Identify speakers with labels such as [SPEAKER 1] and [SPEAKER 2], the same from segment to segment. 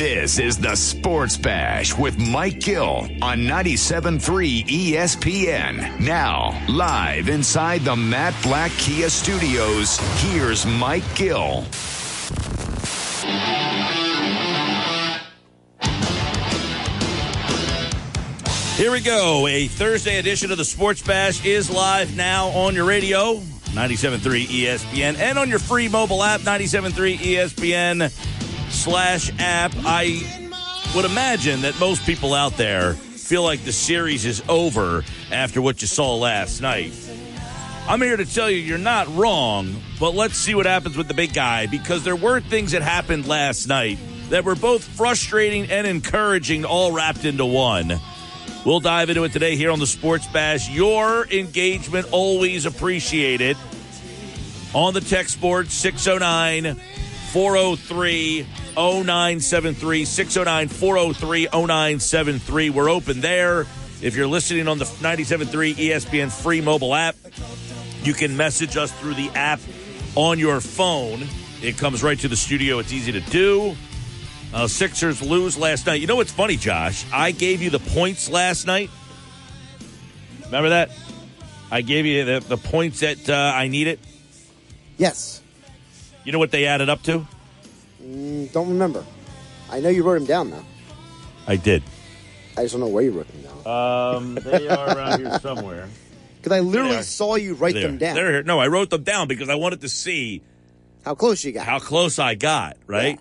[SPEAKER 1] This is the Sports Bash with Mike Gill on 97.3 ESPN. Now, live inside the Matt Blatt Kia Studios, here's Mike Gill.
[SPEAKER 2] Here we go. A Thursday edition of the Sports Bash is live now on your radio, 97.3 ESPN, and on your free mobile app, 97.3 ESPN slash app. I would imagine that most people out there feel like the series is over after what you saw last night. I'm here to tell you you're not wrong, but let's see what happens with the big guy because there were things that happened last night that were both frustrating and encouraging, all wrapped into one. We'll dive into it today here on the Sports Bash. Your engagement always appreciated. On the text board, 609 403 0973. 609 403 0973. We're open there. If you're listening on the 97.3 ESPN free mobile app, you can message us through the app on your phone. It comes right to the studio. It's easy to do. Uh, Sixers lose last night. You know what's funny, Josh? I gave you the points last night. Remember that? I gave you the, the points that uh, I needed.
[SPEAKER 3] Yes.
[SPEAKER 2] You know what they added up to?
[SPEAKER 3] Mm, don't remember. I know you wrote them down though.
[SPEAKER 2] I did.
[SPEAKER 3] I just don't know where you wrote them down.
[SPEAKER 2] Um, they are around here somewhere.
[SPEAKER 3] Because I literally saw you write
[SPEAKER 2] There.
[SPEAKER 3] them down.
[SPEAKER 2] They're here. No, I wrote them down because I wanted to see
[SPEAKER 3] How close you got.
[SPEAKER 2] how close I got. Right.
[SPEAKER 3] Yeah.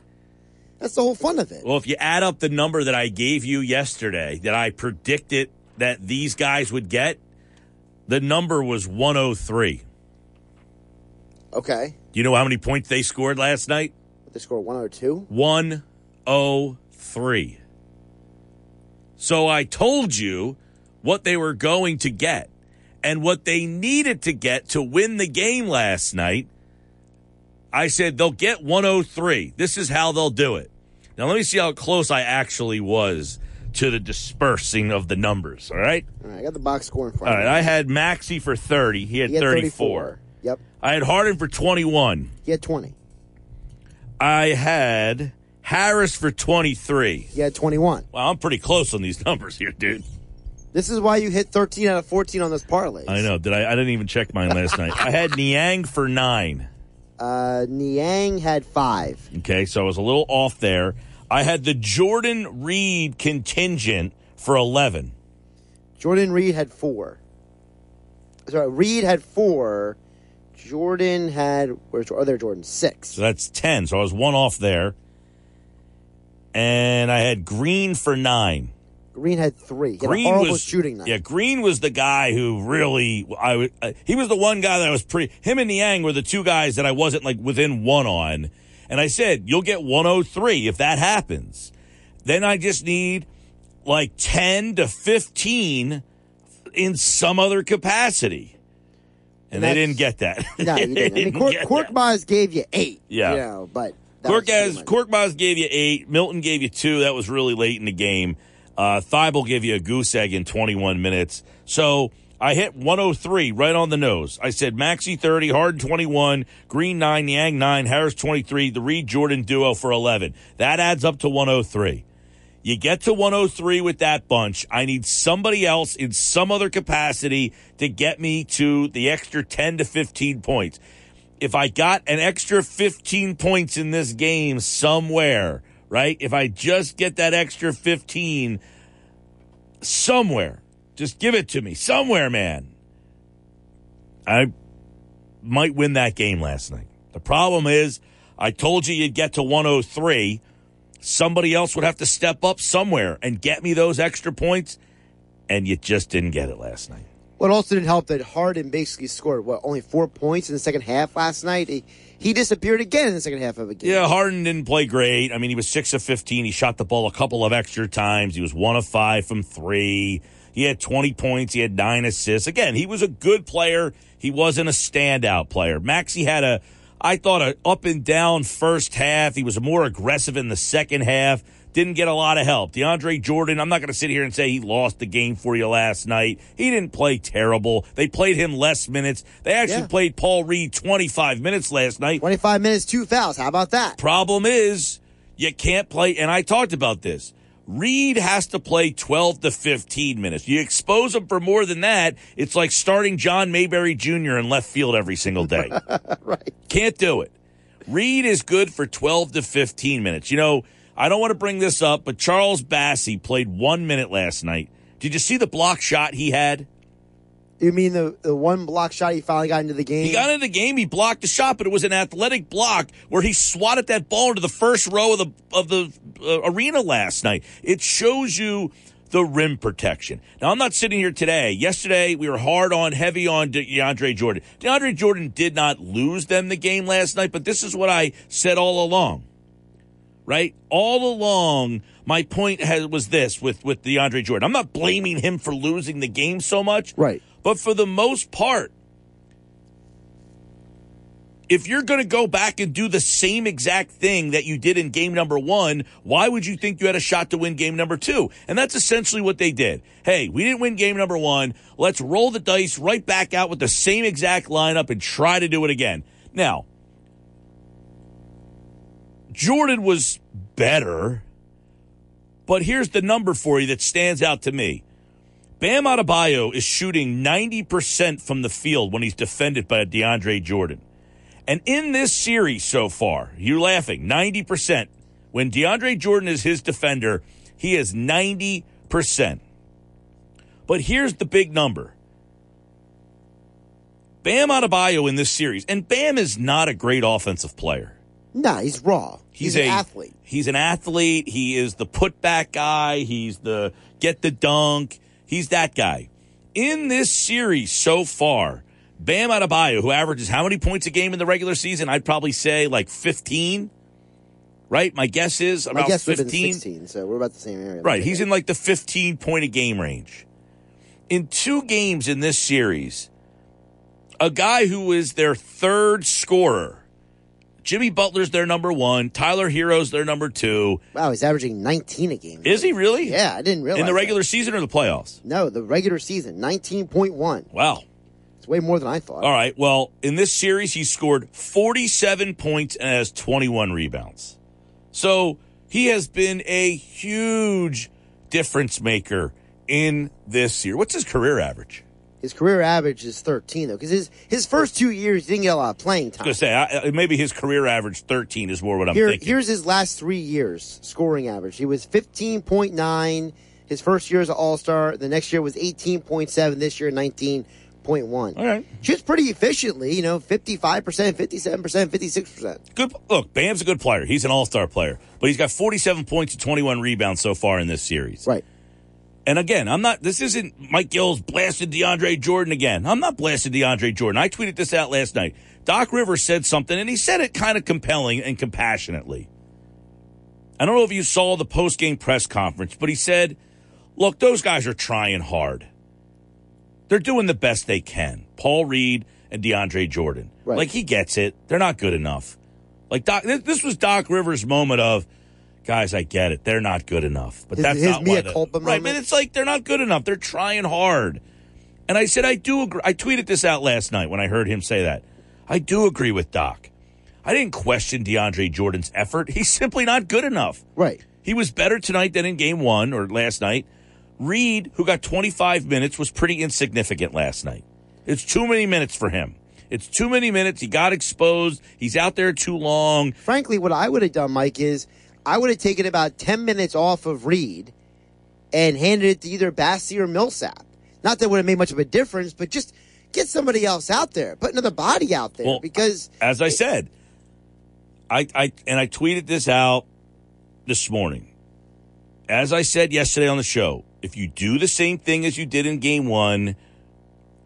[SPEAKER 3] That's the whole fun of it.
[SPEAKER 2] Well, if you add up the number that I gave you yesterday, that I predicted that these guys would get, the number was 103.
[SPEAKER 3] Okay.
[SPEAKER 2] Do you know how many points they scored last night?
[SPEAKER 3] They scored 102.
[SPEAKER 2] 103. So I told you what they were going to get and what they needed to get to win the game last night. I said they'll get 103. This is how they'll do it. Now let me see how close I actually was to the dispersing of the numbers. All right.
[SPEAKER 3] All right, I got the box score in front
[SPEAKER 2] All
[SPEAKER 3] of me.
[SPEAKER 2] I had Maxey for 30. He had,
[SPEAKER 3] He had
[SPEAKER 2] 34.
[SPEAKER 3] Yep.
[SPEAKER 2] I had Harden for 21.
[SPEAKER 3] He had 20.
[SPEAKER 2] I had Harris for 23.
[SPEAKER 3] He had 21.
[SPEAKER 2] Well, I'm pretty close on these numbers here, dude.
[SPEAKER 3] This is why you hit 13 out of 14 on those parlays.
[SPEAKER 2] I know. Did I? I didn't even check mine last night. I had Niang for nine.
[SPEAKER 3] Uh, Niang had five.
[SPEAKER 2] Okay, so I was a little off there. I had the Jordan Reed contingent for eleven.
[SPEAKER 3] Jordan Reed had four. Sorry, Reed had four. Jordan had where's other Jordan six.
[SPEAKER 2] So that's ten. So I was one off there. And I had Green for nine.
[SPEAKER 3] Green had three. He
[SPEAKER 2] Green
[SPEAKER 3] horrible
[SPEAKER 2] was
[SPEAKER 3] shooting night.
[SPEAKER 2] Yeah, Green was the guy who really I would- uh, he was the one guy that I was pretty him and Niang were the two guys that I wasn't like within one on. And I said, "You'll get 103 if that happens." Then I just need like 10 to 15 in some other capacity. And they didn't get that.
[SPEAKER 3] No, you didn't. I mean, Cork,
[SPEAKER 2] get that.
[SPEAKER 3] Maz gave you eight.
[SPEAKER 2] Yeah.
[SPEAKER 3] You know, but that was
[SPEAKER 2] Korkmaz,
[SPEAKER 3] too much.
[SPEAKER 2] Korkmaz gave you eight. Milton gave you two. That was really late in the game. Uh, Thybulle gave you a goose egg in 21 minutes. So I hit 103 right on the nose. I said Maxey 30, Harden 21, Green 9, Niang 9, Harris 23, the Reed Jordan duo for 11. That adds up to 103. You get to 103 with that bunch. I need somebody else in some other capacity to get me to the extra 10 to 15 points. If I got an extra 15 points in this game somewhere, right? If I just get that extra 15 somewhere, just give it to me somewhere, man. I might win that game last night. The problem is, I told you you'd get to 103 somebody else would have to step up somewhere and get me those extra points, and you just didn't get it last night.
[SPEAKER 3] What also didn't help that Harden basically scored what only four points in the second half last night. He, he disappeared again in the second half of a game.
[SPEAKER 2] Yeah, Harden didn't play great. I mean, he was six of fifteen. He shot the ball a couple of extra times. He was one of five from three. He had twenty points. He had nine assists. Again, he was a good player. He wasn't a standout player. Maxey had a, I thought, a up and down first half. He was more aggressive in the second half. Didn't get a lot of help. DeAndre Jordan, I'm not going to sit here and say he lost the game for you last night. He didn't play terrible. They played him less minutes. They actually
[SPEAKER 3] Yeah.
[SPEAKER 2] played Paul Reed 25 minutes last night.
[SPEAKER 3] Twenty five minutes, two fouls. How about that?
[SPEAKER 2] Problem is, You can't play, and I talked about this. Reed has to play 12 to 15 minutes. You expose him for more than that, it's like starting John Mayberry Jr. in left field every single day.
[SPEAKER 3] right.
[SPEAKER 2] Can't do it. Reed is good for 12 to 15 minutes. You know, I don't want to bring this up, but Charles Bassey played one minute last night. Did you see the block shot he had?
[SPEAKER 3] You mean the, the one block shot he finally got into the game?
[SPEAKER 2] He got into the game. He blocked the shot, but it was an athletic block where he swatted that ball into the first row of the of the uh, arena last night. It shows you the rim protection. Now, I'm not sitting here today. Yesterday, we were hard on, heavy on DeAndre Jordan. DeAndre Jordan did not lose them the game last night, but this is what I said all along. Right? All along, my point has, was this with, with DeAndre Jordan. I'm not blaming him for losing the game so much.
[SPEAKER 3] Right.
[SPEAKER 2] But for the most part, if you're going to go back and do the same exact thing that you did in game number one, why would you think you had a shot to win game number two? And that's essentially what they did. Hey, we didn't win game number one. Let's roll the dice right back out with the same exact lineup and try to do it again. Now, Jordan was better, but here's the number for you that stands out to me. Bam Adebayo is shooting 90% from the field when he's defended by DeAndre Jordan. And in this series so far, you're laughing, 90%. When DeAndre Jordan is his defender, he is 90%. But here's the big number. Bam Adebayo in this series, and Bam is not a great offensive player.
[SPEAKER 3] Nah, he's raw. He's,
[SPEAKER 2] He's,
[SPEAKER 3] an
[SPEAKER 2] a
[SPEAKER 3] athlete.
[SPEAKER 2] He's an athlete. He is the putback guy. He's the get the dunk. He's that guy. In this series so far, Bam Adebayo, who averages how many points a game in the regular season? I'd probably say like 15. Right? My guess is
[SPEAKER 3] My
[SPEAKER 2] about
[SPEAKER 3] guess would have
[SPEAKER 2] 15.
[SPEAKER 3] been 16, so we're about the same area.
[SPEAKER 2] Right. He's in like the 15 point a game range. In two games in this series, a guy who is their third scorer, Jimmy Butler's their number one, Tyler Herro's their number two.
[SPEAKER 3] Wow, he's averaging 19 a game.
[SPEAKER 2] Is he really?
[SPEAKER 3] Yeah, I didn't realize.
[SPEAKER 2] In the
[SPEAKER 3] that.
[SPEAKER 2] regular season or the playoffs?
[SPEAKER 3] No, the regular season, 19.1.
[SPEAKER 2] Wow.
[SPEAKER 3] It's way more than I thought.
[SPEAKER 2] All right. Well, in this series, he scored 47 points and has 21 rebounds. So he has been a huge difference maker in this year. What's his career average?
[SPEAKER 3] His career average is 13, though, because his, his first two years, he didn't get a lot of playing time.
[SPEAKER 2] I was going to say, I, I- maybe his career average 13 is more what I'm
[SPEAKER 3] Here,
[SPEAKER 2] thinking.
[SPEAKER 3] here's his last three years scoring average. He was 15.9 his first year as an All Star. The next year was 18.7. This year, 19.1.
[SPEAKER 2] All right.
[SPEAKER 3] Shoots pretty efficiently, you know, 55%, 57%, 56%.
[SPEAKER 2] Good. Look, Bam's a good player. He's an all star player, but he's got 47 points and 21 rebounds so far in this series.
[SPEAKER 3] Right.
[SPEAKER 2] And again, I'm not, this isn't Mike Gill's blasted DeAndre Jordan again. I'm not blasted DeAndre Jordan. I tweeted this out last night. Doc Rivers said something, and he said it kind of compelling and compassionately. I don't know if you saw the post game press conference, but he said, look, those guys are trying hard. They're doing the best they can. Paul Reed and DeAndre Jordan.
[SPEAKER 3] Right.
[SPEAKER 2] Like, he gets it. They're not good enough. Like, Doc, this this was Doc Rivers' moment of, guys, I get it. They're not good enough. But
[SPEAKER 3] His-
[SPEAKER 2] that's
[SPEAKER 3] his
[SPEAKER 2] not why the- Right,
[SPEAKER 3] moment?
[SPEAKER 2] it's like they're not good enough. They're trying hard. And I said, I do agree. I tweeted this out last night when I heard him say that. I do agree with Doc. I didn't question DeAndre Jordan's effort. He's simply not good enough.
[SPEAKER 3] Right.
[SPEAKER 2] He was better tonight than in game one or last night. Reed, who got 25 minutes, was pretty insignificant last night. It's too many minutes for him. It's too many minutes. He got exposed. He's out there too long.
[SPEAKER 3] Frankly, what I would have done, Mike, is I would have taken about 10 minutes off of Reed and handed it to either Bassey or Millsap. Not that it would have made much of a difference, but just get somebody else out there. Put another body out there
[SPEAKER 2] Well,
[SPEAKER 3] because
[SPEAKER 2] As I said, I, I and I tweeted this out this morning. As I said yesterday on the show, if you do the same thing as you did in game one,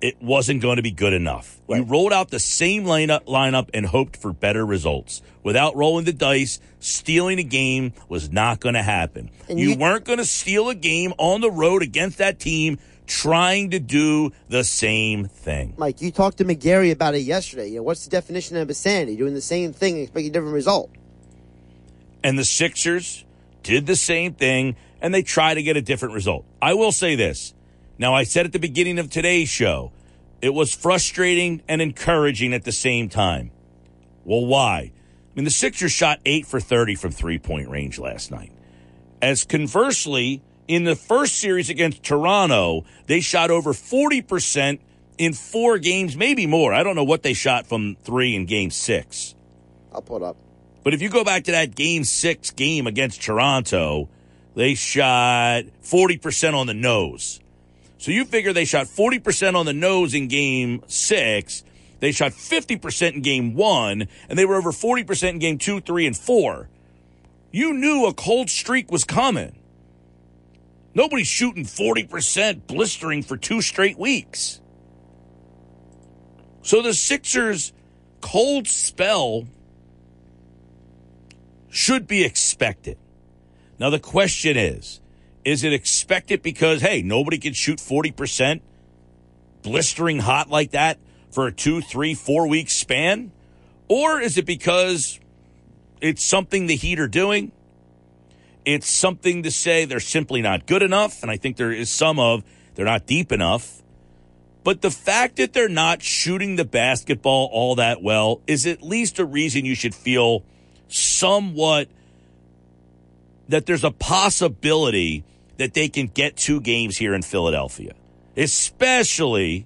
[SPEAKER 2] it wasn't going to be good enough. You rolled out the same lineup, lineup and hoped for better results. Without rolling the dice, stealing a game was not going to happen. You,
[SPEAKER 3] you-
[SPEAKER 2] weren't going to steal a game on the road against that team trying to do the same thing.
[SPEAKER 3] Mike, you talked to McGarry about it yesterday. You know, what's the definition of insanity? Doing the same thing and expecting a different result.
[SPEAKER 2] and the Sixers did the same thing and they try to get a different result. I will say this. Now, I said at the beginning of today's show, it was frustrating and encouraging at the same time. Well, why? I mean, the Sixers shot eight for 30 from three point range last night. As conversely, in the first series against Toronto, they shot over 40% in four games, maybe more. I don't know what they shot from three in game six.
[SPEAKER 3] I'll pull up.
[SPEAKER 2] But if you go back to that game six game against Toronto, they shot 40% on the nose. So you figure they shot 40% on the nose in game six. They shot 50% in game one, and they were over 40% in game two, three, and four. You knew a cold streak was coming. Nobody's shooting 40% blistering for two straight weeks. So the Sixers' cold spell should be expected. Now, the question is is it expected because, hey, nobody can shoot 40% blistering hot like that for a two, three, four week span? Or is it because it's something the Heat are doing? It's something to say they're simply not good enough. And I think there is some of they're not deep enough. But the fact that they're not shooting the basketball all that well is at least a reason you should feel somewhat that there's a possibility that they can get two games here in Philadelphia, especially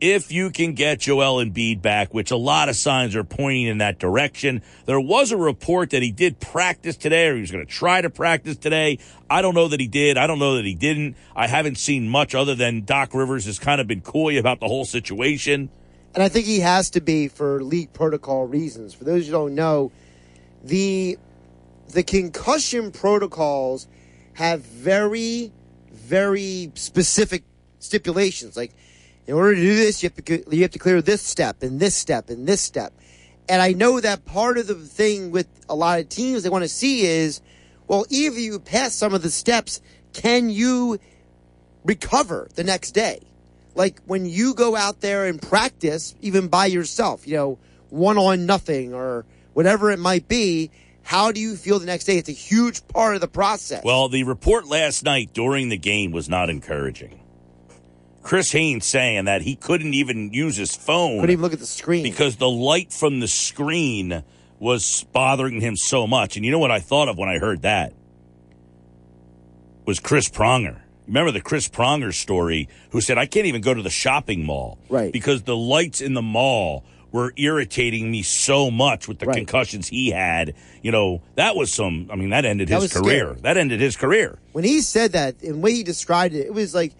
[SPEAKER 2] if you can get Joel Embiid back, which a lot of signs are pointing in that direction. There was a report that he did practice today or he was going to try to practice today. I don't know that he did. I don't know that he didn't. I haven't seen much other than Doc Rivers has kind of been coy about the whole situation.
[SPEAKER 3] And I think he has to be for league protocol reasons. For those who don't know, the the concussion protocols have very, very specific stipulations. Like, in order to do this, you have to you have to clear this step and this step and this step. And I know that part of the thing with a lot of teams they want to see is, well, if you pass some of the steps, can you recover the next day? Like when you go out there and practice, even by yourself, you know, one on nothing or whatever it might be, how do you feel the next day? It's a huge part of the process.
[SPEAKER 2] Well, the report last night during the game was not encouraging. Chris Haynes saying that he couldn't even use his phone.
[SPEAKER 3] Couldn't even look at the screen.
[SPEAKER 2] Because the light from the screen was bothering him so much. And you know what I thought of when I heard that? Was Chris Pronger. Remember the Chris Pronger story who said, I can't even go to the shopping mall.
[SPEAKER 3] Right.
[SPEAKER 2] Because the lights in the mall were irritating me so much with the
[SPEAKER 3] Right.
[SPEAKER 2] concussions he had. You know, that was some, I mean, that ended
[SPEAKER 3] That
[SPEAKER 2] his career.
[SPEAKER 3] scary.
[SPEAKER 2] That ended his career.
[SPEAKER 3] when he said that and the way he described it, it was like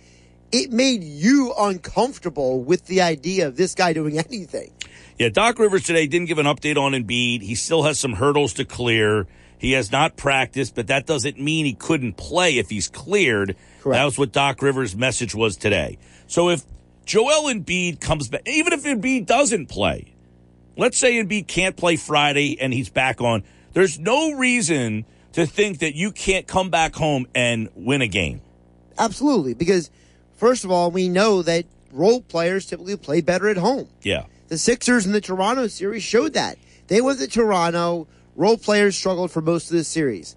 [SPEAKER 3] it made you uncomfortable with the idea of this guy doing anything.
[SPEAKER 2] Yeah, Doc Rivers today didn't give an update on Embiid. He still has some hurdles to clear. He has not practiced, but that doesn't mean he couldn't play if he's cleared.
[SPEAKER 3] Correct.
[SPEAKER 2] That was what Doc Rivers' message was today. So if Joel Embiid comes back, even if Embiid doesn't play, let's say Embiid can't play Friday and he's back on, there's no reason to think that you can't come back home and win a game.
[SPEAKER 3] Absolutely, because first of all, we know that role players typically play better at home.
[SPEAKER 2] Yeah.
[SPEAKER 3] The Sixers in the Toronto series showed that. They went to Toronto. Role players struggled for most of the series.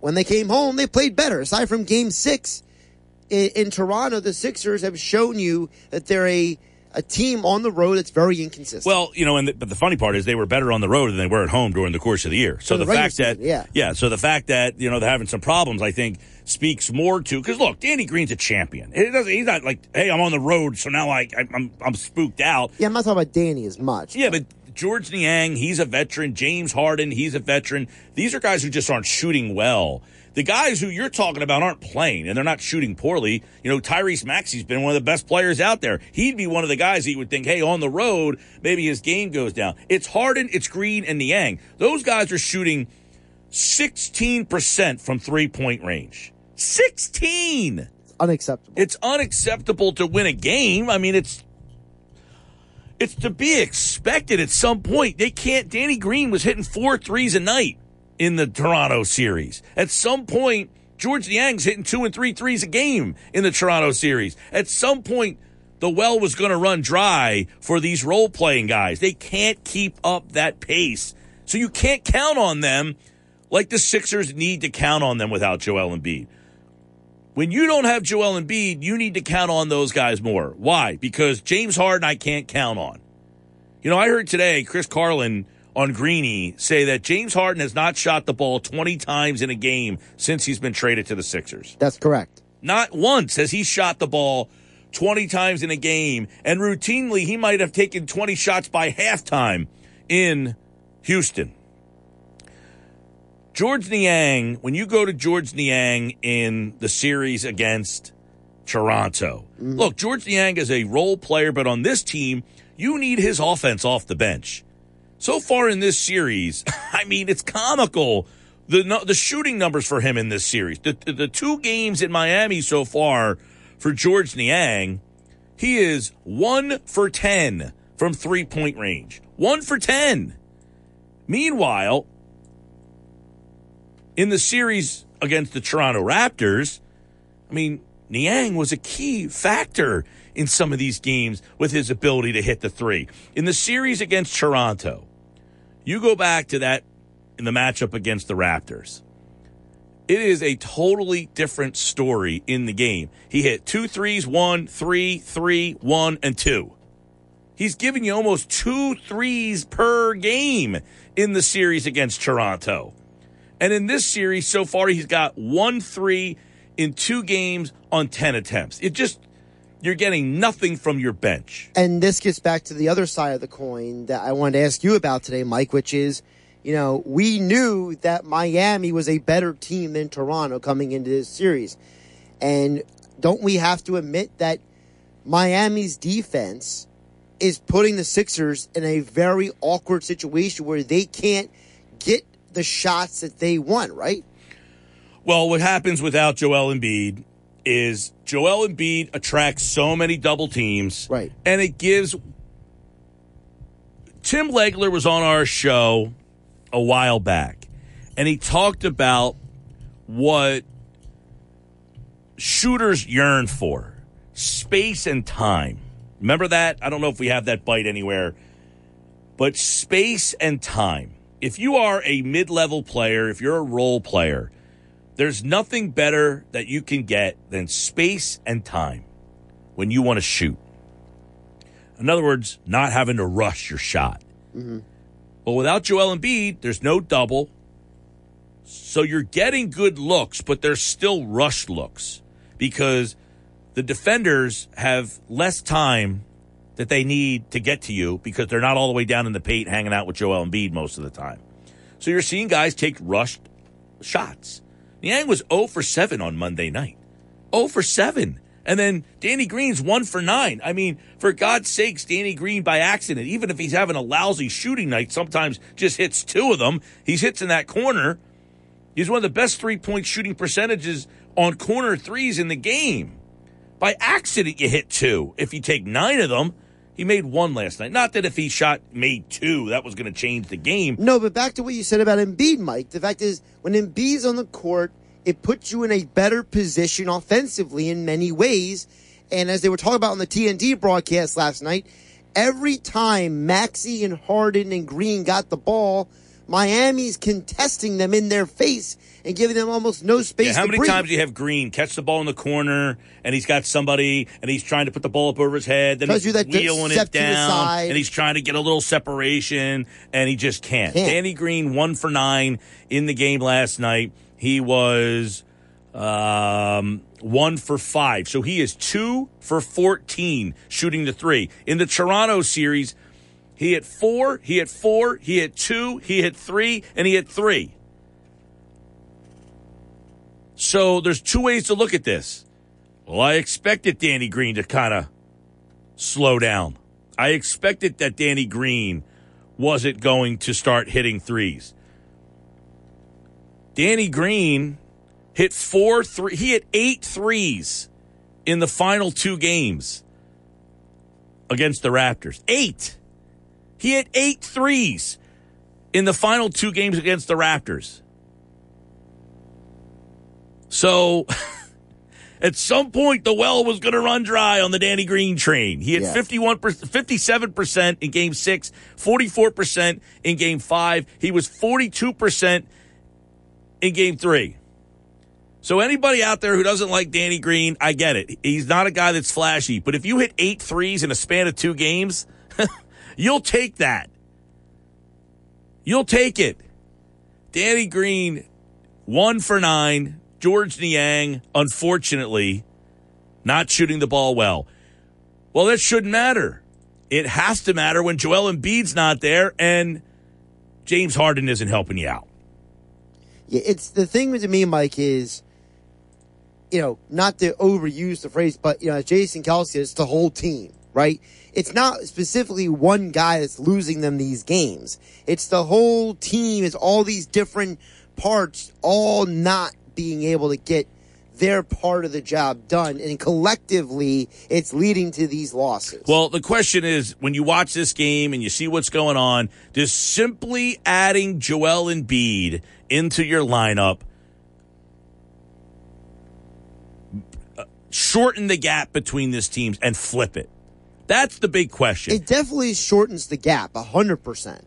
[SPEAKER 3] When they came home, they played better. Aside from Game Six in, in Toronto, the Sixers have shown you that they're a a team on the road that's very inconsistent.
[SPEAKER 2] Well, you know, and the, but the funny part is they were better on the road than they were at home during the course of the year. So
[SPEAKER 3] For the
[SPEAKER 2] the, fact that,
[SPEAKER 3] season, yeah.
[SPEAKER 2] So the fact that you know they're having some problems, I think, speaks more to because look, Danny Green's a champion. It doesn't. He's not like, hey, I'm on the road, so now I, I I'm I'm spooked out.
[SPEAKER 3] yeah, I'm not talking about Danny as much.
[SPEAKER 2] Yeah, but George Niang, he's a veteran. James Harden, he's a veteran. These are guys who just aren't shooting well. The guys who you're talking about aren't playing and they're not shooting poorly. You know, Tyrese Maxey's been one of the best players out there. He'd be one of the guys that you would think, hey, on the road, maybe his game goes down. It's Harden, it's Green, and Niang. Those guys are shooting 16% from three point range. 16!
[SPEAKER 3] Unacceptable.
[SPEAKER 2] It's unacceptable to win a game. I mean, it's it's to be expected at some point. They can't. Danny Green was hitting four threes a night in the Toronto series. At some point, George Niang's hitting two and three threes a game in the Toronto series. At some point, the well was going to run dry for these role playing guys. They can't keep up that pace. So you can't count on them like the Sixers need to count on them without Joel Embiid. When you don't have Joel Embiid, you need to count on those guys more. Why? Because James Harden, I can't count on. You know, I heard today Chris Carlin on Greeny say that James Harden has not shot the ball 20 times in a game since he's been traded to the Sixers.
[SPEAKER 3] That's correct.
[SPEAKER 2] Not once has he shot the ball 20 times in a game, and routinely he might have taken 20 shots by halftime in Houston. George Niang, when you go to George Niang in the series against Toronto, mm-hmm. look, George Niang is a role player, but on this team, you need his offense off the bench. So far in this series, I mean, it's comical. The, the shooting numbers for him in this series, the, the two games in Miami so far for George Niang, he is one for 10 from three point range. One for 10. Meanwhile, in the series against the Toronto Raptors, I mean, Niang was a key factor in some of these games with his ability to hit the three. In the series against Toronto, you go back to that in the matchup against the Raptors. It is a totally different story in the game. He hit two threes, one, three, three, one, and two. He's giving you almost two threes per game in the series against Toronto. And in this series so far, he's got one three in two games on 10 attempts. It just, you're getting nothing from your bench.
[SPEAKER 3] And this gets back to the other side of the coin that I wanted to ask you about today, Mike, which is, you know, we knew that Miami was a better team than Toronto coming into this series. And don't we have to admit that Miami's defense is putting the Sixers in a very awkward situation where they can't get the shots that they want, right?
[SPEAKER 2] Well, what happens without Joel Embiid is Joel Embiid attracts so many double teams.
[SPEAKER 3] Right.
[SPEAKER 2] And it gives Tim Legler was on our show a while back and he talked about what shooters yearn for space and time. Remember that? I don't know if we have that bite anywhere, but space and time. If you are a mid level player, if you're a role player, there's nothing better that you can get than space and time when you want to shoot. In other words, not having to rush your shot. Mm-hmm. But without Joel Embiid, there's no double. So you're getting good looks, but there's still rushed looks because the defenders have less time that they need to get to you because they're not all the way down in the paint hanging out with Joel Embiid most of the time. So you're seeing guys take rushed shots. Niang was 0 for 7 on Monday night. 0 for 7. And then Danny Green's 1 for 9. I mean, for God's sakes, Danny Green by accident, even if he's having a lousy shooting night, sometimes just hits two of them. He's hits in that corner. He's one of the best three point shooting percentages on corner threes in the game. By accident, you hit two. If you take nine of them, he made one last night. Not that if he shot made two, that was going to change the game.
[SPEAKER 3] No, but back to what you said about Embiid, Mike. The fact is, when Embiid's on the court, it puts you in a better position offensively in many ways. And as they were talking about on the TNT broadcast last night, every time Maxey and Harden and Green got the ball, Miami's contesting them in their face and giving them almost no space.
[SPEAKER 2] Yeah, how many
[SPEAKER 3] breathe.
[SPEAKER 2] times do you have Green catch the ball in the corner and he's got somebody and he's trying to put the ball up over his head, then he's
[SPEAKER 3] that
[SPEAKER 2] wheeling it down, and he's trying to get a little separation and he just can't. can't. Danny Green one for nine in the game last night. He was um, one for five, so he is two for fourteen shooting the three in the Toronto series. He hit four, he hit four, he hit two, he hit three, and he hit three. So there's two ways to look at this. Well, I expected Danny Green to kind of slow down. I expected that Danny Green wasn't going to start hitting threes. Danny Green hit four three. He hit eight threes in the final two games against the Raptors. Eight. He hit eight threes in the final two games against the Raptors. So at some point, the well was going to run dry on the Danny Green train. He had 51 57% in game six, 44% in game five. He was 42% in game three. So anybody out there who doesn't like Danny Green, I get it. He's not a guy that's flashy, but if you hit eight threes in a span of two games, You'll take that. You'll take it. Danny Green, one for nine. George Niang, unfortunately, not shooting the ball well. Well, that shouldn't matter. It has to matter when Joel Embiid's not there and James Harden isn't helping you out.
[SPEAKER 3] Yeah, it's the thing to me, Mike, is you know, not to overuse the phrase, but you know, Jason Kelce, it's the whole team, right? It's not specifically one guy that's losing them these games. It's the whole team. It's all these different parts, all not being able to get their part of the job done, and collectively, it's leading to these losses.
[SPEAKER 2] Well, the question is when you watch this game and you see what's going on, does simply adding Joel Embiid into your lineup uh, shorten the gap between these teams and flip it? That's the big question.
[SPEAKER 3] It definitely shortens the gap, hundred percent.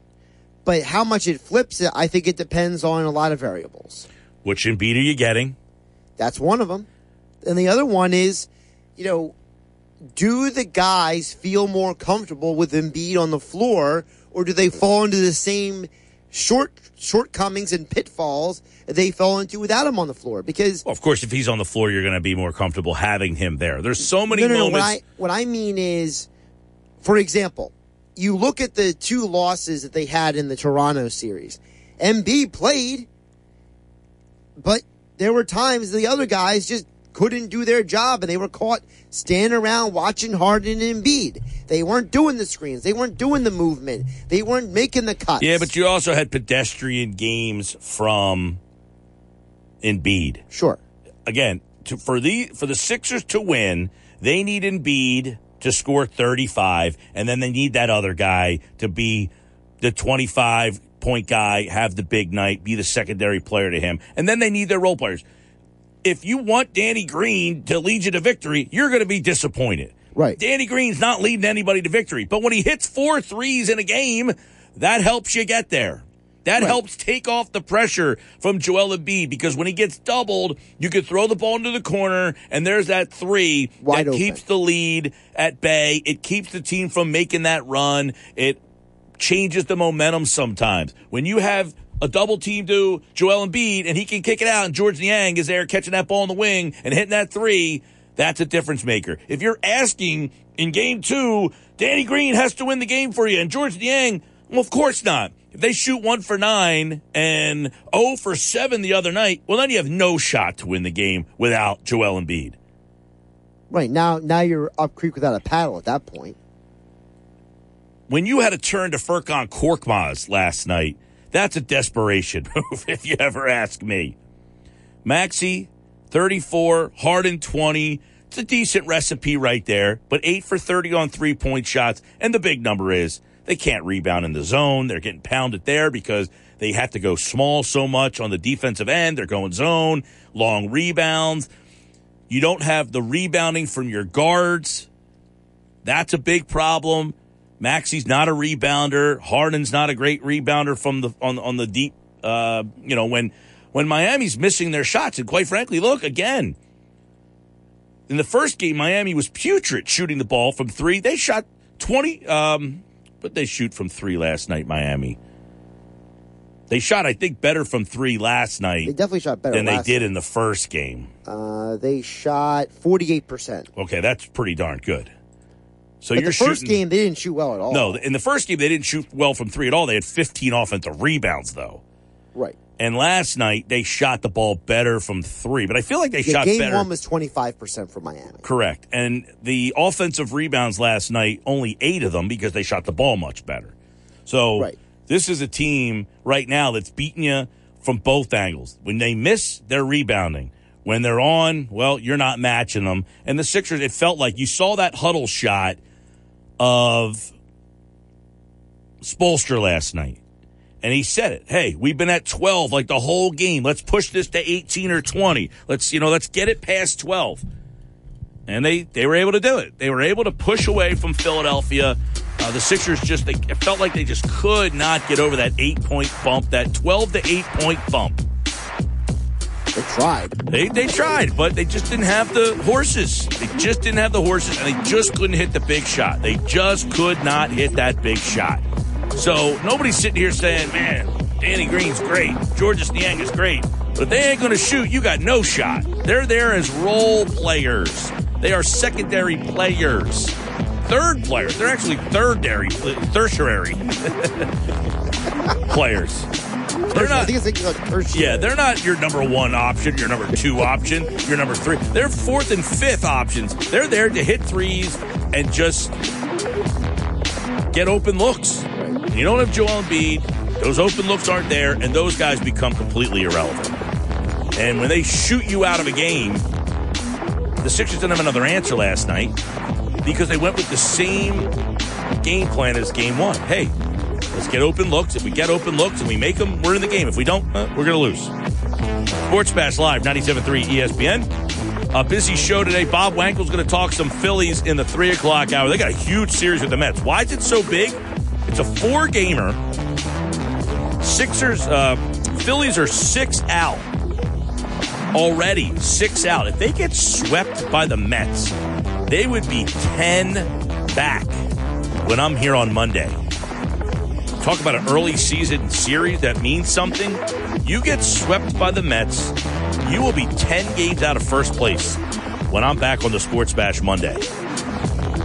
[SPEAKER 3] But how much it flips it, I think it depends on a lot of variables.
[SPEAKER 2] Which Embiid are you getting?
[SPEAKER 3] That's one of them. And the other one is, you know, do the guys feel more comfortable with Embiid on the floor, or do they fall into the same short shortcomings and pitfalls they fell into without him on the floor? Because
[SPEAKER 2] well, of course, if he's on the floor, you're going to be more comfortable having him there. There's so many
[SPEAKER 3] no, no,
[SPEAKER 2] moments.
[SPEAKER 3] No, what, I, what I mean is, for example, you look at the two losses that they had in the Toronto series. Embiid played, but there were times the other guys just couldn't do their job and they were caught standing around watching Harden and Embiid. They weren't doing the screens. They weren't doing the movement. They weren't making the cuts.
[SPEAKER 2] Yeah, but you also had pedestrian games from Embiid.
[SPEAKER 3] Sure.
[SPEAKER 2] Again, to, for the for the Sixers to win, they need Embiid to score 35 and then they need that other guy to be the 25 point guy, have the big night, be the secondary player to him. And then they need their role players. If you want Danny Green to lead you to victory, you're going to be disappointed.
[SPEAKER 3] Right.
[SPEAKER 2] Danny Green's not leading anybody to victory. But when he hits four threes in a game, that helps you get there. That right. helps take off the pressure from Joel Embiid because when he gets doubled, you can throw the ball into the corner and there's that three
[SPEAKER 3] Wide
[SPEAKER 2] that
[SPEAKER 3] open.
[SPEAKER 2] keeps the lead at bay. It keeps the team from making that run. It changes the momentum sometimes. When you have a double team to Joel Embiid and he can kick it out and George Niang is there catching that ball in the wing and hitting that three, that's a difference maker. If you're asking in game two, Danny Green has to win the game for you and George Niang, well, of course not. If they shoot one for nine and 0 for seven the other night, well, then you have no shot to win the game without Joel Embiid.
[SPEAKER 3] Right now, now you're up creek without a paddle at that point
[SPEAKER 2] when you had to turn to Furkan Korkmaz last night, that's a desperation move, if you ever ask me. Maxey, 34, Harden, 20. It's a decent recipe right there, but 8 for 30 on three point shots. And the big number is they can't rebound in the zone. They're getting pounded there because they have to go small so much on the defensive end. They're going zone, long rebounds. You don't have the rebounding from your guards. That's a big problem. Maxey's not a rebounder. Harden's not a great rebounder from the on on the deep. Uh, you know when when Miami's missing their shots, and quite frankly, look again. In the first game, Miami was putrid shooting the ball from three. They shot twenty, um, but they shoot from three last night. Miami. They shot, I think, better from three last night.
[SPEAKER 3] They definitely shot better
[SPEAKER 2] than they did
[SPEAKER 3] night.
[SPEAKER 2] in the first game.
[SPEAKER 3] Uh, they shot forty-eight percent.
[SPEAKER 2] Okay, that's pretty darn good. So
[SPEAKER 3] but
[SPEAKER 2] you're
[SPEAKER 3] the first
[SPEAKER 2] shooting,
[SPEAKER 3] game they didn't shoot well at all.
[SPEAKER 2] No, in the first game they didn't shoot well from three at all. They had 15 offensive rebounds though.
[SPEAKER 3] Right.
[SPEAKER 2] And last night they shot the ball better from three, but I feel like they
[SPEAKER 3] yeah,
[SPEAKER 2] shot
[SPEAKER 3] game
[SPEAKER 2] better.
[SPEAKER 3] one was twenty five percent for Miami.
[SPEAKER 2] Correct. And the offensive rebounds last night, only eight of them because they shot the ball much better. So
[SPEAKER 3] right.
[SPEAKER 2] this is a team right now that's beating you from both angles. When they miss, they're rebounding. When they're on, well, you're not matching them. And the Sixers, it felt like you saw that huddle shot of Spoelstra last night. And he said it. Hey, we've been at 12 like the whole game. Let's push this to 18 or 20. Let's, you know, let's get it past 12. And they, they were able to do it. They were able to push away from Philadelphia. Uh, the Sixers just, they it felt like they just could not get over that eight point bump, that 12 to 8 point bump.
[SPEAKER 3] They tried.
[SPEAKER 2] They they tried, but they just didn't have the horses. They just didn't have the horses, and they just couldn't hit the big shot. They just could not hit that big shot. So nobody's sitting here saying, man, Danny Green's great. Georges Niang is great. But if they ain't going to shoot, you got no shot. They're there as role players. They are secondary players. Third players. They're actually thirdary, uh, tertiary players. They're
[SPEAKER 3] I
[SPEAKER 2] not.
[SPEAKER 3] think it's like.
[SPEAKER 2] Yeah, they're not your number one option, your number two option, your number three. They're fourth and fifth options. They're there to hit threes and just get open looks. You don't have Joel Embiid. Those open looks aren't there, and those guys become completely irrelevant. And when they shoot you out of a game, the Sixers didn't have another answer last night because they went with the same game plan as game one. Hey, let's get open looks. If we get open looks and we make them, we're in the game. If we don't, uh, we're going to lose. Sports Bash Live, 97.3 ESPN. A busy show today. Bob Wankel's going to talk some Phillies in the 3 o'clock hour. They got a huge series with the Mets. Why is it so big? It's a four gamer. Sixers, uh, Phillies are six out already. Six out. If they get swept by the Mets, they would be 10 back when I'm here on Monday. Talk about an early season series that means something. You get swept by the Mets, you will be 10 games out of first place when I'm back on the Sports Bash Monday.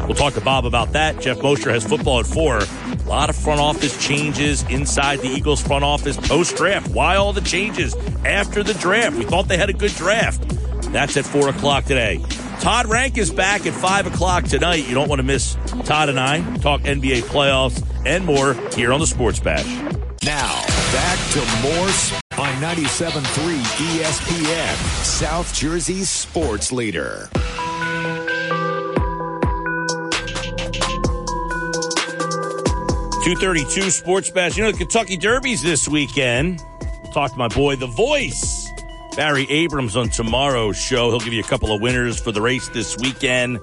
[SPEAKER 2] We'll talk to Bob about that. Jeff Mosher has football at four. A lot of front office changes inside the Eagles front office post draft. Why all the changes after the draft? We thought they had a good draft. That's at four o'clock today. Todd Rank is back at five o'clock tonight. You don't want to miss Todd and I talk NBA playoffs and more here on the Sports Bash.
[SPEAKER 1] Now, back to Morse on 97.3 ESPN, South Jersey's sports leader.
[SPEAKER 2] 232 Sports Bash. You know, the Kentucky Derby's this weekend. We'll talk to my boy, The Voice, Barry Abrams, on tomorrow's show. He'll give you a couple of winners for the race this weekend.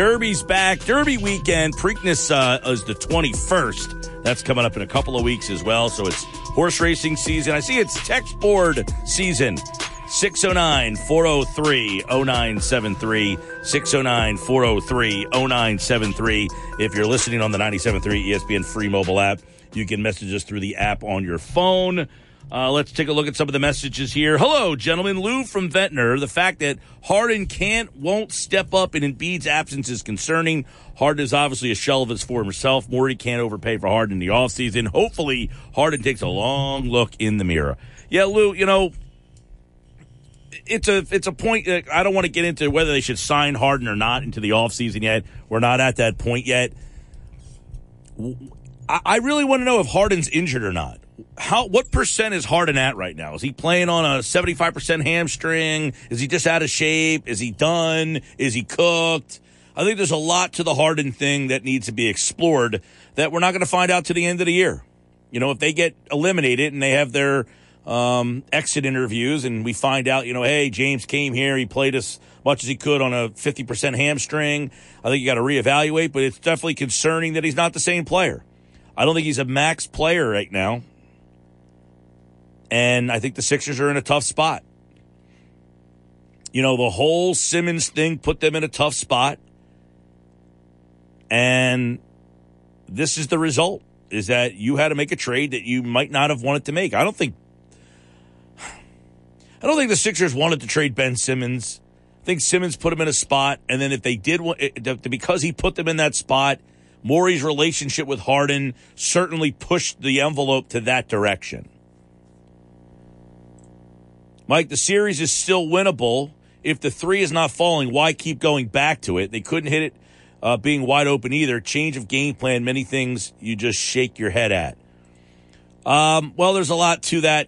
[SPEAKER 2] Derby's back. Derby weekend. Preakness uh, is the 21st. That's coming up in a couple of weeks as well. So it's horse racing season. I see it's text board season. 609 403 0973. 609 403 0973. If you're listening on the 97.3 ESPN free mobile app, you can message us through the app on your phone. Uh, let's take a look at some of the messages here. Hello, gentlemen. Lou from Ventnor. The fact that Harden can't, won't step up in Embiid's absence is concerning. Harden is obviously a shell of his former self. Morey can't overpay for Harden in the offseason. Hopefully, Harden takes a long look in the mirror. Yeah, Lou, you know, it's a it's a point that I don't want to get into whether they should sign Harden or not into the offseason yet. We're not at that point yet. I really want to know if Harden's injured or not. How what percent is Harden at right now? Is he playing on a seventy five percent hamstring? Is he just out of shape? Is he done? Is he cooked? I think there's a lot to the Harden thing that needs to be explored that we're not going to find out to the end of the year. You know, if they get eliminated and they have their um, exit interviews and we find out, you know, hey, James came here, he played as much as he could on a 50% hamstring. I think you got to reevaluate, but it's definitely concerning that he's not the same player. I don't think he's a max player right now. And I think the Sixers are in a tough spot. You know, the whole Simmons thing put them in a tough spot. And this is the result is that you had to make a trade that you might not have wanted to make. I don't think I don't think the Sixers wanted to trade Ben Simmons. I think Simmons put him in a spot, and then if they did because he put them in that spot, Morey's relationship with Harden certainly pushed the envelope to that direction. Mike, the series is still winnable. If the three is not falling, why keep going back to it? They couldn't hit it uh, being wide open either. Change of game plan, many things you just shake your head at. Um, well, there's a lot to that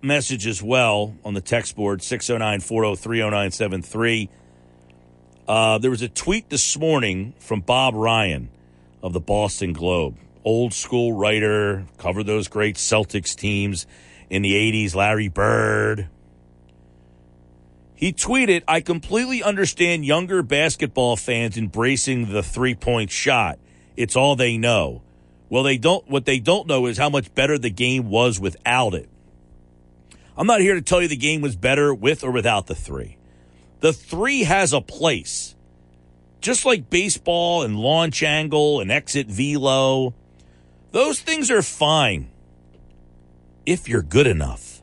[SPEAKER 2] message as well on the text board 609 403 0973. Uh, there was a tweet this morning from Bob Ryan of the Boston Globe. Old school writer, covered those great Celtics teams in the 80s, Larry Bird. He tweeted, I completely understand younger basketball fans embracing the three point shot. It's all they know. Well, they don't, what they don't know is how much better the game was without it. I'm not here to tell you the game was better with or without the three. The three has a place. Just like baseball and launch angle and exit velo, Those things are fine if you're good enough.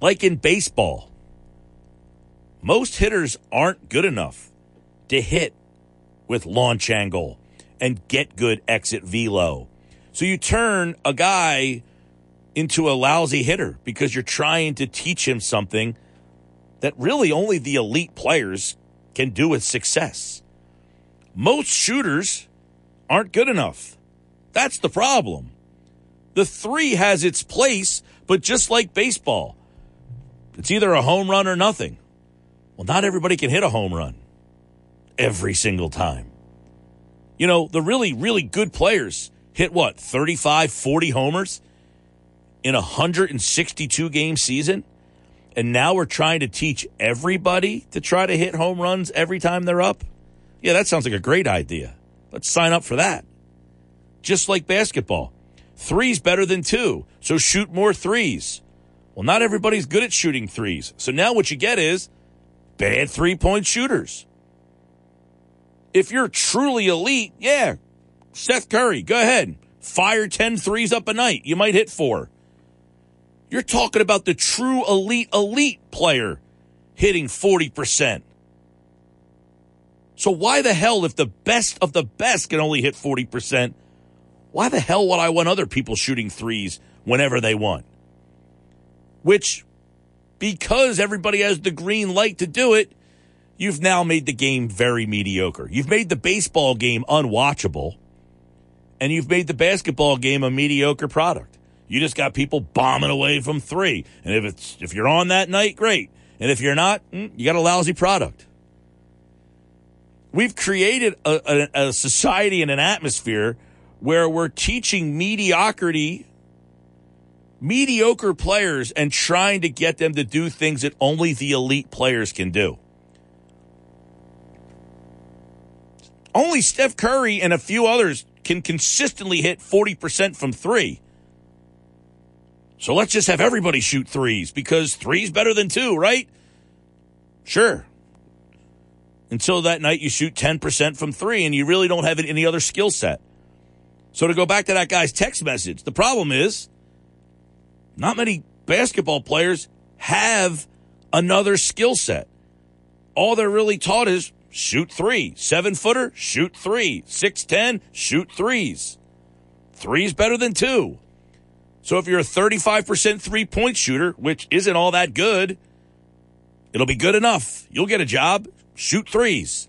[SPEAKER 2] Like in baseball, most hitters aren't good enough to hit with launch angle and get good exit velo. So you turn a guy into a lousy hitter because you're trying to teach him something that really only the elite players can do with success. Most shooters aren't good enough. That's the problem. The three has its place, but just like baseball, it's either a home run or nothing. Well, not everybody can hit a home run every single time. You know, the really, really good players hit what, 35, 40 homers in a 162 game season? And now we're trying to teach everybody to try to hit home runs every time they're up? Yeah, that sounds like a great idea. Let's sign up for that. Just like basketball. Three's better than two, so shoot more threes. Well, not everybody's good at shooting threes. So now what you get is bad three point shooters. If you're truly elite, yeah, Seth Curry, go ahead. Fire 10 threes up a night. You might hit four. You're talking about the true elite, elite player hitting 40%. So why the hell, if the best of the best can only hit 40%, why the hell would I want other people shooting threes whenever they want? Which, because everybody has the green light to do it, you've now made the game very mediocre. You've made the baseball game unwatchable, and you've made the basketball game a mediocre product. You just got people bombing away from three. And if it's if you're on that night, great. And if you're not, mm, you got a lousy product. We've created a, a, a society and an atmosphere where we're teaching mediocrity, mediocre players, and trying to get them to do things that only the elite players can do. Only Steph Curry and a few others can consistently hit 40% from three. So let's just have everybody shoot threes because three's better than two, right? Sure. Until that night you shoot 10% from three and you really don't have any other skill set. So to go back to that guy's text message, the problem is not many basketball players have another skill set. All they're really taught is shoot three. Seven footer, shoot three. Six ten, shoot threes. Three's better than two. So if you're a 35% three point shooter, which isn't all that good, it'll be good enough. You'll get a job. Shoot threes.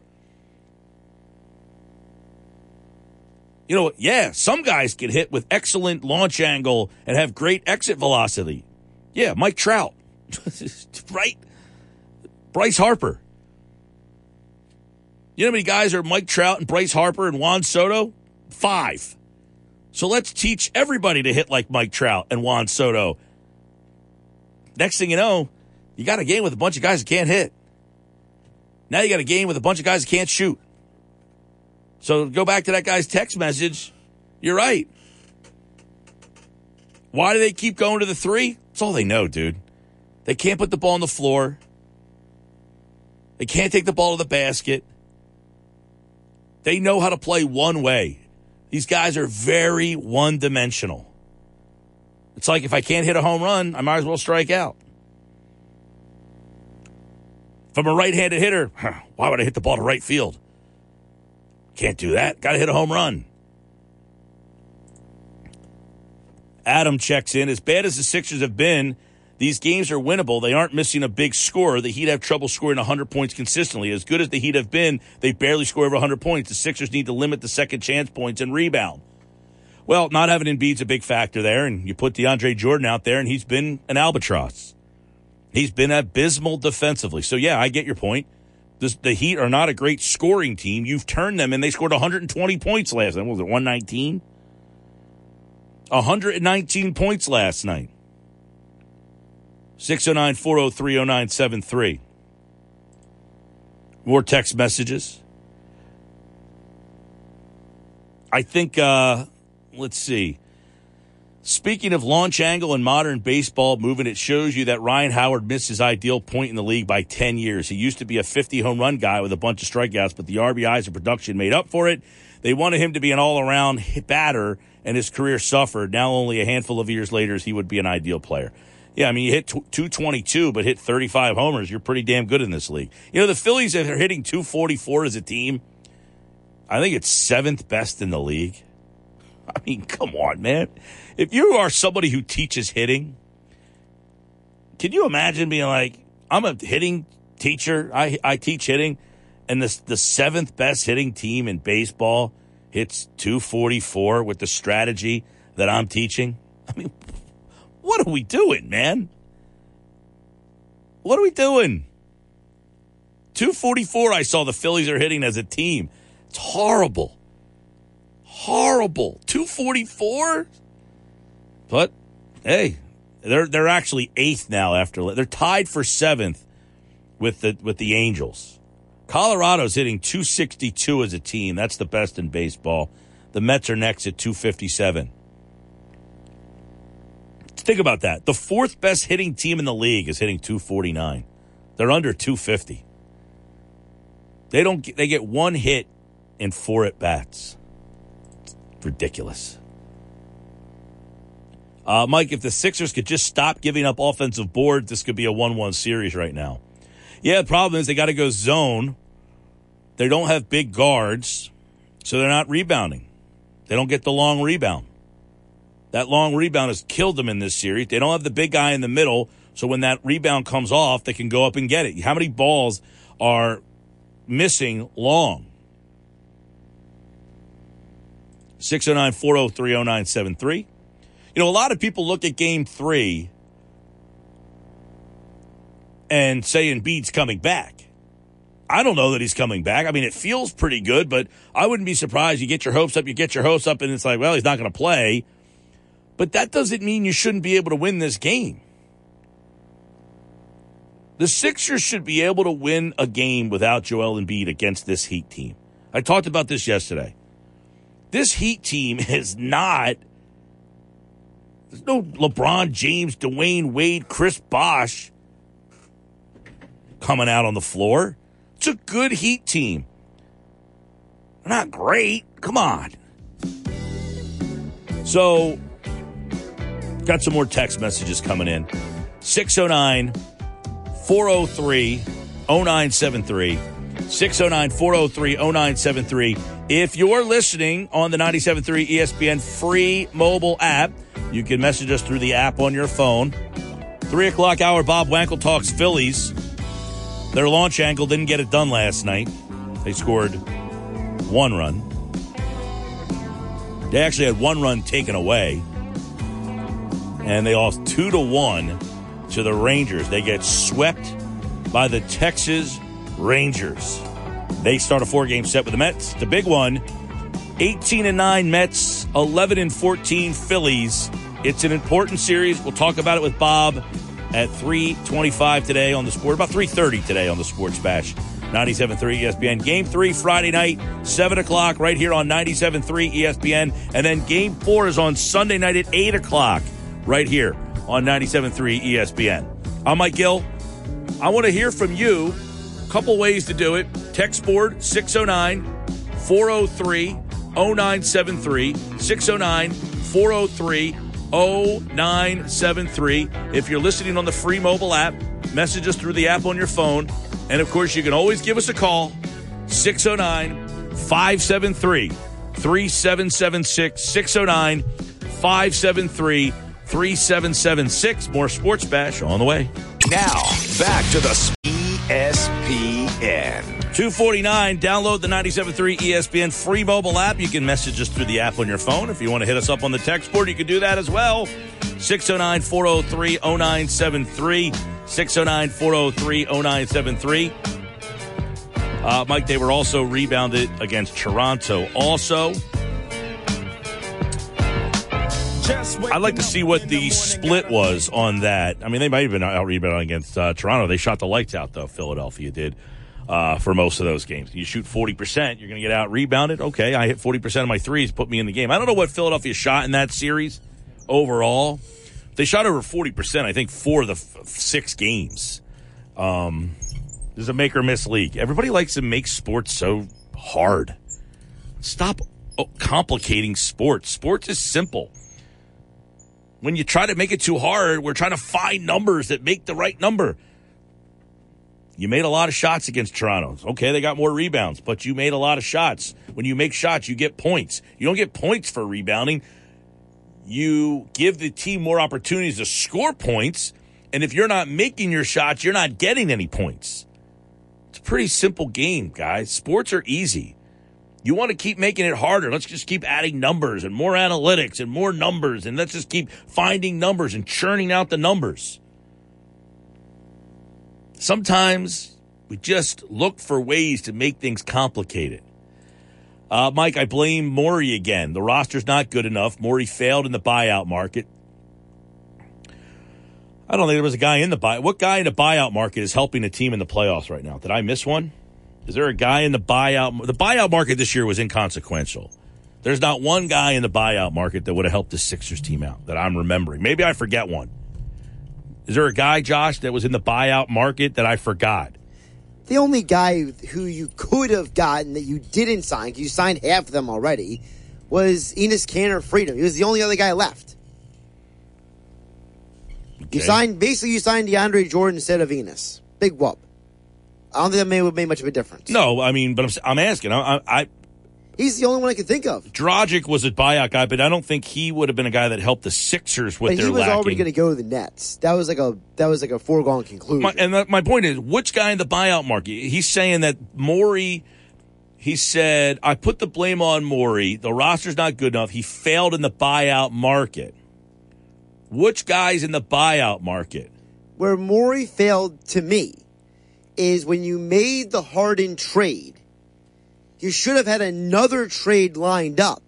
[SPEAKER 2] You know, yeah, some guys get hit with excellent launch angle and have great exit velocity. Yeah, Mike Trout. right? Bryce Harper. You know how many guys are Mike Trout and Bryce Harper and Juan Soto? Five. So let's teach everybody to hit like Mike Trout and Juan Soto. Next thing you know, you got a game with a bunch of guys that can't hit. Now you got a game with a bunch of guys that can't shoot. So go back to that guy's text message. You're right. Why do they keep going to the three? That's all they know, dude. They can't put the ball on the floor. They can't take the ball to the basket. They know how to play one way. These guys are very one dimensional. It's like if I can't hit a home run, I might as well strike out. If I'm a right handed hitter, why would I hit the ball to right field? Can't do that. Got to hit a home run. Adam checks in. As bad as the Sixers have been, these games are winnable. They aren't missing a big score. The Heat have trouble scoring 100 points consistently. As good as the Heat have been, they barely score over 100 points. The Sixers need to limit the second chance points and rebound. Well, not having Embiid's a big factor there, and you put DeAndre Jordan out there, and he's been an albatross. He's been abysmal defensively. So, yeah, I get your point. The Heat are not a great scoring team. You've turned them, and they scored 120 points last night. What was it, 119? 119 points last night. 609 403 0973. More text messages. I think, uh, let's see. Speaking of launch angle and modern baseball movement, it shows you that Ryan Howard missed his ideal point in the league by 10 years. He used to be a 50 home run guy with a bunch of strikeouts, but the RBIs and production made up for it. They wanted him to be an all around batter, and his career suffered. Now, only a handful of years later, he would be an ideal player. Yeah, I mean, you hit 222, but hit 35 homers. You're pretty damn good in this league. You know, the Phillies are hitting 244 as a team. I think it's seventh best in the league. I mean, come on, man. If you are somebody who teaches hitting, can you imagine being like, I'm a hitting teacher, I, I teach hitting, and the, the seventh best hitting team in baseball hits 244 with the strategy that I'm teaching? I mean, what are we doing, man? What are we doing? 244, I saw the Phillies are hitting as a team. It's horrible horrible. 244? But hey, they're they're actually eighth now after they're tied for seventh with the with the Angels. Colorado's hitting 262 as a team. That's the best in baseball. The Mets are next at 257. Think about that. The fourth best hitting team in the league is hitting 249. They're under 250. They don't they get one hit in four at bats ridiculous. Uh, Mike, if the Sixers could just stop giving up offensive boards, this could be a 1 1 series right now. Yeah, the problem is they got to go zone. They don't have big guards, so they're not rebounding. They don't get the long rebound. That long rebound has killed them in this series. They don't have the big guy in the middle, so when that rebound comes off, they can go up and get it. How many balls are missing long? 609 403 0973. You know, a lot of people look at game three and say Embiid's coming back. I don't know that he's coming back. I mean, it feels pretty good, but I wouldn't be surprised. You get your hopes up, you get your hopes up, and it's like, well, he's not going to play. But that doesn't mean you shouldn't be able to win this game. The Sixers should be able to win a game without Joel Embiid against this Heat team. I talked about this yesterday. This Heat team is not. There's no LeBron James, Dwyane Wade, Chris Bosh coming out on the floor. It's a good Heat team. They're not great. Come on. So, got some more text messages coming in. 609 403 0973. 609 403 0973. If you're listening on the 97.3 ESPN free mobile app, you can message us through the app on your phone. Three o'clock hour, Bob Wankel talks Phillies. Their launch angle didn't get it done last night. They scored one run. They actually had one run taken away. And they lost two to one to the Rangers. They get swept by the Texas Rangers. They start a four game set with the Mets. The big one 18 and 9 Mets, 11 and 14 Phillies. It's an important series. We'll talk about it with Bob at 325 today on the sport, about 330 today on the Sports Bash. 97.3 ESPN. Game three Friday night, 7 o'clock, right here on 97.3 ESPN. And then game four is on Sunday night at 8 o'clock, right here on 97.3 ESPN. I'm Mike Gill. I want to hear from you Couple ways to do it. Text board 609 403 0973. 609 403 0973. If you're listening on the free mobile app, message us through the app on your phone. And of course, you can always give us a call 609 573 3776. 609 573 3776. More Sports Bash on the way.
[SPEAKER 1] Now, back to the ESPN.
[SPEAKER 2] 249, download the 97.3 ESPN free mobile app. You can message us through the app on your phone. If you want to hit us up on the text board, you can do that as well. 609 403 0973. 609 403 0973. Uh, Mike, they were also rebounded against Toronto. Also, I'd like to see what the split was on that. I mean, they might have been out rebounding against uh, Toronto. They shot the lights out, though. Philadelphia did uh, for most of those games. You shoot 40%, you're going to get out rebounded. Okay, I hit 40% of my threes, put me in the game. I don't know what Philadelphia shot in that series. overall. They shot over 40%, I think, for the f- six games. Um, this is a make or miss league. Everybody likes to make sports so hard. Stop oh, complicating sports. Sports is simple. When you try to make it too hard, we're trying to find numbers that make the right number. You made a lot of shots against Toronto. Okay, they got more rebounds, but you made a lot of shots. When you make shots, you get points. You don't get points for rebounding. You give the team more opportunities to score points. And if you're not making your shots, you're not getting any points. It's a pretty simple game, guys. Sports are easy. You want to keep making it harder. Let's just keep adding numbers and more analytics and more numbers. And let's just keep finding numbers and churning out the numbers. Sometimes we just look for ways to make things complicated. Uh, Mike, I blame Morey again. The roster's not good enough. Morey failed in the buyout market. I don't think there was a guy in the buy. What guy in the buyout market is helping a team in the playoffs right now? Did I miss one? Is there a guy in the buyout? The buyout market this year was inconsequential. There's not one guy in the buyout market that would have helped the Sixers team out that I'm remembering. Maybe I forget one. Is there a guy, Josh, that was in the buyout market that I forgot?
[SPEAKER 3] The only guy who you could have gotten that you didn't sign, because you signed half of them already, was Enes Kanter Freedom. He was the only other guy left. You signed basically you signed DeAndre Jordan instead of Enes. Big whoop. I don't think that made, made much of a difference.
[SPEAKER 2] No, I mean, but I'm, I'm asking. I, I, I
[SPEAKER 3] He's the only one I can think of.
[SPEAKER 2] Dragic was a buyout guy, but I don't think he would have been a guy that helped the Sixers with
[SPEAKER 3] But
[SPEAKER 2] their
[SPEAKER 3] he was
[SPEAKER 2] lacking.
[SPEAKER 3] already going to go to the Nets. That was like a that was like a foregone conclusion.
[SPEAKER 2] My, and that, my point is, which guy in the buyout market? He's saying that Morey. He said, "I put the blame on Morey. The roster's not good enough. He failed in the buyout market." Which guys in the buyout market?
[SPEAKER 3] Where Morey failed to me is when you made the Harden trade. You should have had another trade lined up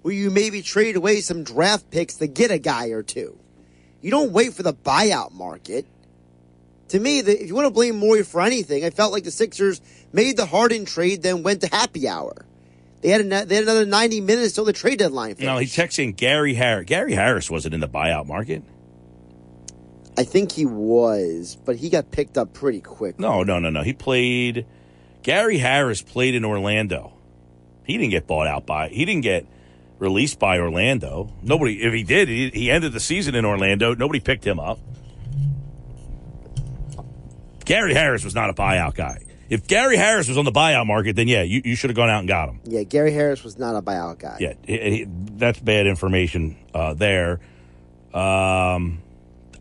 [SPEAKER 3] where you maybe trade away some draft picks to get a guy or two. You don't wait for the buyout market. To me, the, if you want to blame Morey for anything, I felt like the Sixers made the Harden trade, then went to happy hour. They had, a, they had another 90 minutes till the trade deadline finished.
[SPEAKER 2] No, he texts in Gary Harris. Gary Harris wasn't in the buyout market.
[SPEAKER 3] I think he was, but he got picked up pretty quick.
[SPEAKER 2] No, no, no, no. He played. Gary Harris played in Orlando. He didn't get bought out by. He didn't get released by Orlando. Nobody. If he did, he, he ended the season in Orlando. Nobody picked him up. Gary Harris was not a buyout guy. If Gary Harris was on the buyout market, then yeah, you, you should have gone out and got him.
[SPEAKER 3] Yeah, Gary Harris was not a buyout guy.
[SPEAKER 2] Yeah, he- he- that's bad information uh, there. Um,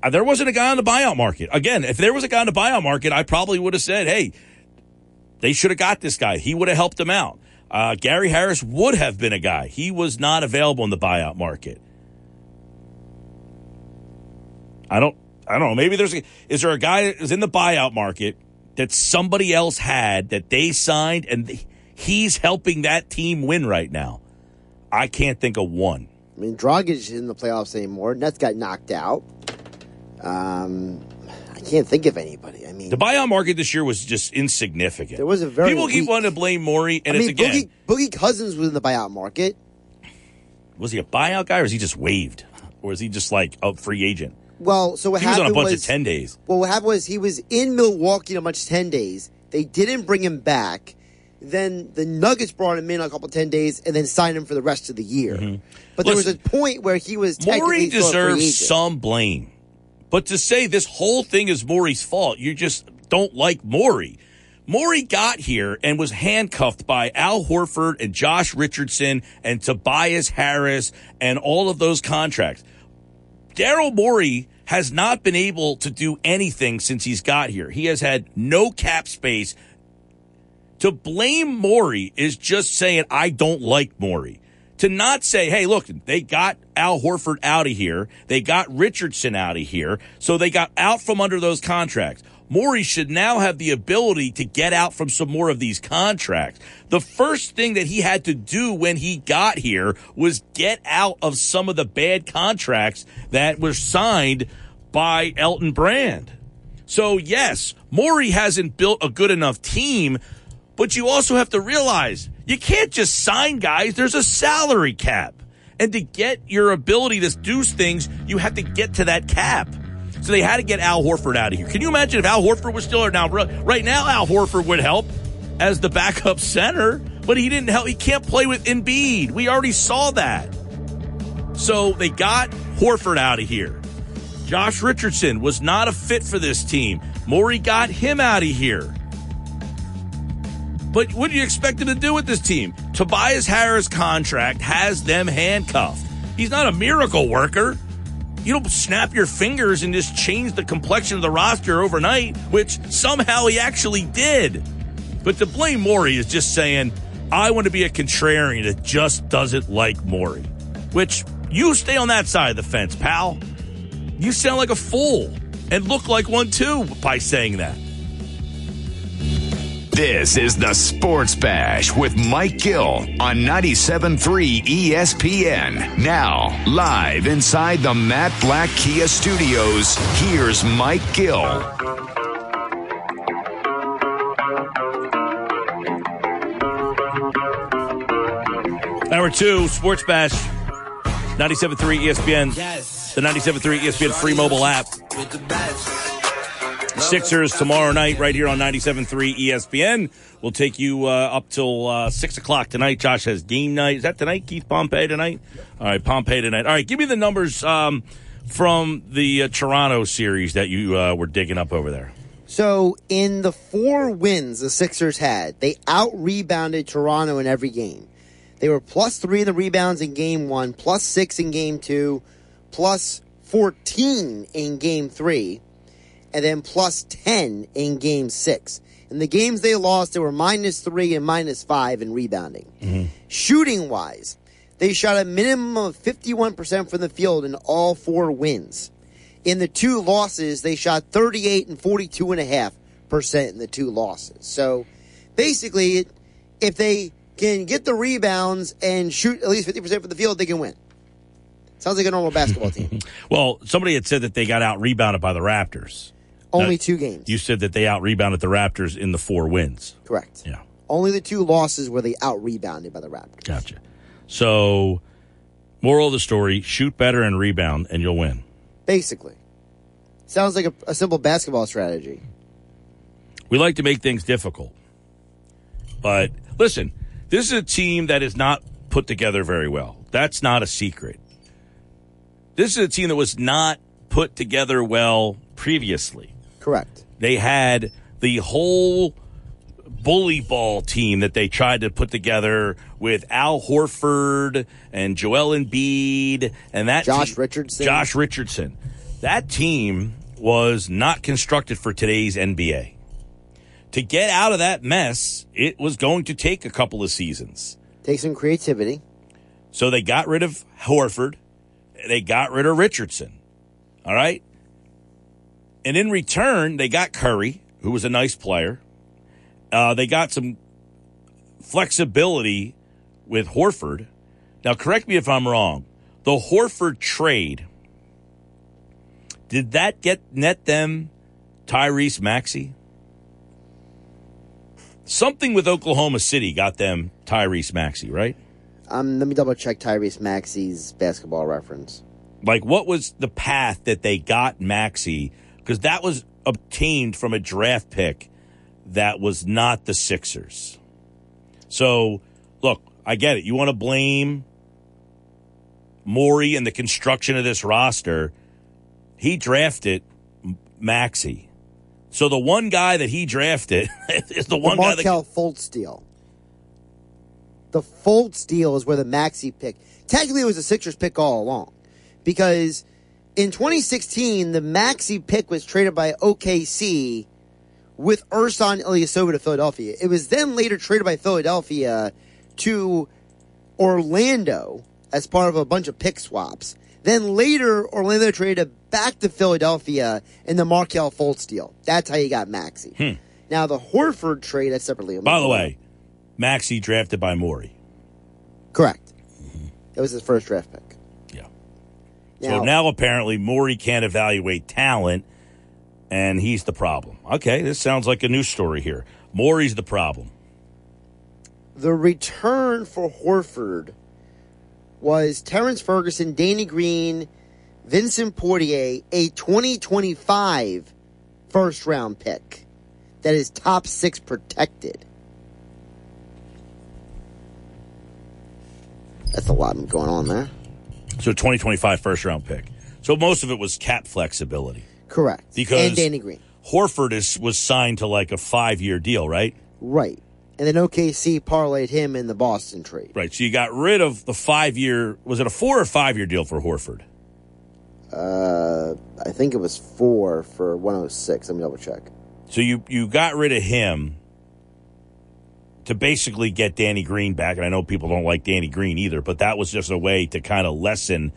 [SPEAKER 2] there wasn't a guy on the buyout market. Again, if there was a guy on the buyout market, I probably would have said, hey, they should have got this guy. He would have helped them out. Uh, Gary Harris would have been a guy. He was not available in the buyout market. I don't. I don't know. Maybe there's a. Is there a guy that is in the buyout market that somebody else had that they signed and he's helping that team win right now? I can't think of one.
[SPEAKER 3] I mean, Dragic isn't in the playoffs anymore. Nets got knocked out. Um, I can't think of anybody. I mean,
[SPEAKER 2] The buyout market this year was just insignificant.
[SPEAKER 3] There was a very
[SPEAKER 2] people keep wanting to blame Morey, and
[SPEAKER 3] I
[SPEAKER 2] it's
[SPEAKER 3] mean,
[SPEAKER 2] again,
[SPEAKER 3] Boogie, Boogie Cousins was in the buyout market.
[SPEAKER 2] was he a buyout guy or is he just waived, or is he just like a free agent?
[SPEAKER 3] Well, so what
[SPEAKER 2] He was on a bunch
[SPEAKER 3] was,
[SPEAKER 2] of ten days.
[SPEAKER 3] Well, what happened was he was in Milwaukee bunch of 10 days. They didn't bring him back. Then the Nuggets brought him in a couple 10 days and then signed him for the rest of the year. But there was a
[SPEAKER 2] Mm-hmm.
[SPEAKER 3] Point where he was
[SPEAKER 2] Morey
[SPEAKER 3] technically still a free agent.
[SPEAKER 2] deserves some blame, but to say this whole thing is Morey's fault, you just don't like Morey. Morey got here and was handcuffed by Al Horford and Josh Richardson and Tobias Harris and all of those contracts. Daryl Morey has not been able to do anything since he's got here. He has had no cap space. To blame Morey is just saying, I don't like Morey. To not say, hey, look, they got Al Horford out of here. They got Richardson out of here. So they got out from under those contracts. Morey should now have the ability to get out from some more of these contracts. The first thing that he had to do when he got here was get out of some of the bad contracts that were signed by Elton Brand. So yes, Morey hasn't built a good enough team, but you also have to realize you can't just sign guys. There's a salary cap. And to get your ability to do things, you have to get to that cap. So they had to get Al Horford out of here. Can you imagine if Al Horford was still there? Now, right now, Al Horford would help as the backup center, but he didn't help. He can't play with Embiid. We already saw that. So they got Horford out of here. Josh Richardson was not a fit for this team. Morey got him out of here. But what do you expect him to do with this team? Tobias Harris' contract has them handcuffed. He's not a miracle worker. You don't snap your fingers and just change the complexion of the roster overnight, which somehow he actually did. But to blame Morey is just saying, I want to be a contrarian that just doesn't like Morey. Which you stay on that side of the fence, pal. You sound like a fool and look like one too by saying that.
[SPEAKER 1] This is the Sports Bash with Mike Gill on 97.3 ESPN. Now, live inside the Matt Blatt Kia Studios, here's Mike Gill.
[SPEAKER 2] Hour two, Sports Bash, 97.3 ESPN, Yes. the 97.3 ESPN free mobile app. Sixers tomorrow night, right here on 97.3 ESPN. We'll take you uh, up till uh, 6 o'clock tonight. Josh has game night. Is that tonight, Keith Pompey tonight? All right, Pompey tonight. All right, give me the numbers um, from the uh, Toronto series that you uh, were digging up over there.
[SPEAKER 3] So, in the four wins the Sixers had, they out rebounded Toronto in every game. They were plus three in the rebounds in game one, plus six in game two, plus 14 in game three and then plus 10 in game six. In the games they lost, they were minus three and minus five in rebounding. Mm-hmm. Shooting wise, they shot a minimum of 51% from the field in all four wins. In the two losses, they shot 38 and 42.5% in the two losses. So basically, if they can get the rebounds and shoot at least 50% from the field, they can win. Sounds like a normal basketball team.
[SPEAKER 2] well, somebody had said that they got out rebounded by the Raptors.
[SPEAKER 3] Only two games.
[SPEAKER 2] You said that they out rebounded the Raptors in the four wins.
[SPEAKER 3] Correct.
[SPEAKER 2] Yeah.
[SPEAKER 3] Only the two losses were they out rebounded by the Raptors.
[SPEAKER 2] Gotcha. So, moral of the story: shoot better and rebound, and you'll win.
[SPEAKER 3] Basically, sounds like a, a simple basketball strategy.
[SPEAKER 2] We like to make things difficult, but listen, this is a team that is not put together very well. That's not a secret. This is a team that was not put together well previously.
[SPEAKER 3] Correct.
[SPEAKER 2] They had the whole bully ball team that they tried to put together with Al Horford and Joel Embiid and that
[SPEAKER 3] Josh
[SPEAKER 2] team,
[SPEAKER 3] Richardson.
[SPEAKER 2] Josh Richardson. That team was not constructed for today's NBA. To get out of that mess, it was going to take a couple of seasons.
[SPEAKER 3] Take some creativity.
[SPEAKER 2] So they got rid of Horford. They got rid of Richardson. All right. And in return, they got Curry, who was a nice player. Uh, they got some flexibility with Horford. Now, correct me if I'm wrong. The Horford trade, did that get net them Tyrese Maxey? Something with Oklahoma City got them Tyrese Maxey, right?
[SPEAKER 3] Um, let me double check Tyrese Maxey's basketball reference.
[SPEAKER 2] Like, what was the path that they got Maxey because that was obtained from a draft pick that was not the Sixers. So, look, I get it. You want to blame Morey and the construction of this roster. He drafted Maxey. So the one guy that he drafted is the one
[SPEAKER 3] the
[SPEAKER 2] guy that
[SPEAKER 3] Fultz deal. The Fultz deal is where the Maxey pick. Technically, it was a Sixers pick all along because in 2016, the Maxey pick was traded by OKC with Ersan Ilyasova to Philadelphia. It was then later traded by Philadelphia to Orlando as part of a bunch of pick swaps. Then later, Orlando traded back to Philadelphia in the Markelle Fultz deal. That's how you got Maxey.
[SPEAKER 2] Hmm.
[SPEAKER 3] Now the Horford trade, that's separately.
[SPEAKER 2] By the way, Maxey drafted by Morey.
[SPEAKER 3] Correct. Mm-hmm. That was his first draft pick.
[SPEAKER 2] So now apparently Morey can't evaluate talent, and he's the problem. Okay, this sounds like a new story here. Morey's the problem.
[SPEAKER 3] The return for Horford was Terrance Ferguson, Danny Green, Vincent Poirier, a 2025 first round pick that is top six protected. That's a lot going on there.
[SPEAKER 2] So 2025 first round pick. So most of it was cap flexibility.
[SPEAKER 3] Correct.
[SPEAKER 2] Because
[SPEAKER 3] and Danny Green.
[SPEAKER 2] Horford is was signed to like a five year deal, right?
[SPEAKER 3] Right. And then OKC parlayed him in the Boston trade.
[SPEAKER 2] Right. So you got rid of the five year. Was it a four or five year deal for Horford?
[SPEAKER 3] Uh, I think it was four for 106. Let me double check.
[SPEAKER 2] So you you got rid of him to basically get Danny Green back, and I know people don't like Danny Green either, but that was just a way to kind of lessen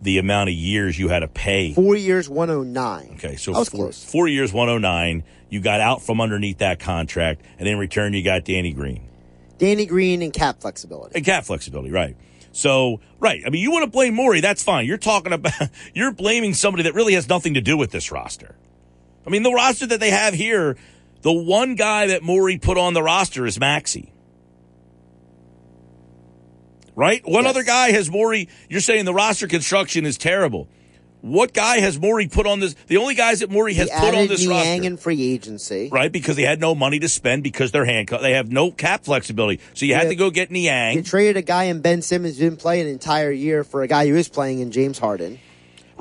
[SPEAKER 2] the amount of years you had to pay.
[SPEAKER 3] Four years, 109.
[SPEAKER 2] Okay, so four,
[SPEAKER 3] close.
[SPEAKER 2] four years, 109. You got out from underneath that contract, and in return, you got Danny Green.
[SPEAKER 3] Danny Green and cap flexibility.
[SPEAKER 2] And cap flexibility, right. So, right. I mean, you want to blame Morey, that's fine. You're talking about, you're blaming somebody that really has nothing to do with this roster. I mean, the roster that they have here, the one guy that Morey put on the roster is Maxey. Right? One
[SPEAKER 3] Yes.
[SPEAKER 2] other guy has Morey, you're saying the roster construction is terrible. What guy has Morey put on this? The only guys that Morey has
[SPEAKER 3] He
[SPEAKER 2] put on this
[SPEAKER 3] Niang
[SPEAKER 2] roster
[SPEAKER 3] in free agency.
[SPEAKER 2] right? Because they had no money to spend because they're handcuffed. They have no cap flexibility. So you had to go get Niang.
[SPEAKER 3] You traded a guy in Ben Simmons who didn't play an entire year for a guy who is playing in James Harden.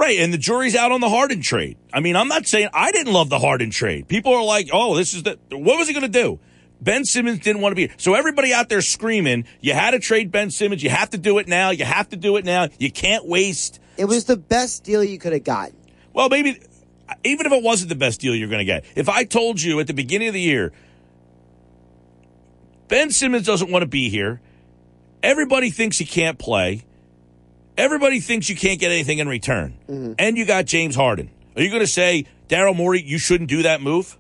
[SPEAKER 2] Right. And the jury's out on the Harden trade. I mean, I'm not saying I didn't love the Harden trade. People are like, oh, this is the, what was he going to do? Ben Simmons didn't want to be here. So everybody out there screaming, you had to trade Ben Simmons. You have to do it now. You have to do it now. You can't waste.
[SPEAKER 3] It was the best deal you could have gotten.
[SPEAKER 2] Well, maybe even if it wasn't the best deal you're going to get, if I told you at the beginning of the year, Ben Simmons doesn't want to be here, everybody thinks he can't play, everybody thinks you can't get anything in return, mm-hmm. and you got James Harden. Are you going to say, Daryl Morey, you shouldn't do that move?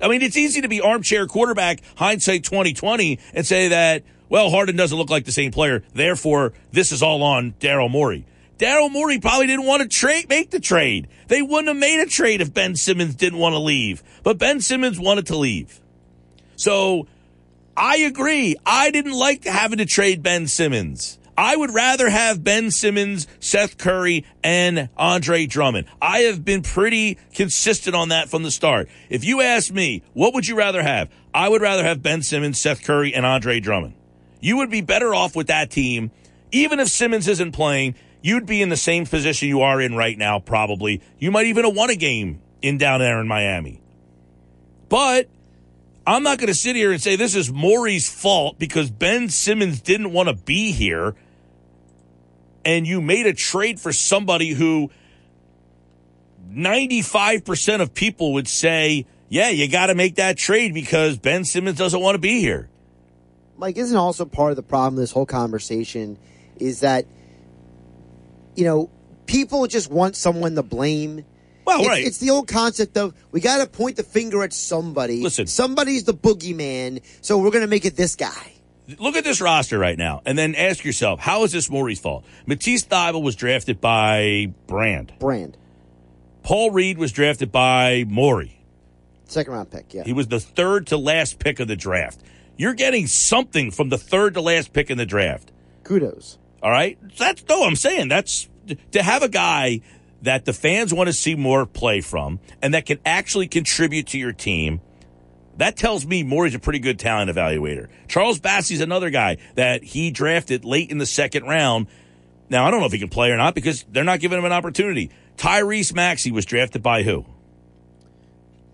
[SPEAKER 2] I mean, it's easy to be armchair quarterback, hindsight 2020, and say that, well, Harden doesn't look like the same player. Therefore, this is all on Daryl Morey. Daryl Morey probably didn't want to trade, make the trade. They wouldn't have made a trade if Ben Simmons didn't want to leave. But Ben Simmons wanted to leave. So I agree. I didn't like having to trade Ben Simmons. I would rather have Ben Simmons, Seth Curry, and Andre Drummond. I have been pretty consistent on that from the start. If you ask me, what would you rather have? I would rather have Ben Simmons, Seth Curry, and Andre Drummond. You would be better off with that team. Even if Simmons isn't playing, you'd be in the same position you are in right now, probably. You might even have won a game in down there in Miami. But I'm not going to sit here and say this is Morey's fault because Ben Simmons didn't want to be here and you made a trade for somebody who 95% of people would say, yeah, you got to make that trade because Ben Simmons doesn't want to be here.
[SPEAKER 3] Mike, isn't also part of the problem this whole conversation is that, you know, people just want someone to blame.
[SPEAKER 2] Well,
[SPEAKER 3] It's,
[SPEAKER 2] right.
[SPEAKER 3] it's the old concept of we got to point the finger at somebody.
[SPEAKER 2] Listen.
[SPEAKER 3] somebody's the boogeyman, so we're going to make it this guy.
[SPEAKER 2] Look at this roster right now and then ask yourself, how is this Morey's fault? Matisse Thybulle was drafted by Brand.
[SPEAKER 3] Brand,
[SPEAKER 2] Paul Reed was drafted by Morey.
[SPEAKER 3] second round pick. Yeah,
[SPEAKER 2] He was the third to last pick of the draft. You're getting something from the third to last pick in the draft.
[SPEAKER 3] kudos.
[SPEAKER 2] All right. That's no, I'm saying that's to have a guy that the fans want to see more play from and that can actually contribute to your team. That tells me Morey's a pretty good talent evaluator. Charles Bassey's another guy that he drafted late in the second round. Now, I don't know if he can play or not because they're not giving him an opportunity. Tyrese Maxey was drafted by who?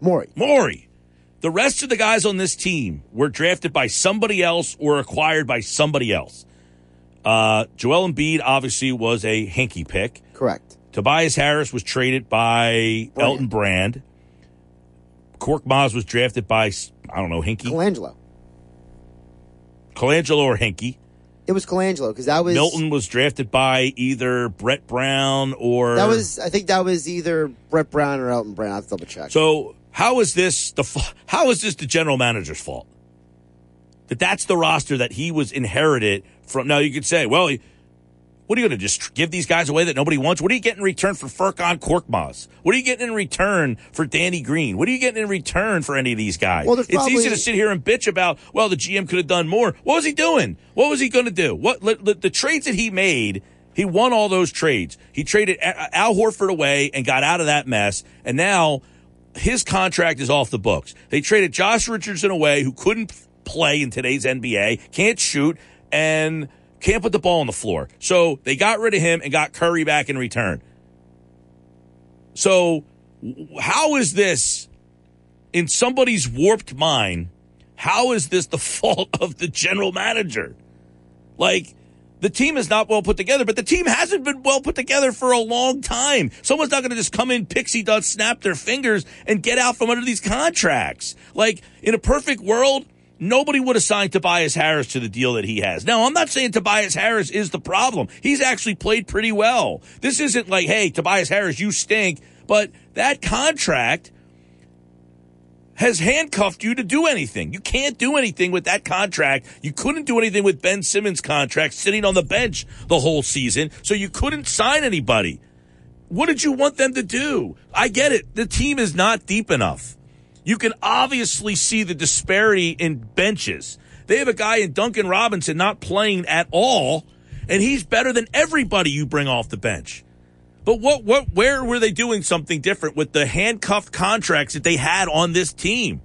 [SPEAKER 3] Maury,
[SPEAKER 2] Morey. The rest of the guys on this team were drafted by somebody else or acquired by somebody else. Uh, Joel Embiid obviously was a Hinkie pick.
[SPEAKER 3] correct.
[SPEAKER 2] Tobias Harris was traded by
[SPEAKER 3] Brand.
[SPEAKER 2] Elton Brand. Korkmaz was drafted by, I don't know, Hinkie.
[SPEAKER 3] Colangelo.
[SPEAKER 2] Colangelo or Hinkie.
[SPEAKER 3] It was Colangelo because that was
[SPEAKER 2] Milton was drafted by either Brett Brown or.
[SPEAKER 3] That was I think that was either Brett Brown or Elton Brown. I have to double check.
[SPEAKER 2] So how is this the how is this the general manager's fault? That that's the roster that he was inherited from. Now you could say, well, he, What are you going to just give these guys away that nobody wants? What are you getting in return for Furkan Korkmaz? What are you getting in return for Danny Green? What are you getting in return for any of these guys?
[SPEAKER 3] Well, there's
[SPEAKER 2] it's
[SPEAKER 3] probably-
[SPEAKER 2] easy to sit here and bitch about, well, the GM could have done more. What was he doing? What was he going to do? What the, the, the trades that he made, he won all those trades. He traded Al Horford away and got out of that mess. And now his contract is off the books. They traded Josh Richardson away, who couldn't play in today's NBA, can't shoot, and can't put the ball on the floor. So they got rid of him and got Curry back in return. So how is this in somebody's warped mind? How is this the fault of the general manager? Like, the team is not well put together, but the team hasn't been well put together for a long time. Someone's not going to just come in, pixie dust, snap their fingers, and get out from under these contracts. Like, in a perfect world, nobody would have signed Tobias Harris to the deal that he has. Now, I'm not saying Tobias Harris is the problem. He's actually played pretty well. This isn't like, hey, Tobias Harris, you stink. But that contract has handcuffed you to do anything. You can't do anything with that contract. You couldn't do anything with Ben Simmons' contract sitting on the bench the whole season, so you couldn't sign anybody. What did you want them to do? I get it. The team is not deep enough. You can obviously see the disparity in benches. They have a guy in Duncan Robinson not playing at all, and he's better than everybody you bring off the bench. But what, what, where were they doing something different with the handcuffed contracts that they had on this team?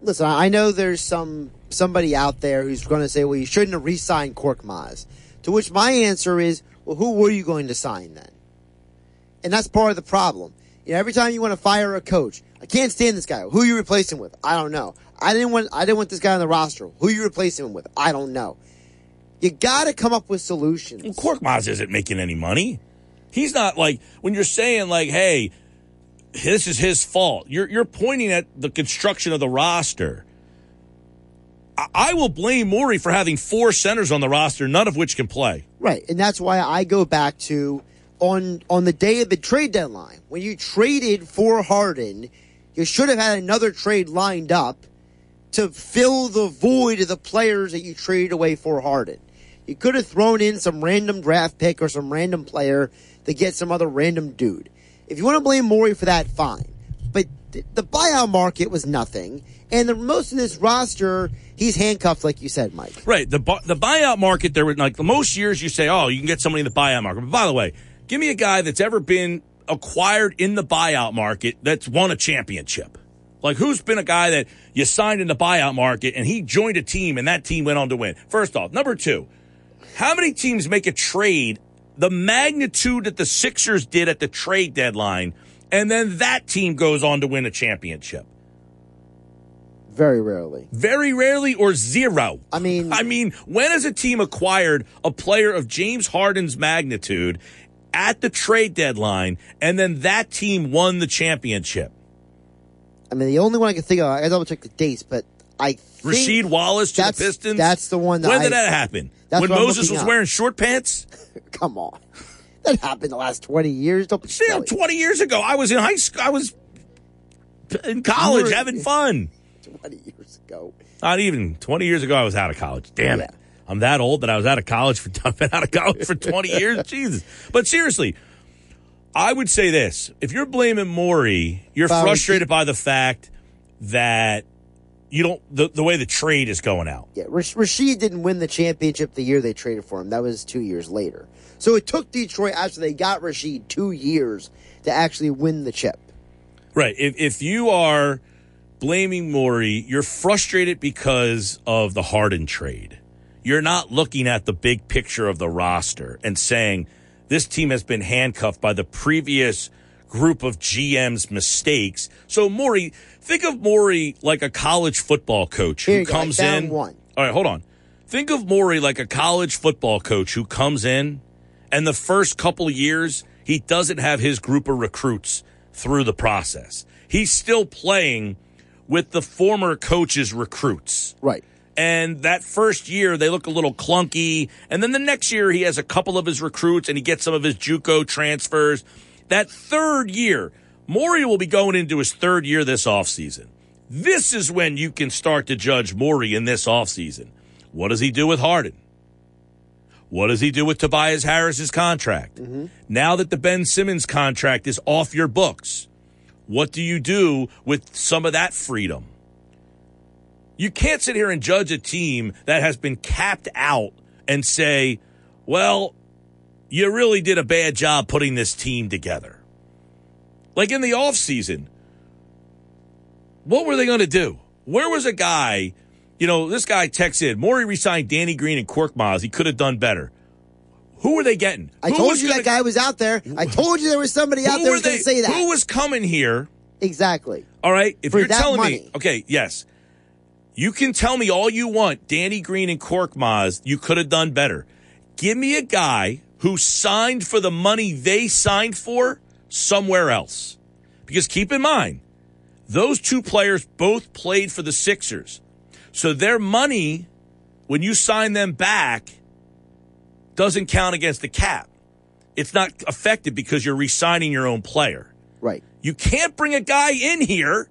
[SPEAKER 3] Listen, I know there's some somebody out there who's going to say, "Well, you shouldn't have re-signed Korkmaz." To which my answer is, "Well, who were you going to sign then?" And that's part of the problem. You know, every time you want to fire a coach, I can't stand this guy. Who are you replacing with? I don't know. I didn't want I didn't want this guy on the roster. Who are you replacing him with? I don't know. You got to come up with solutions.
[SPEAKER 2] Well, Korkmaz isn't making any money. He's not like when you're saying like, "Hey, this is his fault." You're you're pointing at the construction of the roster. I, I will blame Morey for having four centers on the roster, none of which can play.
[SPEAKER 3] Right, and that's why I go back to on on the day of the trade deadline when you traded for Harden, you should have had another trade lined up to fill the void of the players that you traded away for Harden. You could have thrown in some random draft pick or some random player to get some other random dude. If you want to blame Morey for that, fine. But th- the buyout market was nothing, and the most of this roster, he's handcuffed, like you said, Mike.
[SPEAKER 2] Right. The bu- the buyout market, there were like the most years you say, oh, you can get somebody in the buyout market. But by the way, give me a guy that's ever been acquired in the buyout market that's won a championship. Like who's been a guy that you signed in the buyout market and he joined a team and that team went on to win? First off, number two, how many teams make a trade the magnitude that the Sixers did at the trade deadline, and then that team goes on to win a championship?
[SPEAKER 3] Very rarely.
[SPEAKER 2] Very rarely or zero.
[SPEAKER 3] I mean-
[SPEAKER 2] I mean, when has a team acquired a player of James Harden's magnitude at the trade deadline and then that team won the championship?
[SPEAKER 3] I mean, the only one I can think of, I double check the dates, but I think
[SPEAKER 2] Rasheed Wallace to the Pistons?
[SPEAKER 3] that's the one that
[SPEAKER 2] when did
[SPEAKER 3] I-
[SPEAKER 2] that happen? When Moses was
[SPEAKER 3] up.
[SPEAKER 2] wearing short pants?
[SPEAKER 3] Come on, that happened the last twenty years. Don't
[SPEAKER 2] Still, 20 years ago, I was in high school. I was in college
[SPEAKER 3] were-
[SPEAKER 2] having fun.
[SPEAKER 3] Twenty years ago.
[SPEAKER 2] Not even 20 years ago, I was out of college. Damn it. I'm that old that I was out of college for, I've been out of college for 20 years. Jesus. But seriously, I would say this. If you're blaming Morey, you're frustrated by the fact that you don't, the, the way the trade is going out.
[SPEAKER 3] Yeah, Rash- Rasheed didn't win the championship the year they traded for him. That was two years later. So it took Detroit after they got Rasheed two years to actually win the chip.
[SPEAKER 2] Right. If, if you are blaming Morey, you're frustrated because of the Harden trade. You're not looking at the big picture of the roster and saying this team has been handcuffed by the previous group of GM's mistakes. So Morey, think of Morey like a college football coach who
[SPEAKER 3] you go.
[SPEAKER 2] Comes in.
[SPEAKER 3] one.
[SPEAKER 2] All right, hold on. Think of Morey like a college football coach who comes in and the first couple of years he doesn't have his group of recruits through the process. He's still playing with the former coach's recruits.
[SPEAKER 3] Right.
[SPEAKER 2] And that first year they look a little clunky. And then the next year he has a couple of his recruits and he gets some of his JUCO transfers. That third year, Morey will be going into his third year this offseason. This is when you can start to judge Morey in this offseason. What does he do with Harden? What does he do with Tobias Harris's contract? Mm-hmm. Now that the Ben Simmons contract is off your books, what do you do with some of that freedom? You can't sit here and judge a team that has been capped out and say, well, you really did a bad job putting this team together. Like in the offseason, what were they going to do? Where was a guy, you know, this guy texted, Morey resigned Danny Green and Korkmaz. He could have done better. Who were they getting?
[SPEAKER 3] I
[SPEAKER 2] Who
[SPEAKER 3] told you
[SPEAKER 2] gonna-
[SPEAKER 3] that guy was out there. I told you there was somebody out there
[SPEAKER 2] were
[SPEAKER 3] who's going to say that.
[SPEAKER 2] Who was coming here?
[SPEAKER 3] exactly.
[SPEAKER 2] All right. If
[SPEAKER 3] For
[SPEAKER 2] you're telling me, okay, yes, you can tell me all you want. Danny Green and Korkmaz, you could have done better. Give me a guy who signed for the money they signed for somewhere else. Because keep in mind, those two players both played for the Sixers. So their money, when you sign them back, doesn't count against the cap. It's not affected because you're re-signing your own player.
[SPEAKER 3] Right.
[SPEAKER 2] You can't bring a guy in here,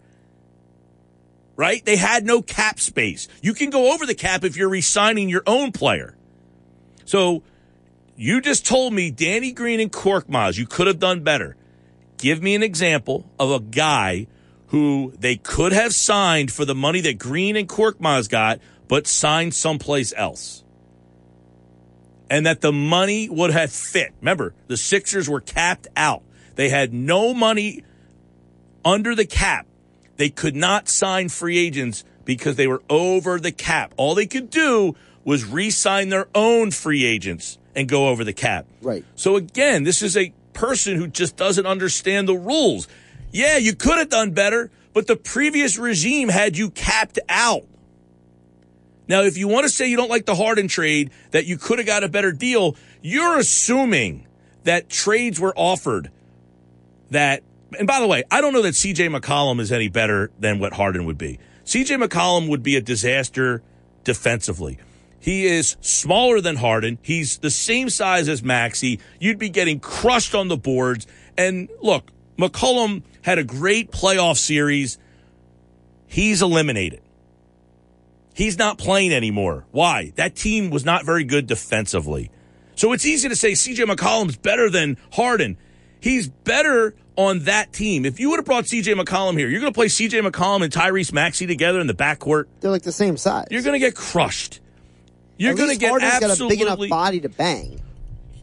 [SPEAKER 2] right? They had no cap space. You can go over the cap if you're re-signing your own player. So you just told me Danny Green and Korkmaz, you could have done better. Give me an example of a guy who they could have signed for the money that Green and Korkmaz got, but signed someplace else. And that the money would have fit. Remember, the Sixers were capped out. They had no money under the cap. They could not sign free agents because they were over the cap. All they could do was re-sign their own free agents and go over the cap.
[SPEAKER 3] Right.
[SPEAKER 2] So again, this is a person who just doesn't understand the rules. Yeah, you could have done better, but the previous regime had you capped out. Now, if you want to say you don't like the Harden trade, that you could have got a better deal, you're assuming that trades were offered that, and by the way, I don't know that CJ McCollum is any better than what Harden would be. CJ McCollum would be a disaster defensively. He is smaller than Harden. He's the same size as Maxey. You'd be getting crushed on the boards. And look, McCollum had a great playoff series. He's eliminated. He's not playing anymore. Why? That team was not very good defensively. So it's easy to say CJ McCollum's better than Harden. He's better on that team. If you would have brought CJ McCollum here, you're going to play CJ McCollum and Tyrese Maxey together in the backcourt.
[SPEAKER 3] They're like the same size.
[SPEAKER 2] You're going to get crushed. You're going to get
[SPEAKER 3] Harden's got a big enough body to bang.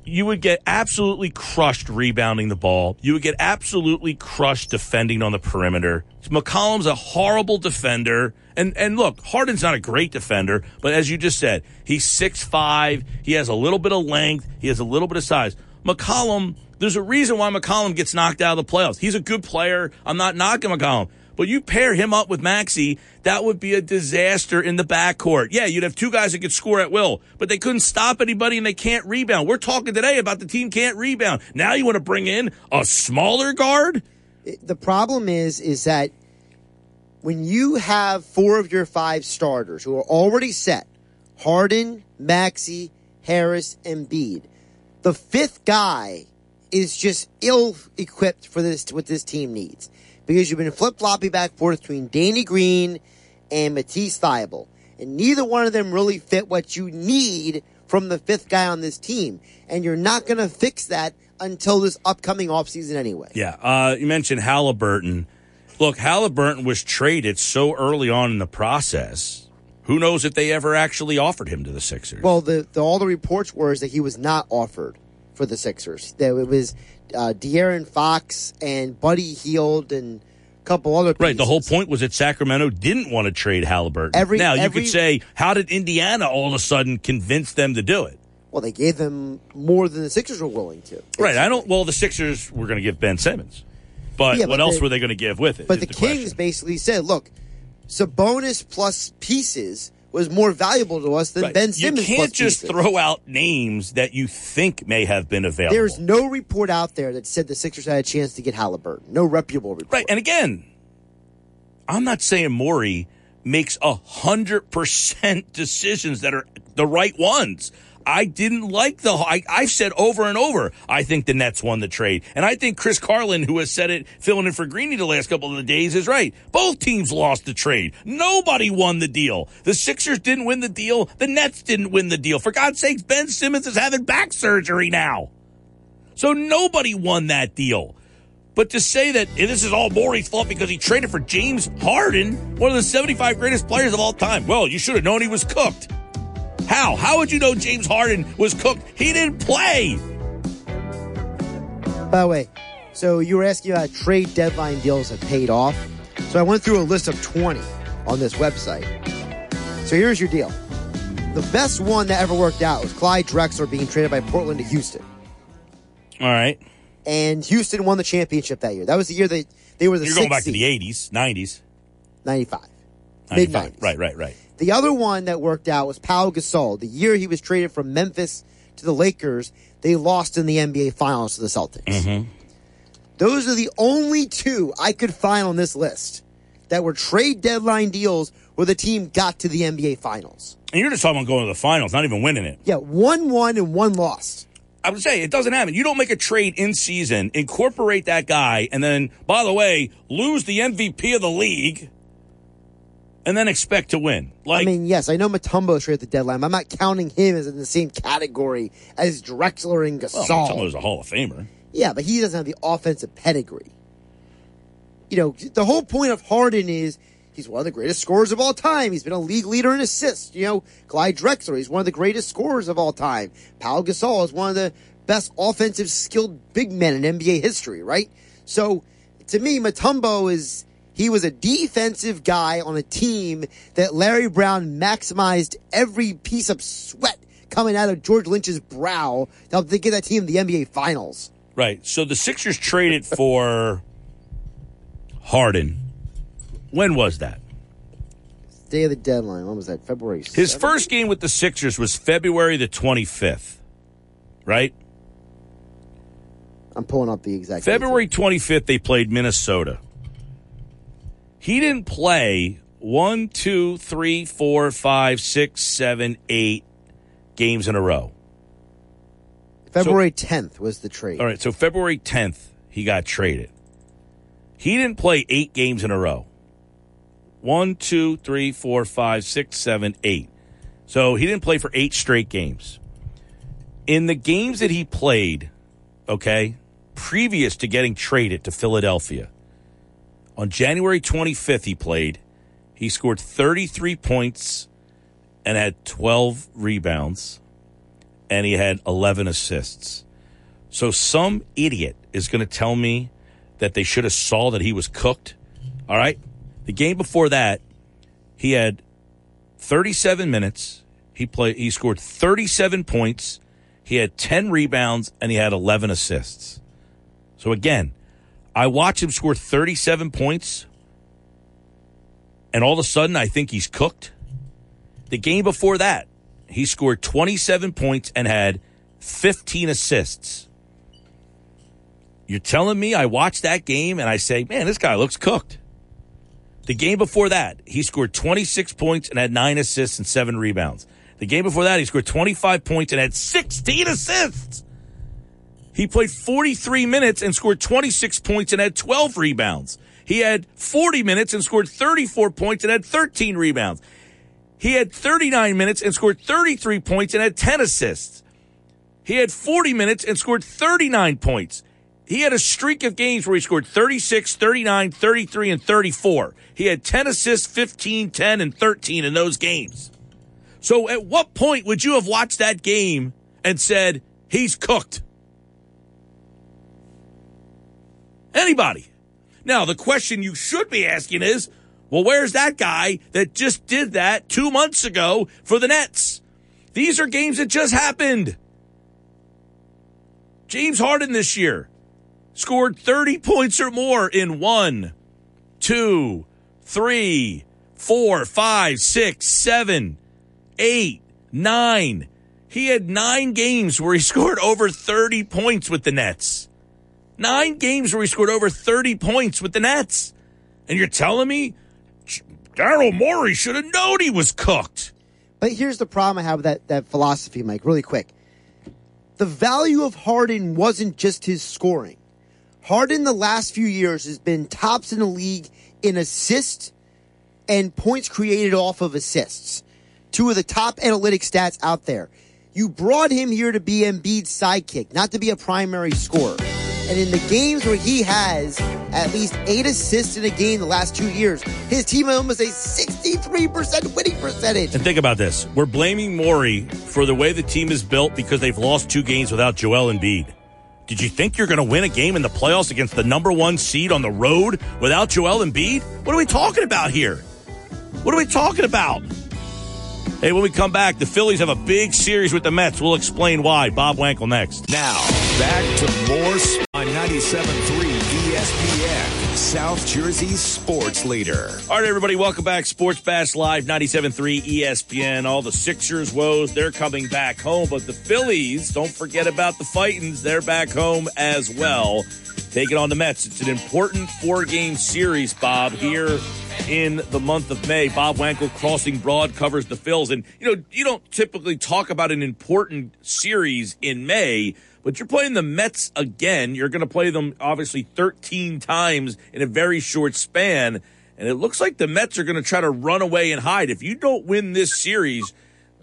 [SPEAKER 2] you would get absolutely crushed rebounding the ball. You would get absolutely crushed defending on the perimeter. McCollum's a horrible defender. And and look, Harden's not a great defender, but as you just said, he's six five. He has a little bit of length. He has a little bit of size. McCollum, there's a reason why McCollum gets knocked out of the playoffs. He's a good player. I'm not knocking McCollum. But you pair him up with Maxey, that would be a disaster in the backcourt. Yeah, you'd have two guys that could score at will, but they couldn't stop anybody and they can't rebound. We're talking today about the team can't rebound. Now you want to bring in a smaller guard?
[SPEAKER 3] the problem is is that when you have four of your five starters who are already set, Harden, Maxey, Harris, and Bede, the fifth guy is just ill equipped for this what this team needs. Because you've been flip flopping back and forth between Danny Green and Matisse Thybulle. And neither one of them really fit what you need from the fifth guy on this team. And you're not going to fix that until this upcoming offseason anyway.
[SPEAKER 2] Yeah. Uh, you mentioned Halliburton. Look, Halliburton was traded so early on in the process. Who knows if they ever actually offered him to the Sixers?
[SPEAKER 3] Well, the, the all the reports were is that he was not offered for the Sixers. That it was uh, De'Aaron Fox and Buddy Hield and a couple other
[SPEAKER 2] Right. The whole point was that Sacramento didn't want to trade Halliburton.
[SPEAKER 3] Every-
[SPEAKER 2] now you
[SPEAKER 3] every-
[SPEAKER 2] could say, how did Indiana all of a sudden convince them to do it?
[SPEAKER 3] Well, they gave them more than the Sixers were willing to.
[SPEAKER 2] Right. I don't. Well, the Sixers were going to give Ben Simmons, but
[SPEAKER 3] Yeah,
[SPEAKER 2] what
[SPEAKER 3] but
[SPEAKER 2] else
[SPEAKER 3] the-
[SPEAKER 2] were they going to give with it?
[SPEAKER 3] But the,
[SPEAKER 2] the
[SPEAKER 3] Kings
[SPEAKER 2] question.
[SPEAKER 3] basically said, "Look, Sabonis plus pieces was more valuable to us than
[SPEAKER 2] Right.
[SPEAKER 3] Ben Simmons."
[SPEAKER 2] You can't just
[SPEAKER 3] pieces.
[SPEAKER 2] throw out names that you think may have been available.
[SPEAKER 3] There's no report out there that said the Sixers had a chance to get Halliburton. No reputable report.
[SPEAKER 2] Right. And again, I'm not saying Morey makes a hundred percent decisions that are the right ones. I didn't like the. I, I've said over and over, I think the Nets won the trade. And I think Chris Carlin, who has said it, filling in for Greeny the last couple of the days, is right. Both teams lost the trade. Nobody won the deal. The Sixers didn't win the deal. The Nets didn't win the deal. For God's sakes, Ben Simmons is having back surgery now. So nobody won that deal. But to say that this is all Morey's fault because he traded for James Harden, one of the 75 greatest players of all time. Well, you should have known he was cooked. How? How would you know James Harden was cooked? He didn't play.
[SPEAKER 3] By the way, so you were asking about trade deadline deals that paid off. So I went through a list of 20 on this website. So here's your deal. The best one that ever worked out was Clyde Drexler being traded by Portland to Houston.
[SPEAKER 2] All right.
[SPEAKER 3] And Houston won the championship that year. That was the year they, they were the
[SPEAKER 2] You're going back
[SPEAKER 3] sixth
[SPEAKER 2] to the 80s, 90s.
[SPEAKER 3] 95. Mid
[SPEAKER 2] 95.
[SPEAKER 3] 90s.
[SPEAKER 2] Right, right, right.
[SPEAKER 3] The other one that worked out was Paul Gasol. The year he was traded from Memphis to the Lakers, they lost in the NBA Finals to the Celtics.
[SPEAKER 2] Mm-hmm.
[SPEAKER 3] Those are the only two I could find on this list that were trade deadline deals where the team got to the NBA Finals.
[SPEAKER 2] And you're just talking about going to the finals, not even winning it.
[SPEAKER 3] Yeah, one won and one lost.
[SPEAKER 2] I would say it doesn't happen. You don't make a trade in season, incorporate that guy, and then, by the way, lose the MVP of the league, and then expect to win. Like,
[SPEAKER 3] I mean, yes, I know Mutombo was traded at the deadline. But I'm not counting him as in the same category as Drexler and
[SPEAKER 2] well,
[SPEAKER 3] Gasol.
[SPEAKER 2] Mutombo's a Hall of Famer.
[SPEAKER 3] Yeah, but he doesn't have the offensive pedigree. You know, the whole point of Harden is he's one of the greatest scorers of all time. He's been a league leader in assists. You know, Clyde Drexler, he's one of the greatest scorers of all time. Paul Gasol is one of the best offensive skilled big men in NBA history, right? So, to me, Mutombo is he was a defensive guy on a team that Larry Brown maximized every piece of sweat coming out of George Lynch's brow to help get that team to the NBA Finals.
[SPEAKER 2] Right. So the Sixers traded for Harden. When was that?
[SPEAKER 3] Day of the deadline. When was that? February.
[SPEAKER 2] His first game with the Sixers was February the 25th, right?
[SPEAKER 3] I'm pulling up the exact.
[SPEAKER 2] February 25th, they played Minnesota. He didn't play one, two, three, four, five, six, seven, eight games in a row.
[SPEAKER 3] February 10th was the trade.
[SPEAKER 2] All right, so February 10th, he got traded. He didn't play eight games in a row. One, two, three, four, five, six, seven, eight. So he didn't play for eight straight games. In the games that he played, okay, previous to getting traded to Philadelphia, on January 25th, he played. He scored 33 points and had 12 rebounds, and he had 11 assists. So some idiot is going to tell me that they should have saw that he was cooked. All right. The game before that, he had 37 minutes. He played. He scored 37 points. He had 10 rebounds and he had 11 assists. So again, I watch him score 37 points, and all of a sudden I think he's cooked. The game before that, he scored 27 points and had 15 assists. You're telling me I watched that game and I say, man, this guy looks cooked. The game before that, he scored 26 points and had nine assists and seven rebounds. The game before that, he scored 25 points and had 16 assists. He played 43 minutes and scored 26 points and had 12 rebounds. He had 40 minutes and scored 34 points and had 13 rebounds. He had 39 minutes and scored 33 points and had 10 assists. He had 40 minutes and scored 39 points. He had a streak of games where he scored 36, 39, 33, and 34. He had 10 assists, 15, 10, and 13 in those games. So at what point would you have watched that game and said, he's cooked? Anybody. Now, the question you should be asking is, well, where's that guy that just did that two months ago for the Nets? These are games that just happened. James Harden this year scored 30 points or more in one, two, three, four, five, six, seven, eight, nine. He had nine games where he scored over 30 points with the Nets. Nine games where he scored over 30 points with the Nets. And you're telling me Daryl Morey should have known he was cooked.
[SPEAKER 3] But here's the problem I have with that, that philosophy, Mike, really quick. The value of Harden wasn't just his scoring. Harden the last few years has been tops in the league in assists and points created off of assists. Two of the top analytic stats out there. You brought him here to be Embiid's sidekick, not to be a primary scorer. And in the games where he has at least eight assists in a game the last two years, his team almost a 63% winning percentage.
[SPEAKER 2] And think about this. We're blaming Morey for the way the team is built because they've lost two games without Joel Embiid. Did you think you're going to win a game in the playoffs against the number one seed on the road without Joel Embiid? What are we talking about here? What are we talking about? Hey, when we come back, the Phillies have a big series with the Mets. We'll explain why. Bob Wankel next.
[SPEAKER 1] Now, back to more on 97.3 ESPN, South Jersey's sports leader.
[SPEAKER 2] All right, everybody, welcome back. Sports Bash Live, 97.3 ESPN. All the Sixers woes, they're coming back home. But the Phillies, don't forget about the Fightins. They're back home as well. Taking it on the Mets. It's an important four-game series, Bob, here in the month of May. Bob Wankel crossing broad covers the Phils. And, you know, you don't typically talk about an important series in May, but you're playing the Mets again. You're going to play them obviously 13 times in a very short span. And it looks like the Mets are going to try to run away and hide. If you don't win this series,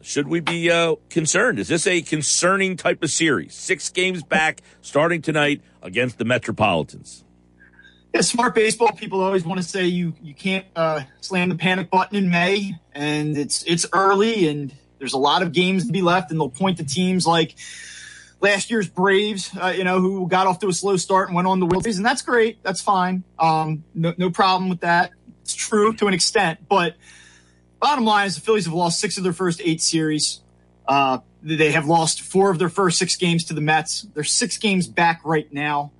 [SPEAKER 2] should we be uh, concerned? Is this a concerning type of series? Six games back starting tonight against the Metropolitans.
[SPEAKER 4] Yeah, smart baseball people always want to say you you can't uh, slam the panic button in May, and it's it's early, and there's a lot of games to be left, and they'll point to teams like last year's Braves, uh, you know, who got off to a slow start and went on the World Series, and that's great, that's fine, um, no, no problem with that. It's true to an extent, but bottom line is the Phillies have lost six of their first eight series. Uh, they have lost four of their first six games to the Mets. They're six games back right now.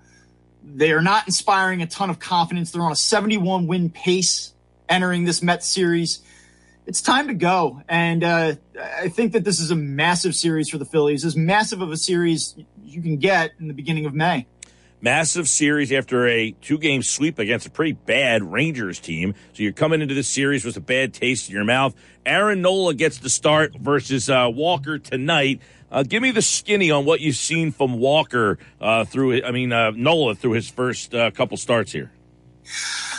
[SPEAKER 4] They are not inspiring a ton of confidence. They're on a 71 win pace entering this Mets series. It's time to go. And uh, I think that this is a massive series for the Phillies, as massive of a series you can get in the beginning of May.
[SPEAKER 2] Massive series after a two game sweep against a pretty bad Rangers team. So you're coming into this series with a bad taste in your mouth. Aaron Nola gets the start versus uh, Walker tonight. Uh, give me the skinny on what you've seen from Walker uh, through. I mean uh, Nola through his first uh, couple starts here.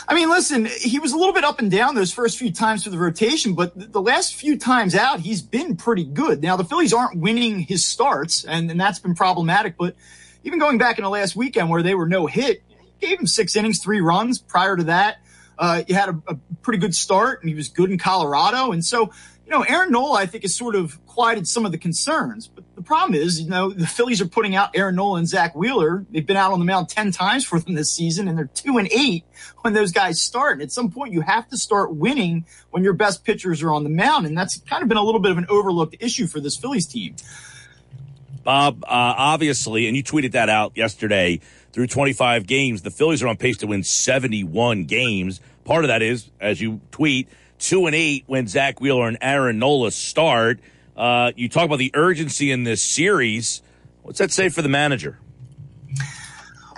[SPEAKER 4] I mean, listen, he was a little bit up and down those first few times for the rotation, but the last few times out, he's been pretty good. Now the Phillies aren't winning his starts, and, and that's been problematic. But even going back in the last weekend where they were no hit, gave him six innings, three runs. Prior to that, uh, he had a, a pretty good start, and he was good in Colorado. And so, you know, Aaron Nola, I think, has sort of quieted some of the concerns. The problem is, you know, the Phillies are putting out Aaron Nola and Zack Wheeler. They've been out on the mound 10 times for them this season, and they're two and eight when those guys start. And at some point, you have to start winning when your best pitchers are on the mound. And that's kind of been a little bit of an overlooked issue for this Phillies team.
[SPEAKER 2] Bob, uh, obviously, and you tweeted that out yesterday, through 25 games, the Phillies are on pace to win 71 games. Part of that is, as you tweet, two and eight when Zach Wheeler and Aaron Nola start. Uh, you talk about the urgency in this series. What's that say for the manager?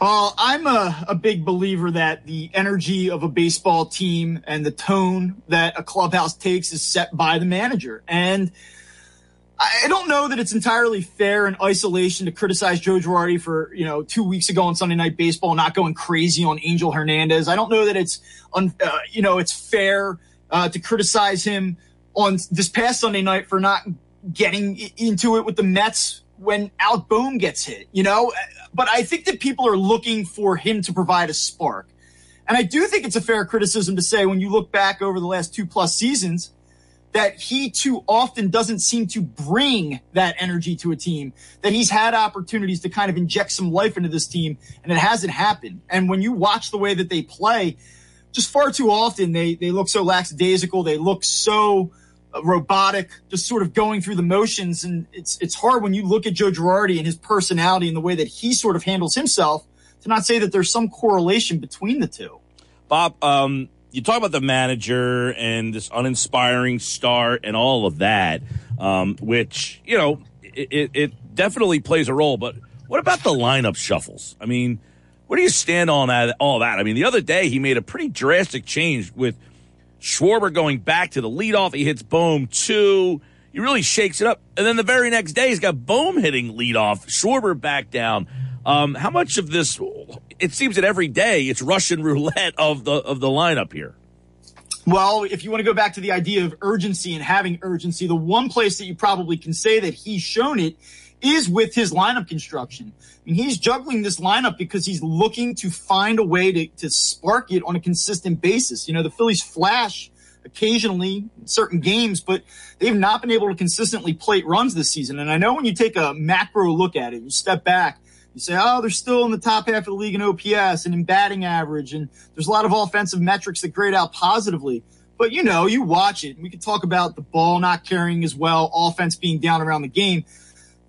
[SPEAKER 4] Well, I'm a, a big believer that the energy of a baseball team and the tone that a clubhouse takes is set by the manager. And I don't know that it's entirely fair in isolation to criticize Joe Girardi for, you know, two weeks ago on Sunday Night Baseball not going crazy on Angel Hernandez. I don't know that it's, un, uh, you know, it's fair uh, to criticize him on this past Sunday night for not getting into it with the Mets when Alec Bohm gets hit, you know? But I think that people are looking for him to provide a spark. And I do think it's a fair criticism to say when you look back over the last two plus seasons, that he too often doesn't seem to bring that energy to a team, that he's had opportunities to kind of inject some life into this team and it hasn't happened. And when you watch the way that they play, just far too often they, they look so lackadaisical. They look so robotic, just sort of going through the motions. And it's, it's hard when you look at Joe Girardi and his personality and the way that he sort of handles himself to not say that there's some correlation between the two.
[SPEAKER 2] Bob, um, you talk about the manager and this uninspiring start and all of that, um, which you know it, it, definitely plays a role. But what about the lineup shuffles? I mean, where do you stand on that, all that? I mean, the other day he made a pretty drastic change with Schwarber going back to the leadoff. He hits Bohm two. he really shakes it up. And then the very next day, he's got Bohm hitting leadoff, Schwarber back down. Um, how much of this? It seems that every day it's Russian roulette of the of the lineup here.
[SPEAKER 4] Well, if you want to go back to the idea of urgency and having urgency, the one place that you probably can say that he's shown it is with his lineup construction. I mean, he's juggling this lineup because he's looking to find a way to, to spark it on a consistent basis. You know, the Phillies flash occasionally in certain games, but they've not been able to consistently plate runs this season. And I know when you take a macro look at it, you step back, you say, oh, they're still in the top half of the league in OPS and in batting average. And there's a lot of offensive metrics that grade out positively. But you know, you watch it. We could talk about the ball not carrying as well, offense being down around the game.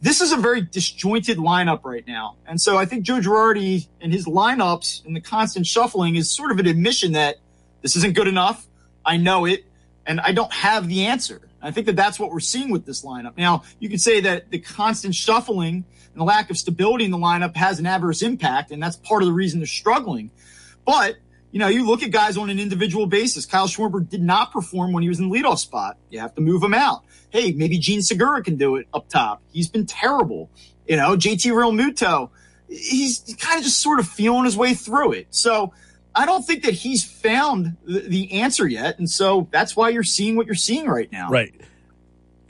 [SPEAKER 4] This is a very disjointed lineup right now. And so I think Joe Girardi and his lineups and the constant shuffling is sort of an admission that this isn't good enough. I know it and I don't have the answer. I think that that's what we're seeing with this lineup. Now, you could say that the constant shuffling and the lack of stability in the lineup has an adverse impact, and that's part of the reason they're struggling. But, you know, you look at guys on an individual basis. Kyle Schwarber did not perform when he was in the leadoff spot. You have to move him out. Hey, maybe Jean Segura can do it up top. He's been terrible. You know, JT Realmuto, he's kind of just sort of feeling his way through it. So, I don't think that he's found the, the, answer yet. And so that's why you're seeing what you're seeing right now.
[SPEAKER 2] Right.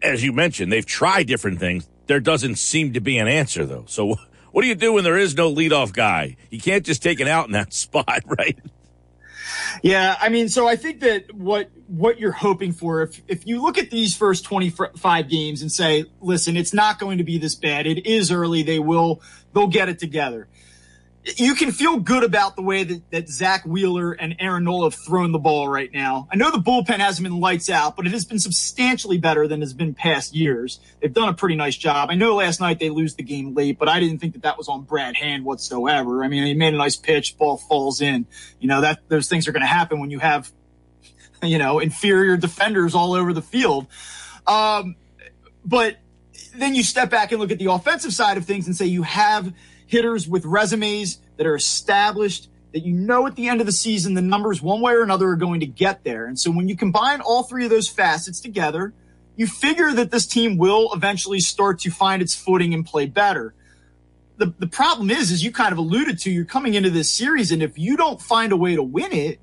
[SPEAKER 2] As you mentioned, they've tried different things. There doesn't seem to be an answer, though. So what do you do when there is no leadoff guy? You can't just take it out in that spot, right?
[SPEAKER 4] Yeah, I mean, so I think that what what you're hoping for, if if you look at these first 25 games and say, listen, it's not going to be this bad. It is early. They will they'll get it together you can feel good about the way that, that Zack Wheeler and Aaron Nola have thrown the ball right now. I know the bullpen hasn't been lights out, but it has been substantially better than has been past years. They've done a pretty nice job. I know last night they lose the game late, but I didn't think that that was on Brad Hand whatsoever. I mean, he made a nice pitch, ball falls in. You know, that those things are going to happen when you have, you know, inferior defenders all over the field. Um, but then you step back and look at the offensive side of things and say you have – hitters with resumes that are established that you know at the end of the season the numbers one way or another are going to get there. And so when you combine all three of those facets together, you figure that this team will eventually start to find its footing and play better. The, the problem is, as you kind of alluded to, you're coming into this series, and if you don't find a way to win it,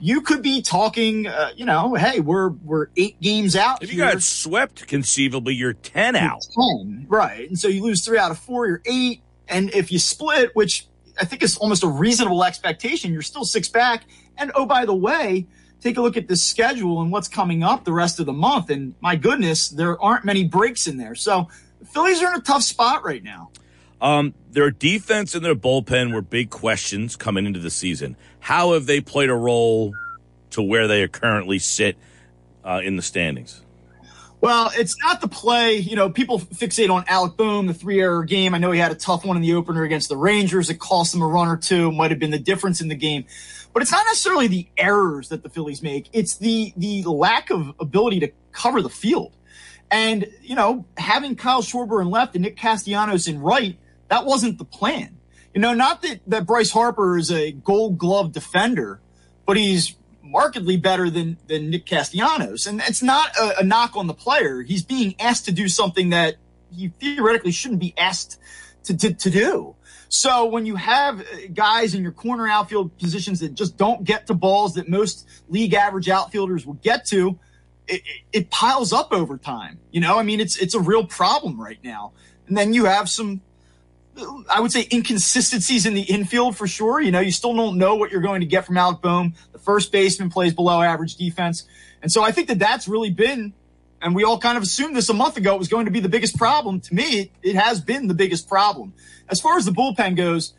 [SPEAKER 4] you could be talking, uh, you know, hey, we're we're eight games out.
[SPEAKER 2] If you got swept, conceivably, you're ten out.
[SPEAKER 4] Ten, right? And so you lose three out of four. You're eight. And if you split, which I think is almost a reasonable expectation, you're still six back. And oh, by the way, take a look at the schedule and what's coming up the rest of the month. And my goodness, there aren't many breaks in there. So the Phillies are in a tough spot right now.
[SPEAKER 2] Um, their defense and their bullpen were big questions coming into the season. How have they played a role to where they currently sit uh, in the standings?
[SPEAKER 4] Well, it's not the play. You know, people fixate on Alec Bohm, the three error game. I know he had a tough one in the opener against the Rangers. It cost him a run or two, might have been the difference in the game. But it's not necessarily the errors that the Phillies make. It's the, the lack of ability to cover the field. And, you know, having Kyle Schwarber in left and Nick Castellanos in right, that wasn't the plan. You know, not that, that Bryce Harper is a gold glove defender, but he's markedly better than than Nick Castellanos, and it's not a, a, knock on the player. He's being asked to do something that he theoretically shouldn't be asked to, to, to do. So when you have uh, guys in your corner outfield positions that just don't get to balls that most league average outfielders will get to, it, it piles up over time. You know, I mean, it's it's a real problem right now. And then you have some I would say inconsistencies in the infield for sure. You know, you still don't know what you're going to get from Alec Bohm. The first baseman plays below average defense. And so I think that that's really been, and we all kind of assumed this a month ago, it was going to be the biggest problem. To me, it, it has been the biggest problem. As far as the bullpen goes,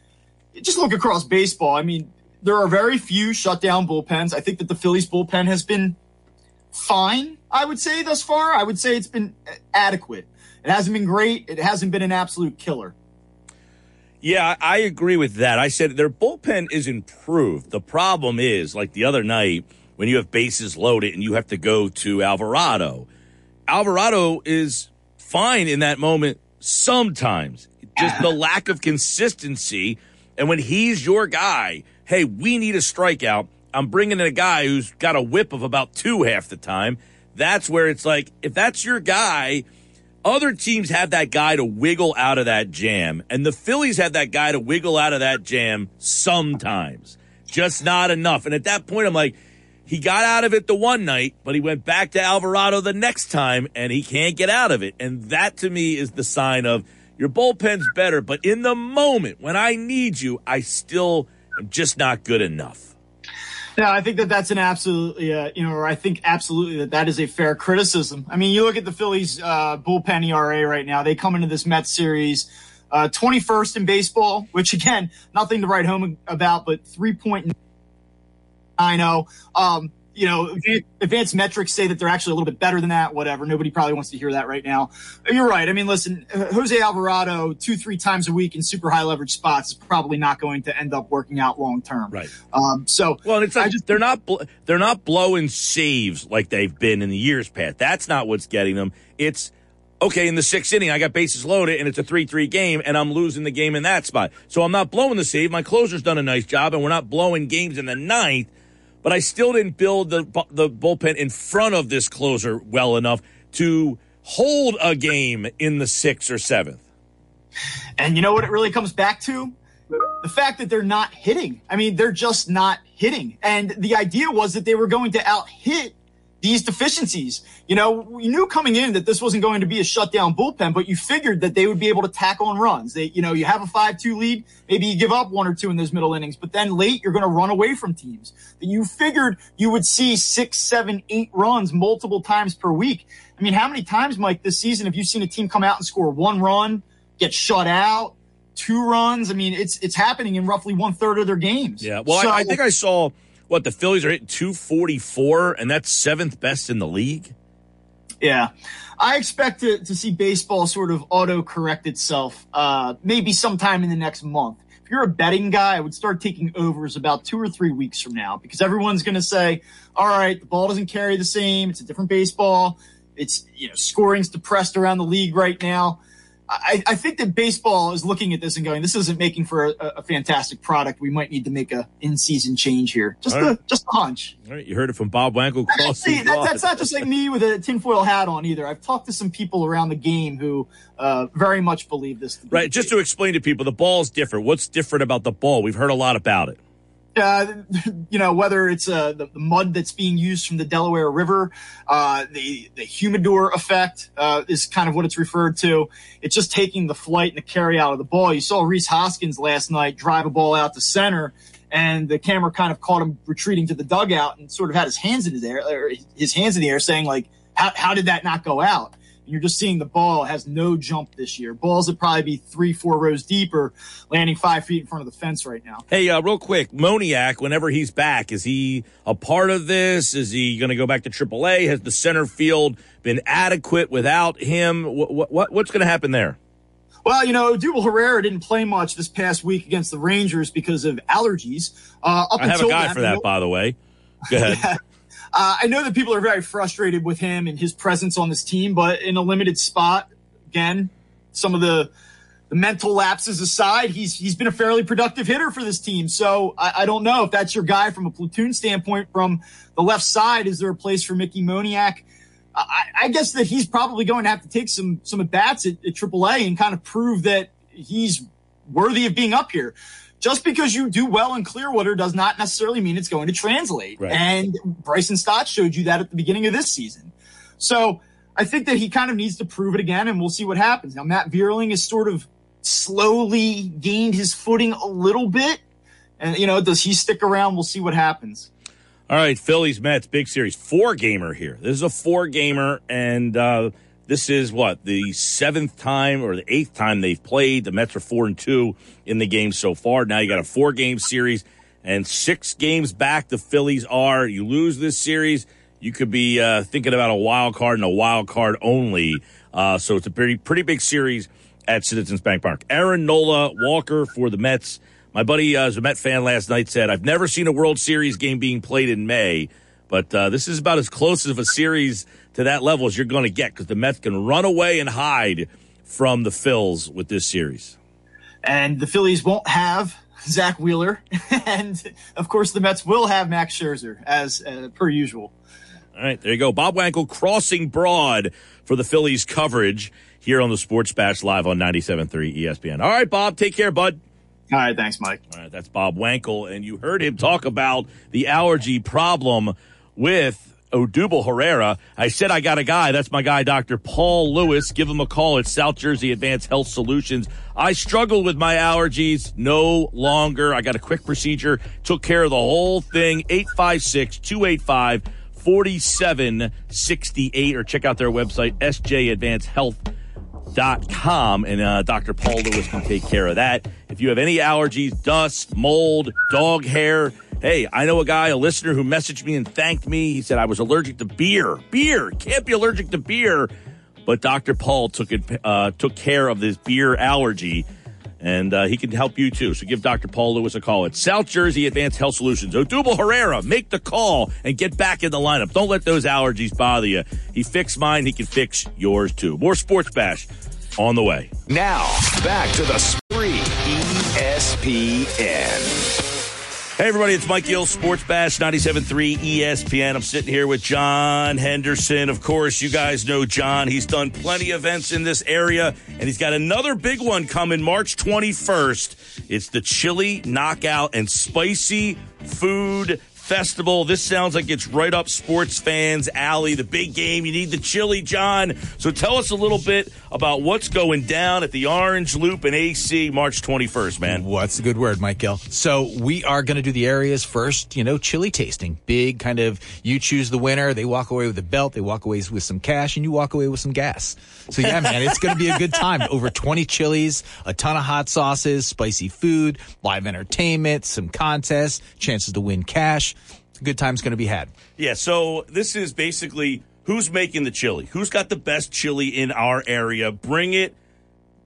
[SPEAKER 4] just look across baseball. I mean, there are very few shutdown bullpens. I think that the Phillies bullpen has been fine, I would say, thus far. I would say it's been adequate. It hasn't been great. It hasn't been an absolute killer.
[SPEAKER 2] Yeah, I agree with that. I said their bullpen is improved. The problem is, like the other night, when you have bases loaded and you have to go to Alvarado. Alvarado is fine in that moment sometimes. Just the lack of consistency. And when he's your guy, hey, we need a strikeout. I'm bringing in a guy who's got a whip of about two half the time. that's where it's like, if that's your guy, other teams have that guy to wiggle out of that jam, and the Phillies have that guy to wiggle out of that jam sometimes, just not enough. And at that point, I'm like, he got out of it the one night, but he went back to Alvarado the next time, and he can't get out of it. And that to me is the sign of your bullpen's better, but in the moment when I need you, I still am just not good enough.
[SPEAKER 4] Yeah, I think that that's an absolutely, uh, you know, or I think absolutely that that is a fair criticism. I mean, you look at the Phillies uh, bullpen ERA right now; they come into this Mets series uh, 21st in baseball, which again, nothing to write home about, but 3.90. Um, you know, advanced metrics say that they're actually a little bit better than that, whatever. Nobody probably wants to hear that right now. You're right. I mean, listen, Jose Alvarado two, three times a week in super high leverage spots is probably not going to end up working out long term.
[SPEAKER 2] Right.
[SPEAKER 4] Um, so,
[SPEAKER 2] well, it's like just, they're not, bl- they're not blowing saves like they've been in the years past. That's not what's getting them. It's, okay, in the sixth inning, I got bases loaded and it's a 3 3 game and I'm losing the game in that spot. So I'm not blowing the save. My closer's done a nice job and we're not blowing games in the ninth but I still didn't build the the bullpen in front of this closer well enough to hold a game in the sixth or seventh.
[SPEAKER 4] And you know what it really comes back to? The fact that they're not hitting. I mean, they're just not hitting. And the idea was that they were going to out hit these deficiencies. You know, we knew coming in that this wasn't going to be a shutdown bullpen, but you figured that they would be able to tack on runs. They, you know, you have a 5-2 lead, maybe you give up one or two in those middle innings, but then late you're going to run away from teams. That you figured you would see six, seven, eight runs multiple times per week. I mean, how many times, Mike, this season have you seen a team come out and score one run, get shut out, two runs? I mean, it's it's happening in roughly one third of their games.
[SPEAKER 2] Yeah. Well, so, I, I think I saw what the Phillies are hitting 244, and that's seventh best in the league.
[SPEAKER 4] Yeah. I expect to, to see baseball sort of auto correct itself, uh, maybe sometime in the next month. If you're a betting guy, I would start taking overs about two or three weeks from now because everyone's going to say, all right, the ball doesn't carry the same. It's a different baseball. It's, you know, scoring's depressed around the league right now. I, I, think that baseball is looking at this and going, "This isn't making for a, a fantastic product. We might need to make a in-season change here." Just a just a hunch.
[SPEAKER 2] All right, you heard it from Bob Wankel.
[SPEAKER 4] See, that, that's not just like me with a tinfoil hat on either. I've talked to some people around the game who uh, very much believe this.
[SPEAKER 2] right. Just to explain to people, the ball's different. What's different about the ball? We've heard a lot about it
[SPEAKER 4] uh, you know, whether it's uh, the, the, mud that's being used from the Delaware River, uh, the the humidor effect uh, is kind of what it's referred to. It's just taking the flight and the carry out of the ball. You saw Rhys Hoskins last night drive a ball out to center, and the camera kind of caught him retreating to the dugout and sort of had his hands in his air, his hands in the air, saying like, "How how did that not go out?" You're just seeing the ball has no jump this year. Balls would probably be three, four rows deeper, landing five feet in front of the fence right now.
[SPEAKER 2] Hey, uh, real quick, Moniak, whenever he's back, is he a part of this? Is he going to go back to AAA? Has the center field been adequate without him? What, what what's going to happen there?
[SPEAKER 4] Well, you know, Odubel Herrera didn't play much this past week against the Rangers because of allergies.
[SPEAKER 2] Uh, up I have a guy for that, by the way. Go ahead. yeah.
[SPEAKER 4] Uh, I know that people are very frustrated with him and his presence on this team, but in a limited spot, again, some of the the mental lapses aside, he's he's been a fairly productive hitter for this team. So I, I, don't know if that's your guy from a platoon standpoint. From the left side, is there a place for Mickey Moniak? I, I guess that he's probably going to have to take some some at bats at, at AAA and kind of prove that he's worthy of being up here just because you do well in Clearwater does not necessarily mean it's going to translate. Right. And Bryson Stott showed you that at the beginning of this season. So I think that he kind of needs to prove it again, and we'll see what happens. Now, Matt Vierling has sort of slowly gained his footing a little bit. And, you know, does he stick around? We'll see what happens.
[SPEAKER 2] All right, Phillies Mets, big series. Four gamer here. This is a four gamer, and uh, this is what the seventh time or the eighth time they've played. The Mets are four and two in the game so far. Now you got a four game series and six games back. The Phillies are. You lose this series, you could be uh, thinking about a wild card and a wild card only. Uh, so it's a pretty pretty big series at Citizens Bank Park. Aaron Nola Walker for the Mets. My buddy, uh, a Met fan last night, said, "I've never seen a World Series game being played in May." But uh, this is about as close of a series to that level as you're going to get because the Mets can run away and hide from the Phils with this series.
[SPEAKER 4] And the Phillies won't have Zach Wheeler, and of course the Mets will have Max Scherzer as uh, per usual.
[SPEAKER 2] All right, there you go. Bob Wankel crossing broad for the Phillies coverage here on the Sports Bash Live on 97.3 ESPN. All right, Bob, take care, bud.
[SPEAKER 4] All right, thanks, Mike.
[SPEAKER 2] All right, that's Bob Wankel, and you heard him talk about the allergy problem with Odubel Herrera. I said I got a guy. That's my guy, Dr. Paul Lewis. Give him a call at South Jersey Advanced Health Solutions. I struggle with my allergies no longer. I got a quick procedure, took care of the whole thing. 856 285 4768 or check out their website, sjadvancedhealth.com. And uh, Dr. Paul Lewis can take care of that. If you have any allergies, dust, mold, dog hair, Hey, I know a guy, a listener who messaged me and thanked me. He said I was allergic to beer. Beer can't be allergic to beer, but Dr. Paul took it uh, took care of this beer allergy, and uh, he can help you too. So give Dr. Paul Lewis a call at South Jersey Advanced Health Solutions. Odubel Herrera, make the call and get back in the lineup. Don't let those allergies bother you. He fixed mine. He can fix yours too. More sports bash on the way.
[SPEAKER 1] Now back to the spree ESPN.
[SPEAKER 2] Hey, everybody, it's Mike Gill, Sports Bash 97.3 ESPN. I'm sitting here with John Henderson. Of course, you guys know John. He's done plenty of events in this area, and he's got another big one coming March 21st. It's the Chili Knockout and Spicy Food festival. This sounds like it's right up sports fans' alley. The big game. You need the chili, John. So tell us a little bit about what's going down at the Orange Loop in AC March 21st, man.
[SPEAKER 5] What's a good word, Gill? So we are going to do the areas first, you know, chili tasting. Big kind of, you choose the winner. They walk away with a belt. They walk away with some cash and you walk away with some gas. So yeah, man, it's going to be a good time. Over 20 chilies, a ton of hot sauces, spicy food, live entertainment, some contests, chances to win cash good time's going to be had.
[SPEAKER 2] Yeah, so this is basically who's making the chili? Who's got the best chili in our area? Bring it,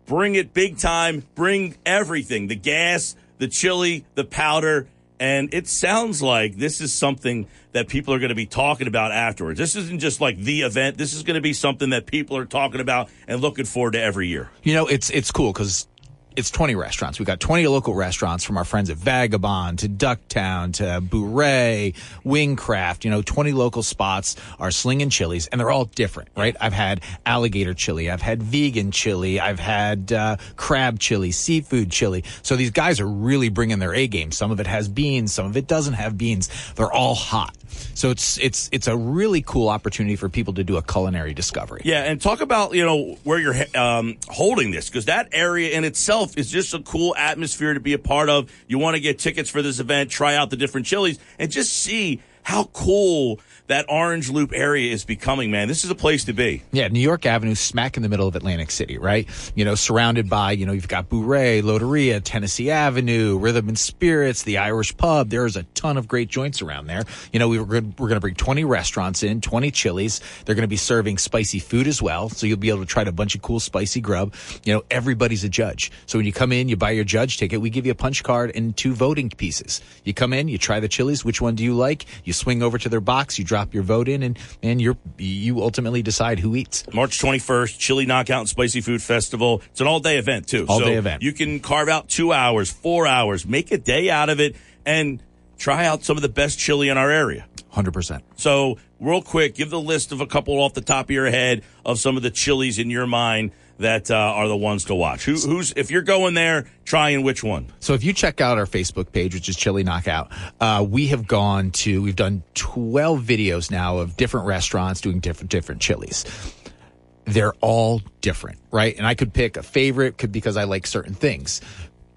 [SPEAKER 2] bring it big time, bring everything the gas, the chili, the powder. And it sounds like this is something that people are going to be talking about afterwards. This isn't just like the event. This is going to be something that people are talking about and looking forward to every year.
[SPEAKER 5] You know, it's it's cool because it's 20 restaurants. We got 20 local restaurants from our friends at Vagabond to Ducktown to Bourrée, Wingcraft. You know, 20 local spots are slinging chilies and they're all different, right? I've had alligator chili. I've had vegan chili. I've had uh, crab chili, seafood chili. So these guys are really bringing their A game. Some of it has beans. Some of it doesn't have beans. They're all hot. So it's it's it's a really cool opportunity for people to do a culinary discovery.
[SPEAKER 2] Yeah, and talk about you know where you're um, holding this because that area in itself is just a cool atmosphere to be a part of. You want to get tickets for this event, try out the different chilies, and just see how cool that Orange Loop area is becoming, man. This is a place to be.
[SPEAKER 5] Yeah, New York Avenue, smack in the middle of Atlantic City, right? You know, surrounded by, you know, you've got Bourrée, Loteria, Tennessee Avenue, Rhythm and Spirits, the Irish Pub. There's a ton of great joints around there. You know, we were we're going to bring 20 restaurants in, 20 chilies. They're going to be serving spicy food as well. So you'll be able to try a bunch of cool spicy grub. You know, everybody's a judge. So when you come in, you buy your judge ticket. We give you a punch card and two voting pieces. You come in, you try the chilies. Which one do you like? You swing over to their box, you drop your vote in, and and you you ultimately decide who eats.
[SPEAKER 2] March 21st, Chili Knockout and Spicy Food Festival. It's an all day event too.
[SPEAKER 5] All
[SPEAKER 2] so
[SPEAKER 5] day event.
[SPEAKER 2] You can carve out two hours, four hours, make a day out of it, and try out some of the best chili in our area.
[SPEAKER 5] Hundred percent.
[SPEAKER 2] So, real quick, give the list of a couple off the top of your head of some of the chilies in your mind that uh, are the ones to watch. Who, who's if you're going there, trying which one?
[SPEAKER 5] So if you check out our Facebook page, which is Chili Knockout, uh, we have gone to we've done twelve videos now of different restaurants doing different different chilies. They're all different, right? And I could pick a favorite could because I like certain things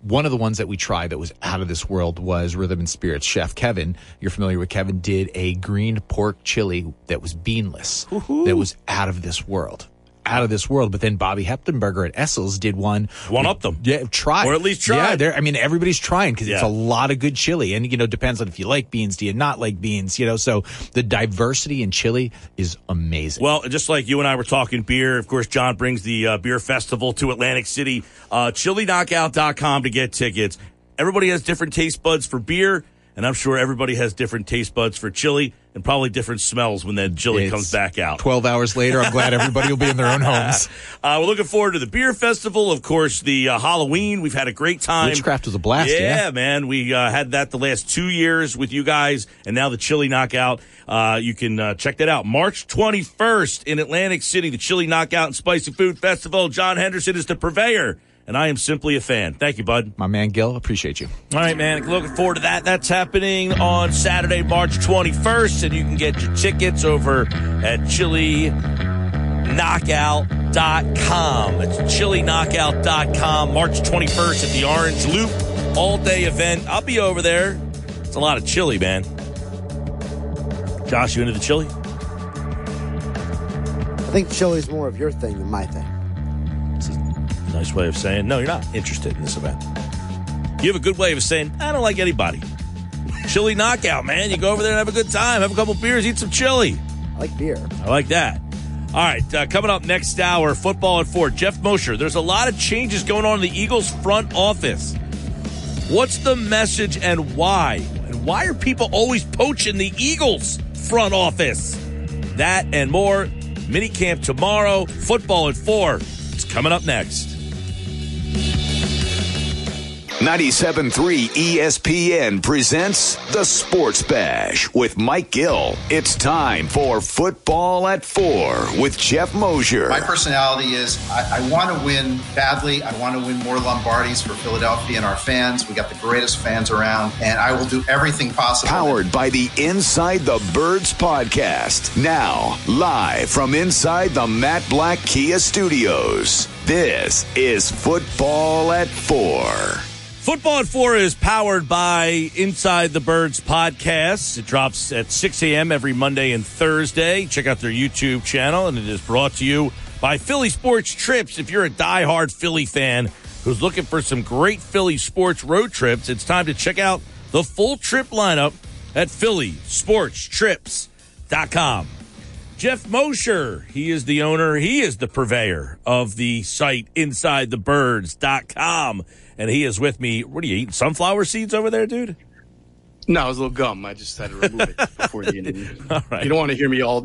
[SPEAKER 5] one of the ones that we tried that was out of this world was Rhythm and Spirits chef Kevin. You're familiar with Kevin did a green pork chili that was beanless. Ooh-hoo. That was out of this world out of this world. But then Bobby Heptenberger at Essel's did one.
[SPEAKER 2] One up them.
[SPEAKER 5] Yeah, try.
[SPEAKER 2] Or at least try.
[SPEAKER 5] Yeah, I mean, everybody's trying because yeah. it's a lot of good chili. And, you know, depends on if you like beans, do you not like beans, you know? So the diversity in chili is amazing.
[SPEAKER 2] Well, just like you and I were talking beer, of course, John brings the uh, beer festival to Atlantic City. Uh, ChiliKnockout.com to get tickets. Everybody has different taste buds for beer, and I'm sure everybody has different taste buds for chili. And probably different smells when that chili
[SPEAKER 5] It's
[SPEAKER 2] comes back out.
[SPEAKER 5] 12 hours later, I'm glad everybody will be in their own homes.
[SPEAKER 2] Uh, we're looking forward to the beer festival, of course, the uh, Halloween. We've had a great time.
[SPEAKER 5] Witchcraft was a blast, yeah.
[SPEAKER 2] man. We uh, had that the last two years with you guys, and now the Chili Knockout. Uh, you can uh, check that out. March 21st in Atlantic City, the Chili Knockout and Spicy Food Festival. John Henderson is the purveyor, and I am simply a fan. Thank you, bud.
[SPEAKER 5] My man Gill, appreciate you.
[SPEAKER 2] All right, man. Looking forward to that. That's happening on Saturday, March 21st, and you can get your tickets over at chiliknockout.com. It's chiliknockout.com, March 21st at the Orange Loop, all day event. I'll be over there. It's a lot of chili, man. Josh, you into the chili?
[SPEAKER 3] I think chili's more of your thing than my thing.
[SPEAKER 2] Nice way of saying, no, you're not interested in this event. You have a good way of saying, I don't like anybody. Chili knockout, man. You go over there and have a good time, have a couple beers, eat some chili.
[SPEAKER 3] I like beer.
[SPEAKER 2] I like that. All right, uh, coming up next hour, football at four. Jeff Mosher. There's a lot of changes going on in the Eagles front office. What's the message and why? And why are people always poaching the Eagles front office? That and more. Mini camp tomorrow. Football at four. It's coming up next.
[SPEAKER 1] 97.3 ESPN presents the Sports Bash with Mike Gill. It's time for Football at Four with Jeff Mosher.
[SPEAKER 6] My personality is I, I want to win badly. I want to win more Lombardis for Philadelphia and our fans. We got the greatest fans around, and I will do everything possible.
[SPEAKER 1] Powered by the Inside the Birds podcast. Now, live from inside the Matt Blatt Kia studios. This is Football at Four.
[SPEAKER 2] Football at Four is powered by Inside the Birds podcast. It drops at 6 a.m. every Monday and Thursday. Check out their YouTube channel, and it is brought to you by Philly Sports Trips. If you're a diehard Philly fan who's looking for some great Philly sports road trips, it's time to check out the full trip lineup at PhillySportsTrips.com. Jeff Mosher, he is the owner, he is the purveyor of the site InsideTheBirds.com. And he is with me. What are you eating? Sunflower seeds over there, dude?
[SPEAKER 7] No, it was a little gum. I just had to remove it before the interview.
[SPEAKER 2] All right.
[SPEAKER 7] You don't want to hear me all,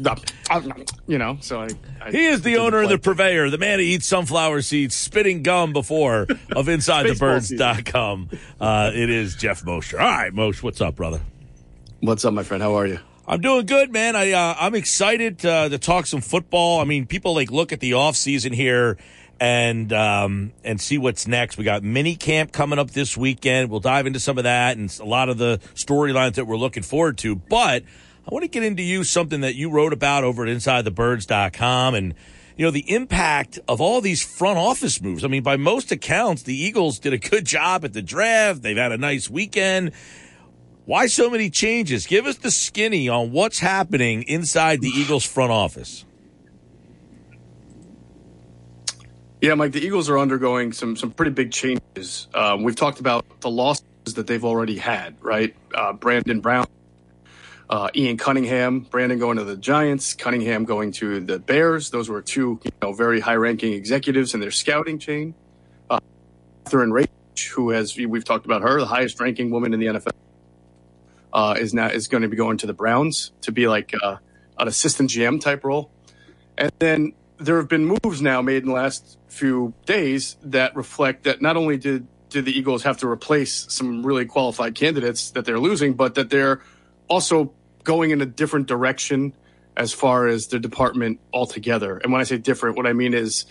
[SPEAKER 7] you know. So I. I
[SPEAKER 2] He is the owner and the purveyor, the man who eats sunflower seeds, spitting gum before of InsideTheBirds.com. Uh, it is Jeff Mosher. All right, Moshe, what's up, brother?
[SPEAKER 7] What's up, my friend? How are you?
[SPEAKER 2] I'm doing good, man. I uh, I'm excited uh, to talk some football. I mean, people like look at the off season here and um, and see what's next. We got mini camp coming up this weekend. We'll dive into some of that and a lot of the storylines that we're looking forward to. But I want to get into you something that you wrote about over at InsideTheBirds.com and you know the impact of all these front office moves. I mean, by most accounts, the Eagles did a good job at the draft. They've had a nice weekend. Why so many changes? Give us the skinny on what's happening inside the Eagles front office.
[SPEAKER 7] Yeah, Mike. The Eagles are undergoing some some pretty big changes. Um, we've talked about the losses that they've already had, right? Uh, Brandon Brown, uh, Ian Cunningham, Brandon going to the Giants, Cunningham going to the Bears. Those were two, you know, very high-ranking executives in their scouting chain. Uh, Catherine Raiche, who has we've talked about her, the highest-ranking woman in the NFL, uh, is now is going to be going to the Browns to be like uh, an assistant GM type role, and then there have been moves now made in the last few days that reflect that not only did did the Eagles have to replace some really qualified candidates that they're losing, but that they're also going in a different direction as far as the department altogether. And when I say different, what I mean is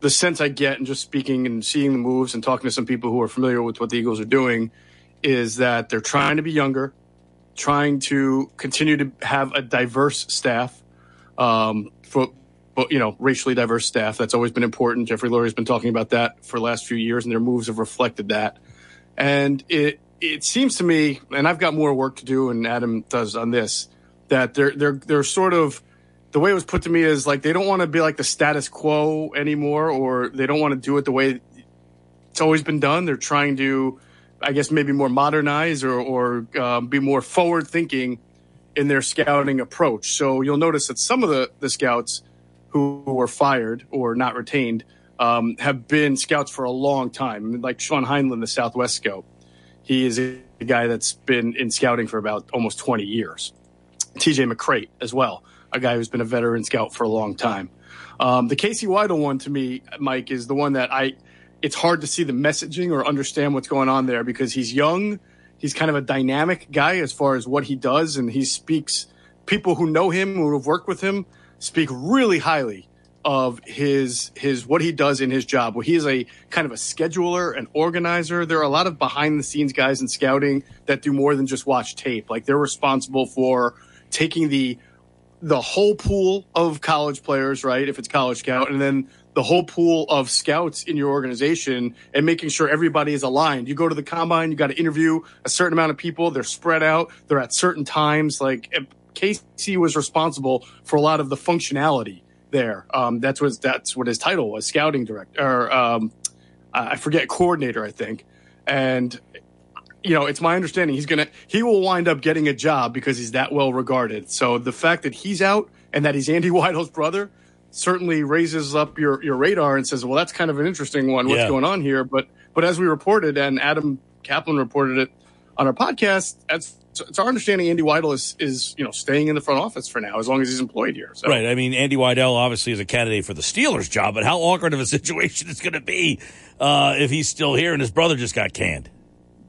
[SPEAKER 7] the sense I get and just speaking and seeing the moves and talking to some people who are familiar with what the Eagles are doing is that they're trying to be younger, trying to continue to have a diverse staff. Um, for you know, racially diverse staff. That's always been important. Jeffrey Lurie's been talking about that for the last few years, and their moves have reflected that. And it it seems to me, and I've got more work to do, and Adam does on this, that they're they're they're sort of the way it was put to me is like they don't want to be like the status quo anymore, or they don't want to do it the way it's always been done. They're trying to, I guess, maybe more modernize or or um, be more forward thinking in their scouting approach. So you'll notice that some of the the scouts who were fired or not retained um, have been scouts for a long time, like Sean Heinlein, the Southwest scout. He is a guy that's been in scouting for about almost 20 years. TJ McCreight as well, a guy who's been a veteran scout for a long time. Um, the Casey Weidl one to me, Mike, is the one that I. It's hard to see the messaging or understand what's going on there because he's young. He's kind of a dynamic guy as far as what he does, and he speaks. People who know him, who have worked with him, speak really highly of his his what he does in his job. Well, he is a kind of a scheduler an organizer. There are a lot of behind the scenes guys in scouting that do more than just watch tape. Like they're responsible for taking the the whole pool of college players, right? If it's college scout, and then the whole pool of scouts in your organization and making sure everybody is aligned. You go to the combine, you got to interview a certain amount of people. They're spread out. They're at certain times. Like Casey was responsible for a lot of the functionality there. Um, that's what that's what his title was, scouting director, or um, I forget coordinator, I think. And you know, it's my understanding he's gonna he will wind up getting a job because he's that well regarded. So the fact that he's out and that he's Andy Weidl's brother certainly raises up your your radar and says, well, that's kind of an interesting one. What's yeah. going on here? But but as we reported, and Adam Kaplan reported it on our podcast, that's it's our understanding Andy Weidl is is you know staying in the front office for now as long as he's employed here. So.
[SPEAKER 2] Right. I mean, Andy Weidl obviously is a candidate for the Steelers job, but how awkward of a situation it's going to be uh, if he's still here and his brother just got canned.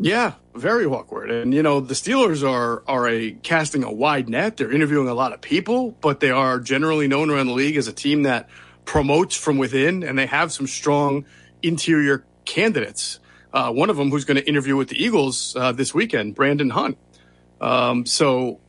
[SPEAKER 7] Yeah, very awkward. And you know, the Steelers are are a casting a wide net. They're interviewing a lot of people, but they are generally known around the league as a team that promotes from within, and they have some strong interior candidates. Uh, one of them, who's going to interview with the Eagles uh, this weekend, Brandon Hunt. Um, so,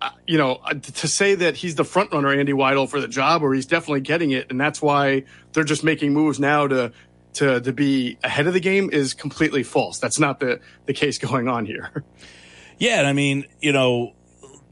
[SPEAKER 7] uh, you know, uh, to say that he's the front runner, Andy Weidl, for the job, or he's definitely getting it, and that's why they're just making moves now to to to be ahead of the game is completely false. That's not the the case going on here.
[SPEAKER 2] Yeah, and I mean, you know,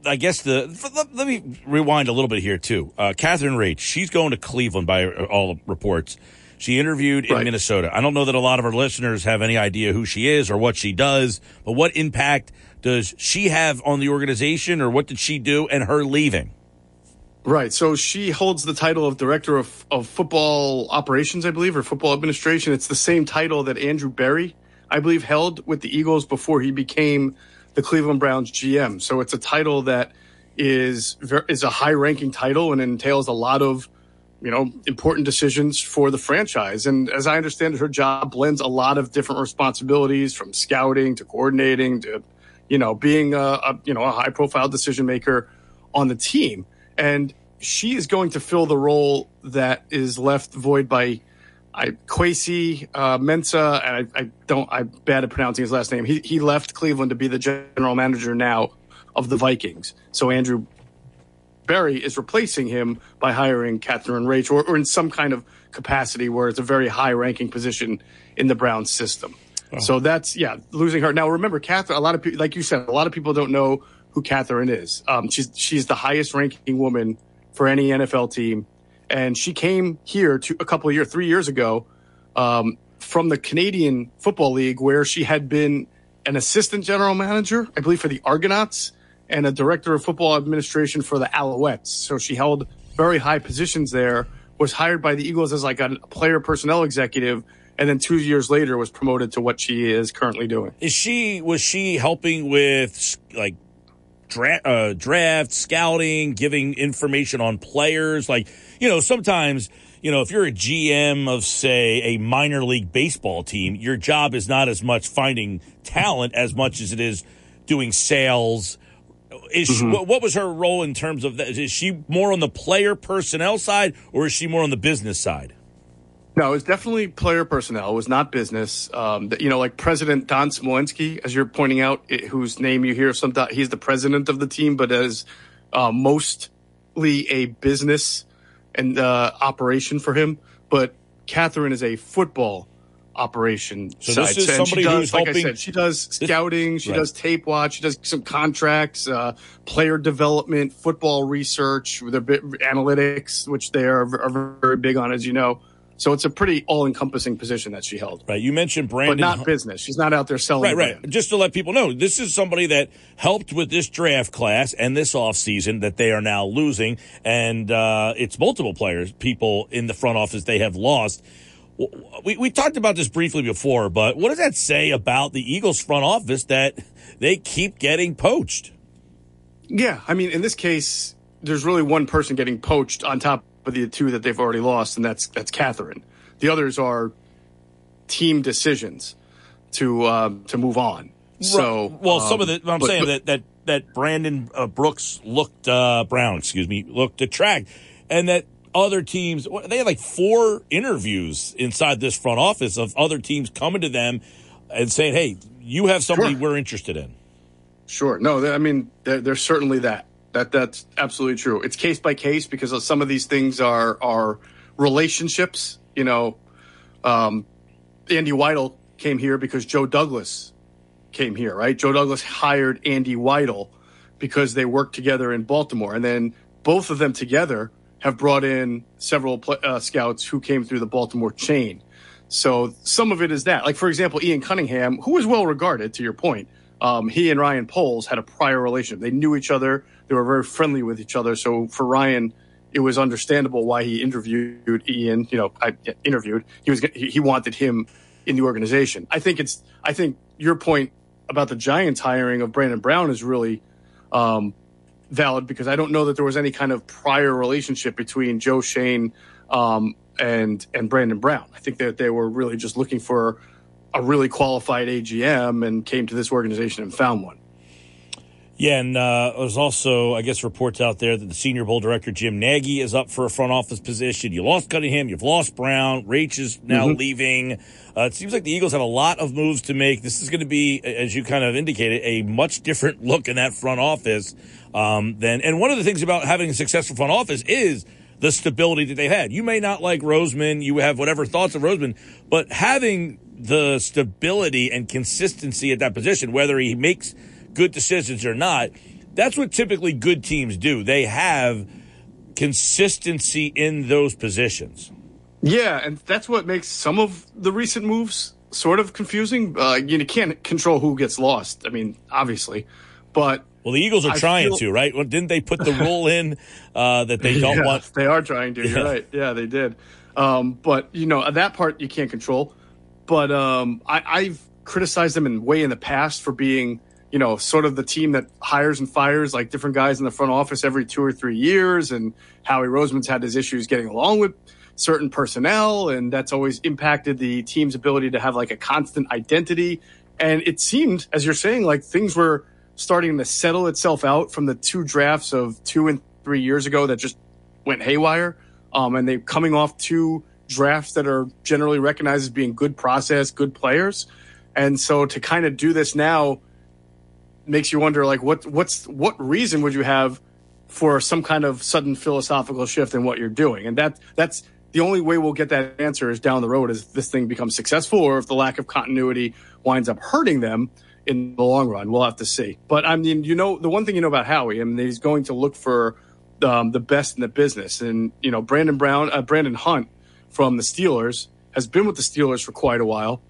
[SPEAKER 2] I guess the let, let me rewind a little bit here too. Uh, Catherine Raiche, she's going to Cleveland by all reports. She interviewed in right. Minnesota. I don't know that a lot of our listeners have any idea who she is or what she does, but what impact does she have on the organization or what did she do and her leaving?
[SPEAKER 7] Right. So she holds the title of director of, of football operations, I believe, or football administration. It's the same title that Andrew Berry, I believe, held with the Eagles before he became the Cleveland Browns GM. So it's a title that is is a high ranking title and entails a lot of you know important decisions for the franchise. And as I understand it, her job blends a lot of different responsibilities from scouting to coordinating to you know, being a, a you know a high profile decision maker on the team, and she is going to fill the role that is left void by I Kwesi uh, Mensah, and I, I, don't I'm bad at pronouncing his last name. He he left Cleveland to be the general manager now of the Vikings. So Andrew Berry is replacing him by hiring Catherine Raiche, or, or in some kind of capacity where it's a very high ranking position in the Browns system. So that's yeah, losing her. Now remember, Catherine. A lot of people, like you said, a lot of people don't know who Catherine is. Um, she's she's the highest ranking woman for any NFL team, and she came here to a couple of years, three years ago, um, from the Canadian Football League, where she had been an assistant general manager, I believe, for the Argonauts, and a director of football administration for the Alouettes. So she held very high positions there. Was hired by the Eagles as like a player personnel executive and then two years later was promoted to what she is currently doing.
[SPEAKER 2] Is she was she helping with like dra- uh, draft scouting, giving information on players? Like you know, sometimes you know if you're a GM of say a minor league baseball team, your job is not as much finding talent as much as it is doing sales. Is mm-hmm. she, what was her role in terms of that? Is she more on the player personnel side, or is she more on the business side?
[SPEAKER 7] No, it was definitely player personnel. It was not business. Um, you know, like President Don Smolenski, as you're pointing out, it, whose name you hear sometimes. He's the president of the team, but as uh, mostly a business and uh, operation for him. But Catherine is a football operation
[SPEAKER 2] so
[SPEAKER 7] side.
[SPEAKER 2] This is somebody
[SPEAKER 7] does,
[SPEAKER 2] who's
[SPEAKER 7] like
[SPEAKER 2] helping,
[SPEAKER 7] I said, she does scouting,
[SPEAKER 2] this,
[SPEAKER 7] she
[SPEAKER 2] right.
[SPEAKER 7] does tape watch, she does some contracts, uh, player development, football research, their bit analytics, which they are, are very big on, as you know. So it's a pretty all-encompassing position that she held.
[SPEAKER 2] Right. You mentioned Brandon,
[SPEAKER 7] but not business. She's not out there selling.
[SPEAKER 2] Right. Right. Just to let people know, this is somebody that helped with this draft class and this offseason that they are now losing, and uh, it's multiple players, people in the front office they have lost. We we talked about this briefly before, but what does that say about the Eagles front office that they keep getting poached?
[SPEAKER 7] Yeah, I mean, in this case, there's really one person getting poached on top of the two that they've already lost, and that's that's Catherine. The others are team decisions to uh, to move on. So,
[SPEAKER 2] well, some of
[SPEAKER 7] um,
[SPEAKER 2] the I'm
[SPEAKER 7] but-
[SPEAKER 2] saying
[SPEAKER 7] but-
[SPEAKER 2] that that that Brandon uh, Brooks looked uh, Brown, excuse me, looked attract, and that other teams they had like four interviews inside this front office of other teams coming to them and saying, "Hey, you have somebody
[SPEAKER 7] Sure.
[SPEAKER 2] we're interested in."
[SPEAKER 7] Sure. No, I mean, there, there's certainly that. That that's absolutely true. It's case by case because some of these things are are relationships. You know, um, Andy Weidl came here because Joe Douglas came here, right? Joe Douglas hired Andy Weidl because they worked together in Baltimore, and then both of them together have brought in several uh, scouts who came through the Baltimore chain. So some of it is that. Like for example, Ian Cunningham, who was well regarded, to your point, um, he and Ryan Poles had a prior relationship. They knew each other. They were very friendly with each other. So for Ryan, it was understandable why he interviewed Ian. You know, I interviewed. He was he wanted him in the organization. I think it's. I think your point about the Giants hiring of Brandon Brown is really um, valid because I don't know that there was any kind of prior relationship between Joe Schoen um, and and Brandon Brown. I think that they were really just looking for a really qualified AGM and came to this organization and found one.
[SPEAKER 2] Yeah, and uh, there's also, I guess, reports out there that the Senior Bowl director Jim Nagy is up for a front office position. You lost Cunningham, you've lost Brown, Raiche is now leaving. Uh, it seems like the Eagles have a lot of moves to make. This is going to be, as you kind of indicated, a much different look in that front office um, than. And one of the things about having a successful front office is the stability that they've had. You may not like Roseman, you have whatever thoughts of Roseman, but having the stability and consistency at that position, whether he makes good decisions or not, that's what typically good teams do. They have consistency in those positions.
[SPEAKER 7] Yeah, and that's what makes some of the recent moves sort of confusing. Uh, you can't control who gets lost. I mean, obviously, but
[SPEAKER 2] Well, the Eagles are
[SPEAKER 7] I
[SPEAKER 2] trying
[SPEAKER 7] feel-
[SPEAKER 2] to, right? Well, didn't they put the rule in uh, that they don't
[SPEAKER 7] Yeah,
[SPEAKER 2] want?
[SPEAKER 7] They are trying to. You're
[SPEAKER 2] Yeah.
[SPEAKER 7] right. Yeah, they did. Um, but you know that part you can't control. But um, I, I've criticized them in way in the past for being, you know, sort of the team that hires and fires like different guys in the front office every two or three years. And Howie Roseman's had his issues getting along with certain personnel, and that's always impacted the team's ability to have like a constant identity. And it seemed, as you're saying, like things were starting to settle itself out from the two drafts of two and three years ago that just went haywire. Um, and they're coming off two drafts that are generally recognized as being good process, good players. And so to kind of do this now makes you wonder, like, what, what's, what reason would you have for some kind of sudden philosophical shift in what you're doing? And that, that's the only way we'll get that answer is down the road as this thing becomes successful or if the lack of continuity winds up hurting them in the long run. We'll have to see. But I mean, you know, the one thing you know about Howie, I mean, he's going to look for um, the best in the business. And, you know, Brandon Brown, uh, Brandon Hunt from the Steelers has been with the Steelers for quite a while.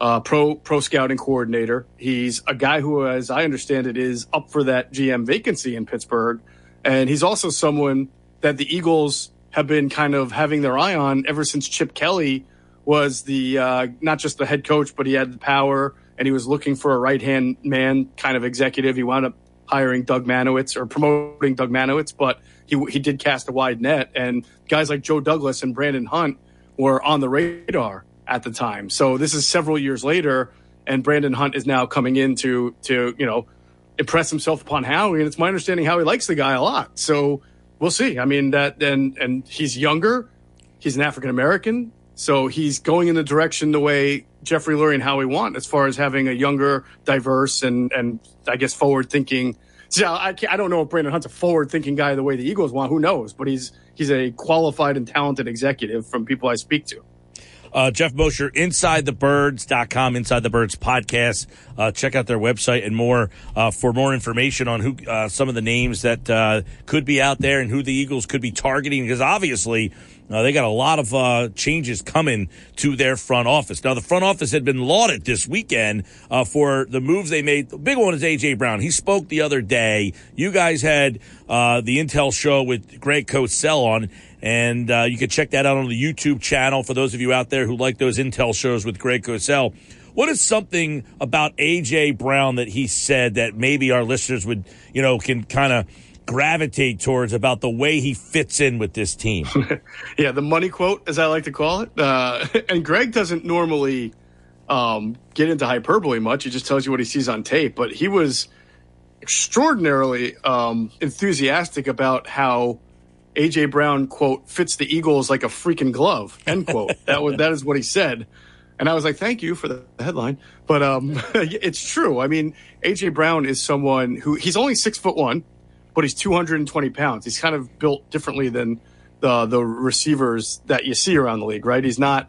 [SPEAKER 7] Uh, pro pro scouting coordinator. He's a guy who, as I understand it, is up for that GM vacancy in Pittsburgh, and he's also someone that the Eagles have been kind of having their eye on ever since Chip Kelly was the uh, not just the head coach, but he had the power, and he was looking for a right hand man kind of executive. He wound up hiring Doug Marynowitz or promoting Doug Marynowitz, but he he did cast a wide net, and guys like Joe Douglas and Brandon Hunt were on the radar at the time. So this is several years later, and Brandon Hunt is now coming in to to you know impress himself upon Howie, and it's my understanding Howie likes the guy a lot. So we'll see. I mean that and and he's younger, he's an African American, so he's going in the direction the way Jeffrey Lurie and Howie want as far as having a younger, diverse, and and I guess forward thinking. So I I don't know if Brandon Hunt's a forward thinking guy the way the Eagles want. Who knows? But he's he's a qualified and talented executive from people I speak to.
[SPEAKER 2] Uh, Jeff Mosher, InsideTheBirds.com, Inside the Birds podcast. Uh, check out their website and more uh, for more information on who uh, some of the names that uh, could be out there and who the Eagles could be targeting. Because obviously, uh, they got a lot of changes coming to their front office. Now, the front office had been lauded this weekend for the moves they made. The big one is A.J. Brown. He spoke the other day. You guys had the Intel show with Greg Cosell on, and uh, you can check that out on the YouTube channel for those of you out there who like those Intel shows with Greg Cosell. What is something about AJ Brown that he said that maybe our listeners would, you know, can kind of gravitate towards about the way he fits in with this team?
[SPEAKER 7] yeah, the money quote, as I like to call it. Uh, and Greg doesn't normally um, get into hyperbole much. He just tells you what he sees on tape. But he was extraordinarily um, enthusiastic about how AJ Brown quote fits the Eagles like a freaking glove end quote. that was that is what he said, and I was like, thank you for the headline. But um, it's true. I mean, AJ Brown is someone who he's only six foot one, but he's 220 pounds. He's kind of built differently than the the receivers that you see around the league, right? He's not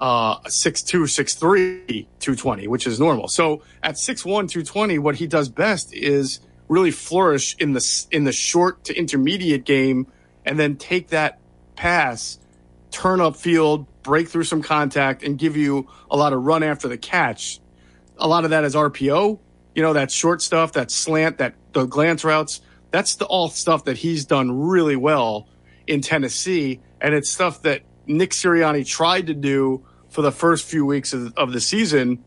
[SPEAKER 7] uh, 6'2", 6'3", 220, which is normal. So at 6'1", 220, what he does best is really flourish in the in the short to intermediate game and then take that pass, turn up field, break through some contact, and give you a lot of run after the catch. A lot of that is RPO, you know, that short stuff, that slant, that the glance routes. That's the all stuff that he's done really well in Tennessee. And it's stuff that Nick Sirianni tried to do for the first few weeks of, of the season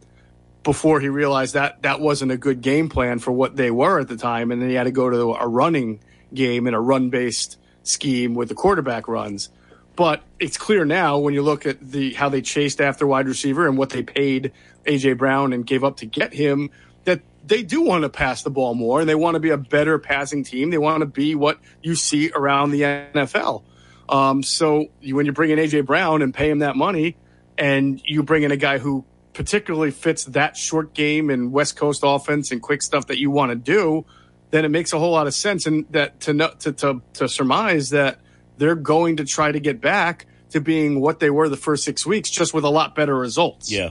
[SPEAKER 7] before he realized that that wasn't a good game plan for what they were at the time. And then he had to go to a running game and a run based scheme with the quarterback runs. But it's clear now when you look at the how they chased after wide receiver and what they paid AJ Brown and gave up to get him that they do want to pass the ball more and they want to be a better passing team. They want to be what you see around the NFL. Um, so you, when you bring in AJ Brown and pay him that money, and you bring in a guy who particularly fits that short game and West Coast offense and quick stuff that you want to do, then it makes a whole lot of sense. And that to to to, to surmise that they're going to try to get back to being what they were the first six weeks, just with a lot better results.
[SPEAKER 2] Yeah.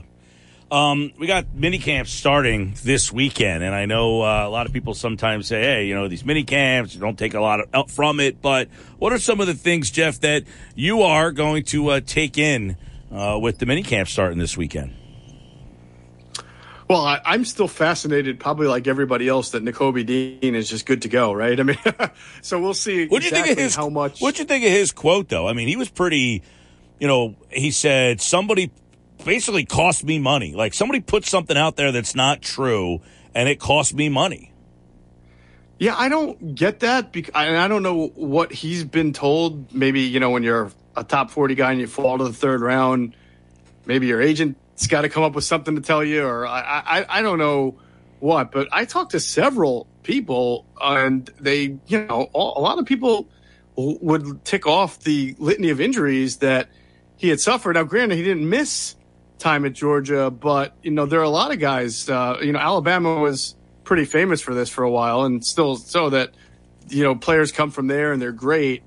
[SPEAKER 2] Um, we got mini camps starting this weekend, and I know uh, a lot of people sometimes say, "Hey, you know, these mini camps don't take a lot of, from it." But what are some of the things, Jeff, that you are going to uh, take in uh, with the mini camp starting this weekend?
[SPEAKER 7] Well, I, am still fascinated, probably like everybody else, that Nakobe Dean is just good to go, right? I mean, so we'll see.
[SPEAKER 2] What do exactly you think of his?
[SPEAKER 7] How much?
[SPEAKER 2] What do you think of his quote, though? I mean, he was pretty. You know, he said somebody basically cost me money. Like somebody put something out there that's not true, and it cost me money.
[SPEAKER 7] Yeah, I don't get that, because, and I don't know what he's been told. Maybe you know when you're a top 40 guy and you fall to the third round, maybe your agent's got to come up with something to tell you, or I, I, I don't know what. But I talked to several people, and they, you know, a lot of people would tick off the litany of injuries that he had suffered. Now, granted, he didn't miss time at Georgia, but you know, there are a lot of guys. Uh, you know, Alabama was pretty famous for this for a while, and still so that you know players come from there and they're great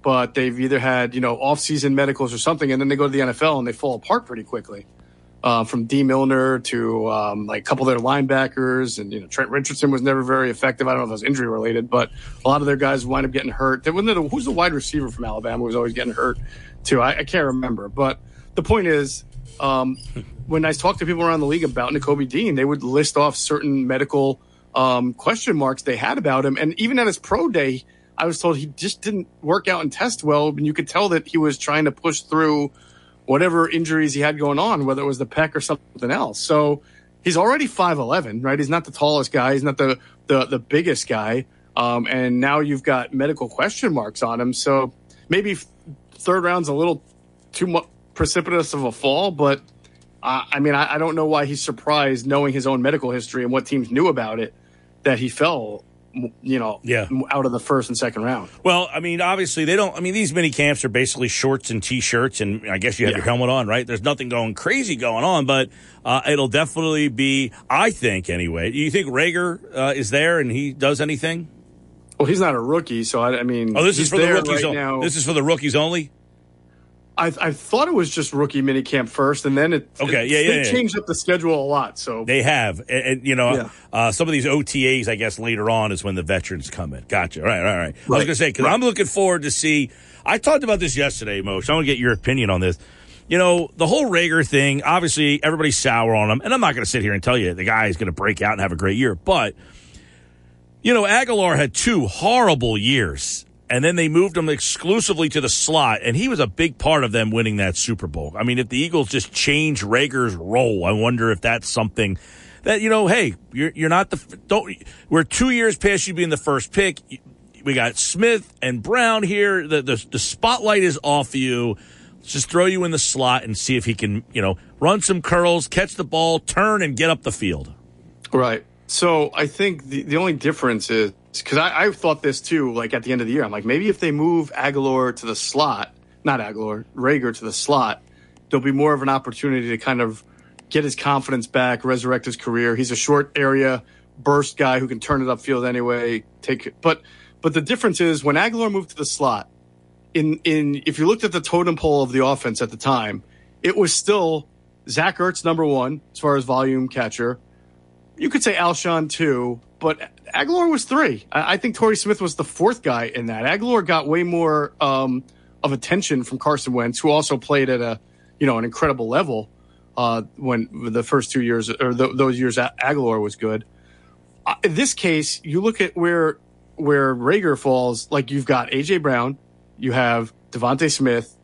[SPEAKER 7] but they've either had you know off-season medicals or something, and then they go to the NFL and they fall apart pretty quickly. Uh, from Dee Milliner to um, like a couple of their linebackers, and you know Trent Richardson was never very effective. I don't know if it was injury related, but a lot of their guys wind up getting hurt. They, who's the wide receiver from Alabama who was always getting hurt too? I, I can't remember, but the point is, um, when I talk to people around the league about Nakobe Dean, they would list off certain medical um, question marks they had about him, and even at his pro day I was told he just didn't work out and test well, and you could tell that he was trying to push through whatever injuries he had going on, whether it was the pec or something else. So he's already five eleven, right? He's not the tallest guy, he's not the the, the biggest guy, um, and now you've got medical question marks on him. So maybe third round's a little too much precipitous of a fall, but I mean, I, I don't know why he's surprised, knowing his own medical history and what teams knew about it, that he fell you know,
[SPEAKER 2] yeah.
[SPEAKER 7] out of the first and second round.
[SPEAKER 2] Well, I mean, obviously they don't. I mean, these mini camps are basically shorts and t-shirts, and I guess you have yeah. your helmet on, right? There's nothing going crazy going on, but uh, it'll definitely be. I think anyway. Do you think Reagor uh, is there and he does anything?
[SPEAKER 7] Well, he's not a rookie, so I, I mean,
[SPEAKER 2] oh, this is for the rookies.
[SPEAKER 7] Right now.
[SPEAKER 2] This is for the rookies only.
[SPEAKER 7] I, I thought it was just rookie minicamp first, and then it.
[SPEAKER 2] Okay,
[SPEAKER 7] it,
[SPEAKER 2] yeah, yeah.
[SPEAKER 7] They
[SPEAKER 2] yeah.
[SPEAKER 7] changed up the schedule a lot, so
[SPEAKER 2] they have, and, and you know, yeah. uh, some of these OTAs, I guess later on is when the veterans come in. Gotcha. Right, right, right. right. I was gonna say because right. I'm looking forward to see. I talked about this yesterday, Mo. So I want to get your opinion on this. You know, the whole Reagor thing. Obviously, everybody's sour on him, and I'm not going to sit here and tell you the guy is going to break out and have a great year, but you know, Agholor had two horrible years and then they moved him exclusively to the slot, and he was a big part of them winning that Super Bowl. I mean, if the Eagles just change Reagor's role, I wonder if that's something that you know. Hey, you're you're not the don't. We're two years past you being the first pick. We got Smith and Brown here. The the, the spotlight is off you. Let's just throw you in the slot and see if he can, you know, run some curls, catch the ball, turn, and get up the field.
[SPEAKER 7] Right. So I think the, the only difference is because I, I thought this too, like at the end of the year. I'm like, maybe if they move Agholor to the slot, not Agholor, Reagor to the slot, there'll be more of an opportunity to kind of get his confidence back, resurrect his career. He's a short area burst guy who can turn it upfield anyway. Take, but but the difference is when Agholor moved to the slot, in in if you looked at the totem pole of the offense at the time, it was still Zach Ertz number one as far as volume catcher. You could say Alshon too, but Agholor was three. I, I think Torrey Smith was the fourth guy in that. Agholor got way more um, of attention from Carson Wentz, who also played at a you know an incredible level uh, when the first two years or th- those years Agholor was good. Uh, in this case, you look at where where Reagor falls. Like you've got AJ Brown, you have DeVonta Smith,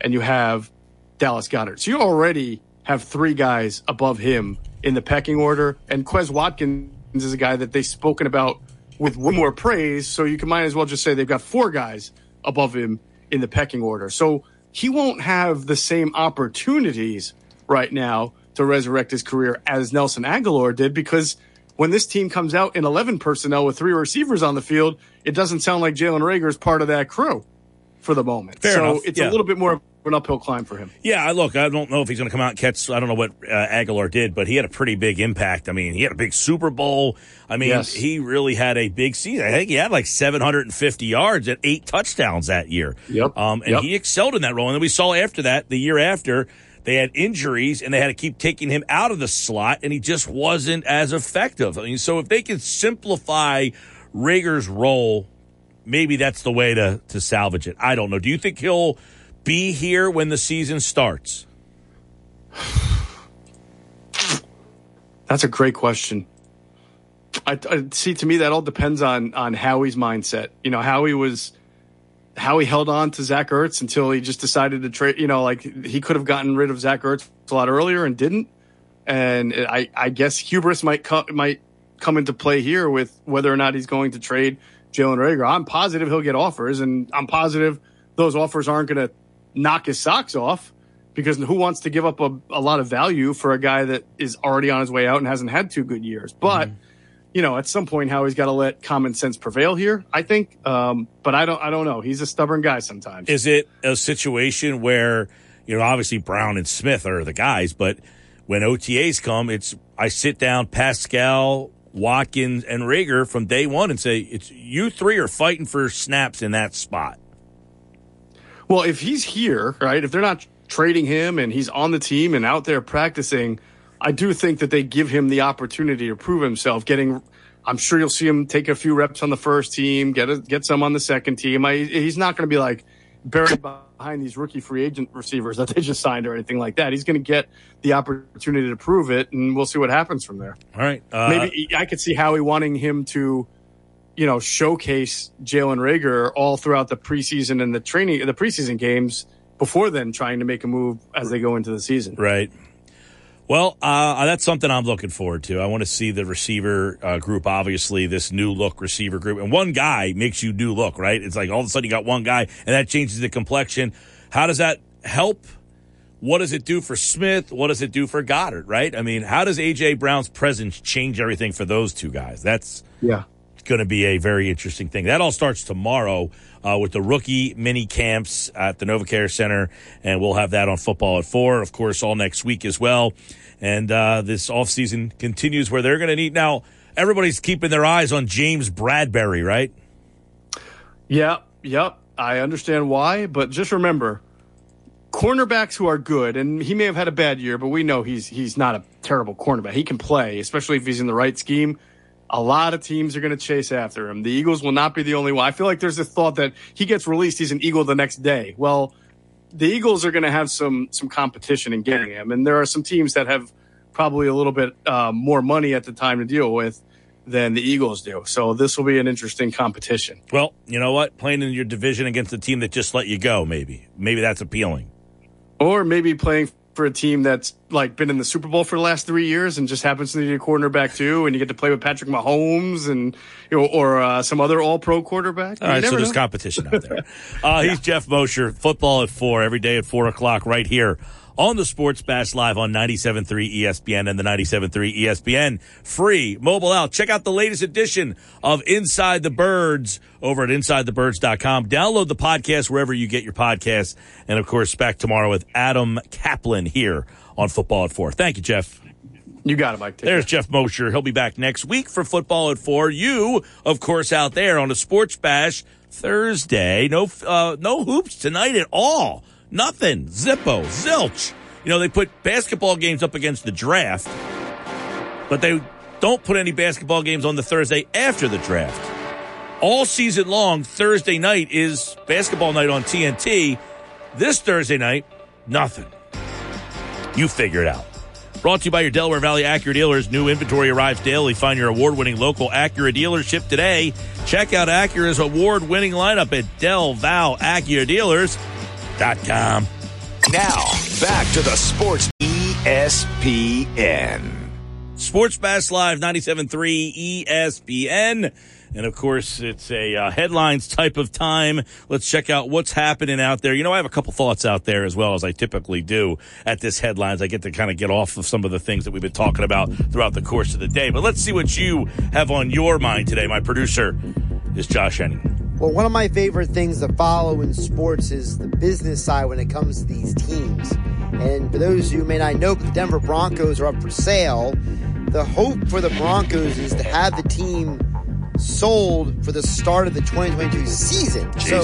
[SPEAKER 7] and you have Dallas Goedert. So you already have three guys above him in the pecking order, and Quez Watkins is a guy that they've spoken about with one more praise. So you can might as well just say they've got four guys above him in the pecking order. So he won't have the same opportunities right now to resurrect his career as Nelson Agholor did because when this team comes out in 11 personnel with three receivers on the field, it doesn't sound like Jalen Reagor is part of that crew for the moment.
[SPEAKER 2] Fair
[SPEAKER 7] so
[SPEAKER 2] enough.
[SPEAKER 7] it's
[SPEAKER 2] Yeah.
[SPEAKER 7] a little bit more an uphill climb for him.
[SPEAKER 2] Yeah, I look, I don't know if he's going to come out and catch. I don't know what uh, Agholor did, but he had a pretty big impact. I mean, he had a big Super Bowl. I mean,
[SPEAKER 7] Yes.
[SPEAKER 2] he really had a big season. I think he had like 750 yards and eight touchdowns that year.
[SPEAKER 7] Yep.
[SPEAKER 2] Um, and
[SPEAKER 7] Yep.
[SPEAKER 2] he excelled in that role. And then we saw after that, the year after, they had injuries and they had to keep taking him out of the slot, and he just wasn't as effective. I mean, so if they could simplify Reagor's role, maybe that's the way to to salvage it. I don't know. Do you think he'll be here when the season starts?
[SPEAKER 7] That's a great question. I, I see. To me, that all depends on on Howie's mindset. You know, Howie was Howie held on to Zach Ertz until he just decided to trade. You know, like he could have gotten rid of Zach Ertz a lot earlier and didn't. And I, I guess hubris might might come into play here with whether or not he's going to trade Jalen Reagor. I'm positive he'll get offers, and I'm positive those offers aren't going to knock his socks off because who wants to give up a, a lot of value for a guy that is already on his way out and hasn't had two good years? But you know, at some point, Howie's got to let common sense prevail here. I think, um, but I don't, I don't know. He's a stubborn guy sometimes.
[SPEAKER 2] Is it a situation where, you know, obviously Brown and Smith are the guys, but when OTAs come, it's I sit down Pascal, Watkins, and Reagor from day one and say, it's you three are fighting for snaps in that spot.
[SPEAKER 7] Well, if he's here, right, if they're not trading him and he's on the team and out there practicing, I do think that they give him the opportunity to prove himself. Getting, I'm sure you'll see him take a few reps on the first team, get a, get some on the second team. I, he's not going to be like buried behind these rookie free agent receivers that they just signed or anything like that. He's going to get the opportunity to prove it, and we'll see what happens from there.
[SPEAKER 2] All right. Uh,
[SPEAKER 7] Maybe I could see Howie wanting him to, you know, showcase Jalen Reagor all throughout the preseason and the training, the preseason games before then, trying to make a move as they go into the season.
[SPEAKER 2] Right. Well, uh, that's something I'm looking forward to. I want to see the receiver uh, group, obviously, this new look receiver group. And one guy makes you new look, right? It's like all of a sudden you got one guy, and that changes the complexion. How does that help? What does it do for Smith? What does it do for Goedert, right? I mean, how does A.J. Brown's presence change everything for those two guys? That's
[SPEAKER 7] Yeah.
[SPEAKER 2] Going to be a very interesting thing. That all starts tomorrow uh, with the rookie mini camps at the NovaCare Center, and we'll have that on football at four, of course, all next week as well. And uh, this offseason continues where they're going to need now. Everybody's keeping their eyes on James Bradberry, right?
[SPEAKER 7] Yep. Yep. I understand why, but just remember, cornerbacks who are good, and he may have had a bad year, but we know he's he's not a terrible cornerback. He can play, especially if he's in the right scheme. A lot of teams are going to chase after him. The Eagles will not be the only one. I feel like there's a thought that he gets released, he's an Eagle the next day. Well, the Eagles are going to have some some competition in getting him, and there are some teams that have probably a little bit uh, more money at the time to deal with. than the Eagles do. So this will be an interesting competition.
[SPEAKER 2] Well, you know what? Playing in your division against a team that just let you go, maybe. Maybe that's appealing.
[SPEAKER 7] Or maybe playing for a team that's like been in the Super Bowl for the last three years and just happens to need a quarterback too, and you get to play with Patrick Mahomes and you know, or uh, some other All Pro quarterback.
[SPEAKER 2] All right, so there's competition out there. Uh, yeah. He's Jeff Mosher. Football at four every day at four o'clock right here on the Sports Bash Live on 97.3 ESPN and the 97.3 ESPN free mobile out. Check out the latest edition of Inside the Birds over at InsideTheBirds.com. Download the podcast wherever you get your podcasts. And of course, back tomorrow with Adam Kaplan here on Football at 4. Thank you, Jeff.
[SPEAKER 7] You got it, Mike.
[SPEAKER 2] Take There's care. Jeff Mosher. He'll be back next week for Football at 4. You, of course, out there on a Sports Bash Thursday. No, uh, no hoops tonight at all. Nothing. Zippo. Zilch. You know, they put basketball games up against the draft, but they don't put any basketball games on the Thursday after the draft. All season long, Thursday night is basketball night on TNT. This Thursday night, nothing. You figure it out. Brought to you by your Delaware Valley Acura dealers. New inventory arrives daily. Find your award winning local Acura dealership today. Check out Acura's award winning lineup at Del Val Acura Dealers. ESPN.com.
[SPEAKER 1] Now, back to the Sports ESPN.
[SPEAKER 2] Sports Bash Live 97.3 ESPN. And of course, it's a uh, headlines type of time. Let's check out what's happening out there. You know, I have a couple thoughts out there as well as I typically do at this headlines. I get to kind of get off of some of the things that we've been talking about throughout the course of the day. But let's see what you have on your mind today. My producer is Josh Henning.
[SPEAKER 3] Well, one of my favorite things to follow in sports is the business side when it comes to these teams. And for those who may not know, the Denver Broncos are up for sale. The hope for the Broncos is to have the team sold for the start of the 2022 season. Jeez. So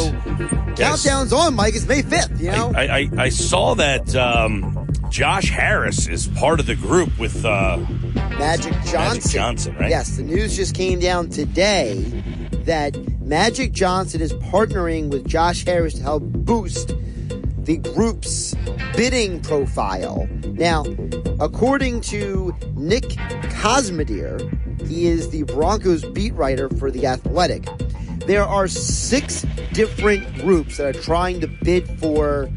[SPEAKER 3] yes. countdown's on, Mike. It's May 5th. You know,
[SPEAKER 2] I I, I saw that um, Josh Harris is part of the group with uh,
[SPEAKER 3] Magic Johnson. Magic
[SPEAKER 2] Johnson, right?
[SPEAKER 3] Yes, the news just came down today that Magic Johnson is partnering with Josh Harris to help boost the group's bidding profile. Now, according to Nick Kosmider, he is the Broncos beat writer for The Athletic. There are six different groups that are trying to bid for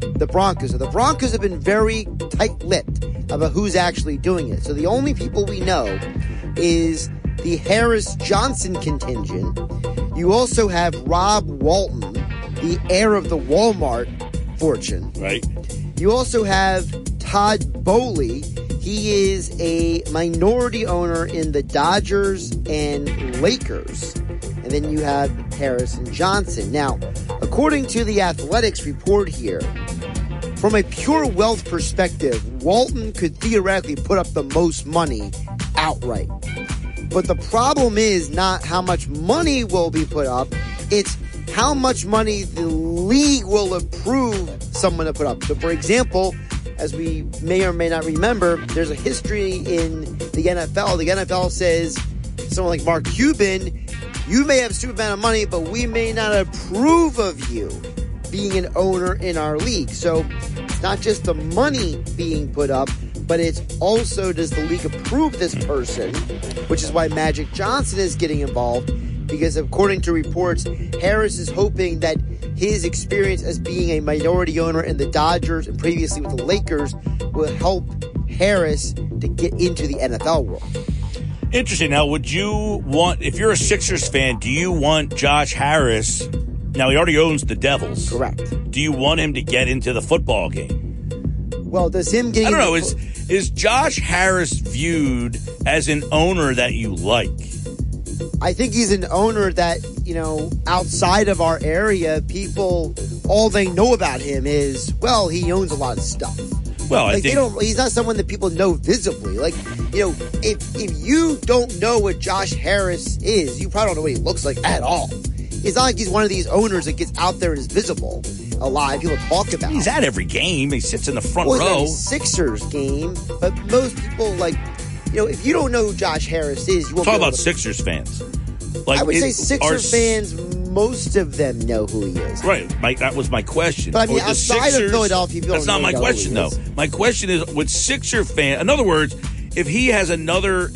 [SPEAKER 3] the Broncos. So the Broncos have been very tight lipped about who's actually doing it. So the only people we know is the Harris Johnson contingent you also have Rob Walton, the heir of the Walmart fortune.
[SPEAKER 2] Right.
[SPEAKER 3] You also have Todd Boehly. He is a minority owner in the Dodgers and Lakers. And then you have Harrison Johnson. Now, according to the Athletics report here, from a pure wealth perspective, Walton could theoretically put up the most money outright. But the problem is not how much money will be put up, it's how much money the league will approve someone to put up. So, for example, as we may or may not remember, there's a history in the NFL. The NFL says someone like Mark Cuban, you may have a stupid amount of money, but we may not approve of you being an owner in our league. So it's not just the money being put up, but it's also does the league approve this hmm. person, which is why Magic Johnson is getting involved. Because according to reports, Harris is hoping that his experience as being a minority owner in the Dodgers and previously with the Lakers will help Harris to get into the NFL world.
[SPEAKER 2] Interesting. Now, would you want, if you're a Sixers fan, do you want Josh Harris? Now, he already owns the Devils.
[SPEAKER 3] Correct.
[SPEAKER 2] Do you want him to get into the football game?
[SPEAKER 3] Well, does him getting?
[SPEAKER 2] I don't know. Is is Josh Harris viewed as an owner that you like?
[SPEAKER 3] I think he's an owner that you know outside of our area, people all they know about him is well, he owns a lot of stuff.
[SPEAKER 2] Well,
[SPEAKER 3] like
[SPEAKER 2] I think
[SPEAKER 3] they don't. He's not someone that people know visibly. Like you know, if if you don't know what Josh Harris is, you probably don't know what he looks like at all. It's not like he's one of these owners that gets out there and is visible a lot. People talk about.
[SPEAKER 2] He's at every game. He sits in the front
[SPEAKER 3] well,
[SPEAKER 2] row.
[SPEAKER 3] Sixers game, but most people like, you know, if you don't know who Josh Harris is, you won't
[SPEAKER 2] talk about to, Sixers fans.
[SPEAKER 3] Like I would it, say, Sixers fans. Most of them know who he is.
[SPEAKER 2] Right, Mike. That was my question.
[SPEAKER 3] But I mean, outside Sixers, of Philadelphia,
[SPEAKER 2] that's not my question, though. My question is, with Sixer fan, in other words, if he has another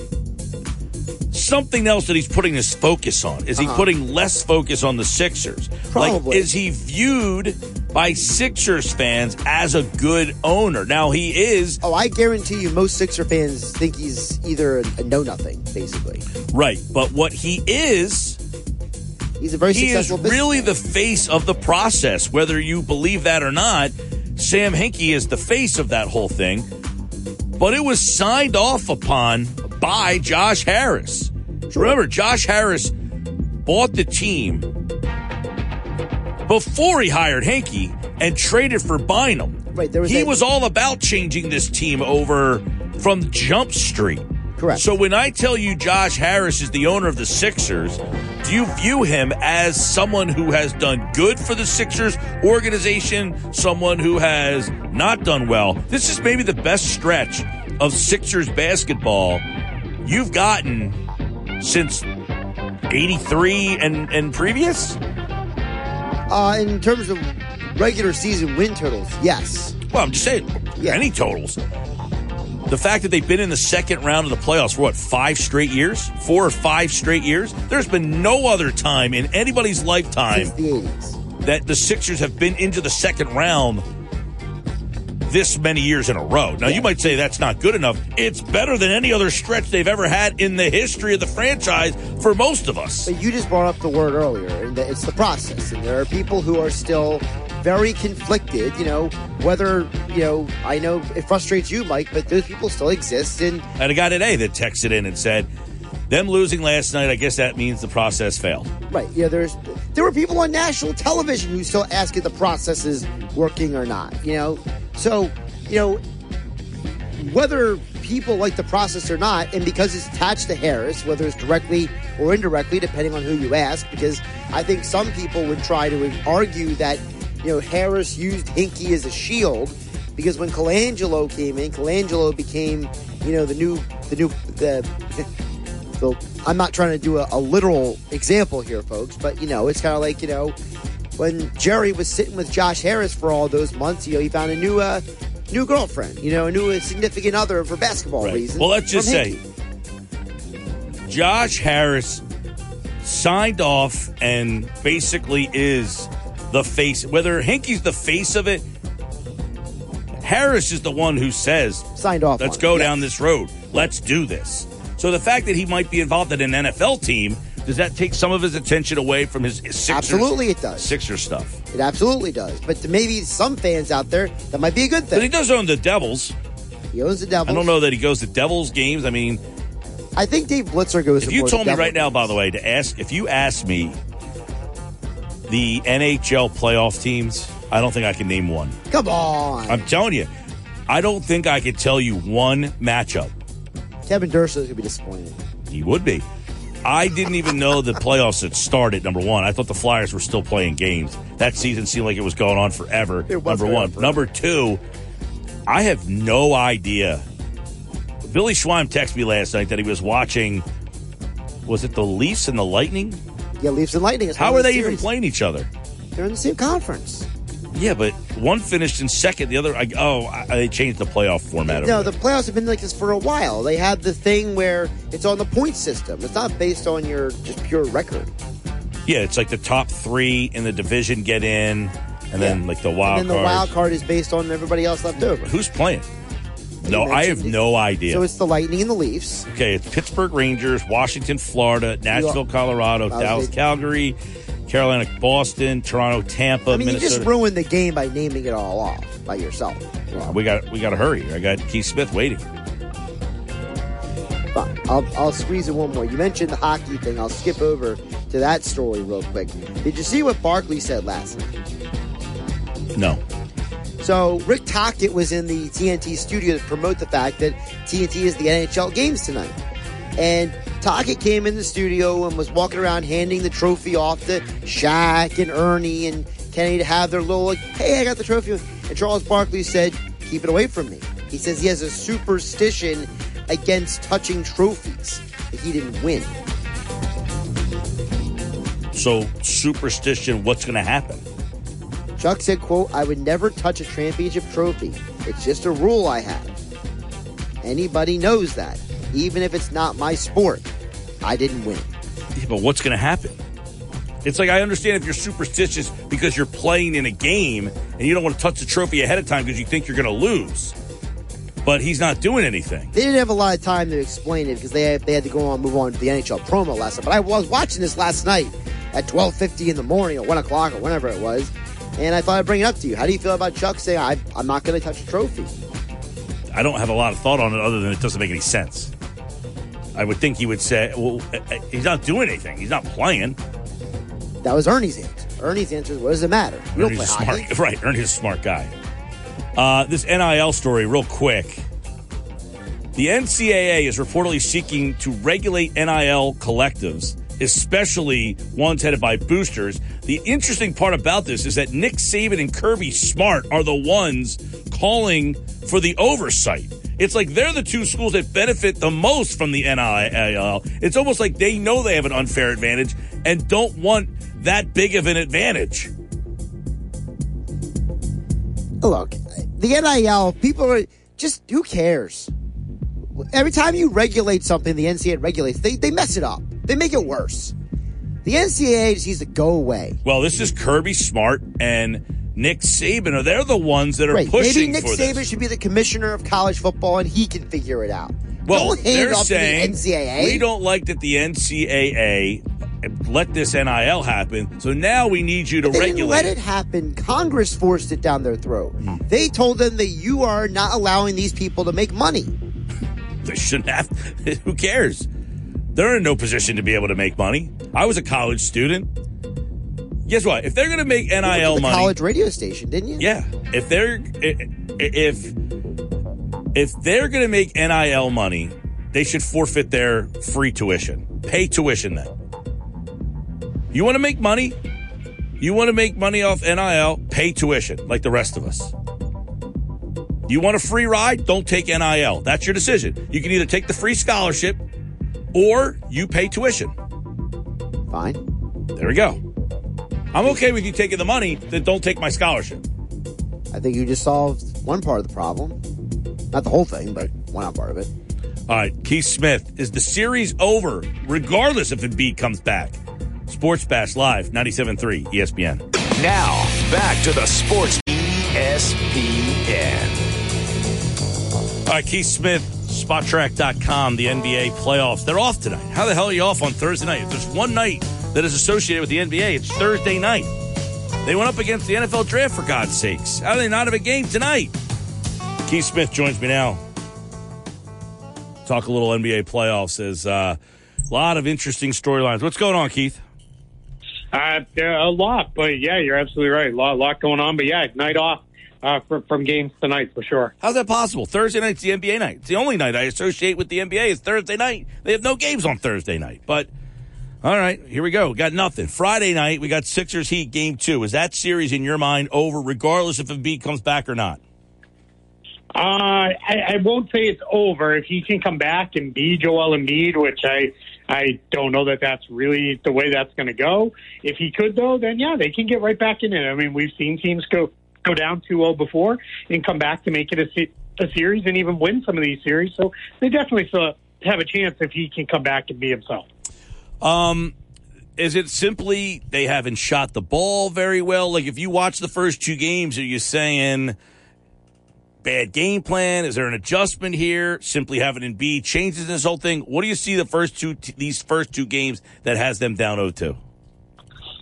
[SPEAKER 2] something else that he's putting his focus on. Is he uh-huh. putting less focus on the Sixers? Like,
[SPEAKER 3] Probably.
[SPEAKER 2] is he viewed by Sixers fans as a good owner? Now he is
[SPEAKER 3] Oh, I guarantee you, most Sixer fans think he's either a, a know nothing, basically.
[SPEAKER 2] right, but what he is
[SPEAKER 3] He's a very
[SPEAKER 2] he is really the face of the process, whether you believe that or not. Sam Hinkie is the face of that whole thing, but it was signed off upon by Josh Harris. Remember, Josh Harris bought the team before he hired Hinkie and traded for Bynum.
[SPEAKER 3] Right, there was
[SPEAKER 2] he was all about changing this team over from Jump Street.
[SPEAKER 3] Correct.
[SPEAKER 2] So when I tell you Josh Harris is the owner of the Sixers, do you view him as someone who has done good for the Sixers organization, someone who has not done well? This is maybe the best stretch of Sixers basketball you've gotten since 83 and, and previous?
[SPEAKER 3] Uh, in terms of regular season win totals, yes.
[SPEAKER 2] Well, I'm just saying,
[SPEAKER 3] Yeah.
[SPEAKER 2] any totals. The fact that they've been in the second round of the playoffs for what, five straight years? Four or five straight years? There's been no other time in anybody's lifetime
[SPEAKER 3] the
[SPEAKER 2] that the Sixers have been into the second round this many years in a row. Now, you might say that's not good enough. It's better than any other stretch they've ever had in the history of the franchise for most of us.
[SPEAKER 3] But you just brought up the word earlier, and it's the process. And there are people who are still very conflicted, you know, whether, you know, I know it frustrates you, Mike, but those people still exist. And
[SPEAKER 2] I had a guy today that texted in and said, them losing last night, I guess that means the process failed.
[SPEAKER 3] Right. Yeah, there's there were people on national television who still ask if the process is working or not. You know, so you know whether people like the process or not, and because it's attached to Harris, whether it's directly or indirectly, depending on who you ask. Because I think some people would try to argue that you know Harris used Hinkie as a shield. Because when Colangelo came in, Colangelo became, you know, the new, the new, the So I'm not trying to do a, a literal example here, folks, but you know, it's kind of like you know when Jerry was sitting with Josh Harris for all those months. You know, he found a new uh, new girlfriend. You know, a new significant other for basketball
[SPEAKER 2] Right.
[SPEAKER 3] reasons.
[SPEAKER 2] Well, let's just say Josh Harris signed off and basically is the face. Whether Hinkie's the face of it, Harris is the one who says,
[SPEAKER 3] signed off.
[SPEAKER 2] let's go down this road. Let's do this. So the fact that he might be involved in an NFL team, does that take some of his attention away from his, his Sixers,
[SPEAKER 3] Absolutely, it does.
[SPEAKER 2] Sixer stuff?
[SPEAKER 3] It absolutely does. But maybe some fans out there, that might be a good thing.
[SPEAKER 2] But he does own the Devils.
[SPEAKER 3] He owns the Devils.
[SPEAKER 2] I don't know that he goes to Devils games. I mean,
[SPEAKER 3] I think Dave Blitzer goes.
[SPEAKER 2] If you told me right now, by the way, to ask if you asked me the NHL playoff teams, I don't think I can name one.
[SPEAKER 3] Come on,
[SPEAKER 2] I'm telling you, I don't think I could tell you one matchup.
[SPEAKER 3] Kevin Durst is gonna be disappointed.
[SPEAKER 2] He would be. I didn't even know the playoffs had started. Number one, I thought the Flyers were still playing games. That season seemed like it was going on forever.
[SPEAKER 3] It
[SPEAKER 2] number one.
[SPEAKER 3] forever.
[SPEAKER 2] Number two, I have no idea. Billy Schweim texted me last night that he was watching. Was it the Leafs and the Lightning?
[SPEAKER 3] Yeah, Leafs and Lightning.
[SPEAKER 2] How are
[SPEAKER 3] the
[SPEAKER 2] they even playing each other?
[SPEAKER 3] They're in the same conference.
[SPEAKER 2] Yeah, but one finished in second, the other. I, oh, I, they changed the playoff format.
[SPEAKER 3] No, the playoffs have been like this for a while. They had the thing where it's on the point system. It's not based on your just pure record.
[SPEAKER 2] yeah, it's like the top three in the division get in, and then like the wild
[SPEAKER 3] and then the wild card is based on everybody else left over.
[SPEAKER 2] Who's playing? No, I have no idea.
[SPEAKER 3] So it's the Lightning and the Leafs.
[SPEAKER 2] okay, it's Pittsburgh Rangers, Washington, Florida, Nashville, Colorado, Dallas, Calgary, Carolina, Boston, Toronto, Tampa,
[SPEAKER 3] I mean, you
[SPEAKER 2] Minnesota.
[SPEAKER 3] just ruined the game by naming it all off by yourself.
[SPEAKER 2] we got we got to hurry. I got Keith Smith waiting.
[SPEAKER 3] But I'll, I'll squeeze in one more. You mentioned the hockey thing. I'll skip over to that story real quick. Did you see what Barkley said last night?
[SPEAKER 2] No,
[SPEAKER 3] So Rick Tocchet was in the TNT studio to promote the fact that TNT is the NHL games tonight. And Tocchet came in the studio and was walking around handing the trophy off to Shaq and Ernie and Kenny to have their little like, hey, I got the trophy. And Charles Barkley said, keep it away from me. He says he has a superstition against touching trophies that he didn't win.
[SPEAKER 2] so superstition. What's going to happen?
[SPEAKER 3] Chuck said, quote, I would never touch a championship trophy. It's just a rule I have. Anybody knows that, even if it's not my sport. I didn't win.
[SPEAKER 2] Yeah, but what's going to happen? It's like I understand if you're superstitious because you're playing in a game and you don't want to touch the trophy ahead of time because you think you're going to lose. But he's not doing anything.
[SPEAKER 3] They didn't have a lot of time to explain it because they had, they had to go on move on to the NHL promo last night. But I was watching this last night at twelve fifty in the morning or one o'clock or whenever it was, and I thought I'd bring it up to you. How do you feel about Chuck saying I, I'm not going to touch a trophy?
[SPEAKER 2] I don't have a lot of thought on it other than it doesn't make any sense. I would think he would say, well, uh, uh, he's not doing anything. He's not playing.
[SPEAKER 3] That was Ernie's answer. Ernie's answer is, what does it matter? You don't play
[SPEAKER 2] smart, right? Ernie's a smart guy. Uh, this NIL story, real quick. The NCAA is reportedly seeking to regulate NIL collectives, especially ones headed by boosters. The interesting part about this is that Nick Saban and Kirby Smart are the ones calling for the oversight. It's like they're the two schools that benefit the most from the NIL. It's almost like they know they have an unfair advantage and don't want that big of an advantage.
[SPEAKER 3] Look, the NIL, people are just, who cares? Every time you regulate something, the NCAA regulates, they, they mess it up. They make it worse. The NCAA just needs to go away.
[SPEAKER 2] Well, this is Kirby Smart and Nick Saban. Are they're the ones that are
[SPEAKER 3] Right.
[SPEAKER 2] pushing
[SPEAKER 3] Maybe Nick Saban
[SPEAKER 2] this?
[SPEAKER 3] should be the commissioner of college football and he can figure it out.
[SPEAKER 2] Well, they're saying
[SPEAKER 3] the NCAA.
[SPEAKER 2] we don't like that the NCAA let this NIL happen. So now we need you to
[SPEAKER 3] They didn't
[SPEAKER 2] regulate.
[SPEAKER 3] let it happen. Congress forced it down their throat.
[SPEAKER 2] Hmm.
[SPEAKER 3] They told them that you are not allowing these people to make money.
[SPEAKER 2] They shouldn't have. Who cares? They're in no position to be able to make money. I was a college student. Guess what? If they're going to make
[SPEAKER 3] to
[SPEAKER 2] NIL
[SPEAKER 3] the
[SPEAKER 2] money,
[SPEAKER 3] college radio station, didn't you?
[SPEAKER 2] Yeah, if they're if if they're going to make NIL money, they should forfeit their free tuition. Pay tuition then. You want to make money? You want to make money off NIL? Pay tuition like the rest of us. You want a free ride? Don't take NIL. That's your decision. You can either take the free scholarship or you pay tuition.
[SPEAKER 3] Fine.
[SPEAKER 2] There we go. I'm okay with you taking the money, then don't take my scholarship.
[SPEAKER 3] I think you just solved one part of the problem. Not the whole thing, but one part of it.
[SPEAKER 2] All right, Keith Smith, is the series over, regardless if Embiid comes back? Sports Bash Live, 97.3 ESPN.
[SPEAKER 1] Now, back to the Sports ESPN.
[SPEAKER 2] All right, Keith Smith, Spotrac.com, the NBA playoffs. They're off tonight. How the hell are you off on Thursday night? If there's one night that is associated with the NBA, it's Thursday night. They went up against the NFL draft, for God's sakes. How do they not have a game tonight? Keith Smith joins me now. Talk a little NBA playoffs. There's uh, a lot of interesting storylines. What's going on, Keith?
[SPEAKER 8] Uh, a lot, but yeah, you're absolutely right. A lot, a lot going on, but yeah, night off uh, from, from games tonight for sure.
[SPEAKER 2] How's that possible? Thursday night's the NBA night. It's the only night I associate with the NBA is Thursday night. They have no games on Thursday night. But all right, here we go. Got nothing. Friday night, we got Sixers Heat game two. Is that series in your mind over, regardless if Embiid comes back or not?
[SPEAKER 8] Uh, I, I won't say it's over if he can come back and be Joel Embiid, which I I don't know that that's really the way that's going to go. If he could though, then yeah, they can get right back in it. I mean, we've seen teams go go down 2-0 before and come back to make it a, a series and even win some of these series. So they definitely still have a chance if he can come back and be himself.
[SPEAKER 2] Um, is it simply they haven't shot the ball very well? Like if you watch the first two games, are you saying bad game plan? Is there an adjustment here? Simply having Embiid changes this whole thing. What do you see the first two these first two games that has them down 0-2?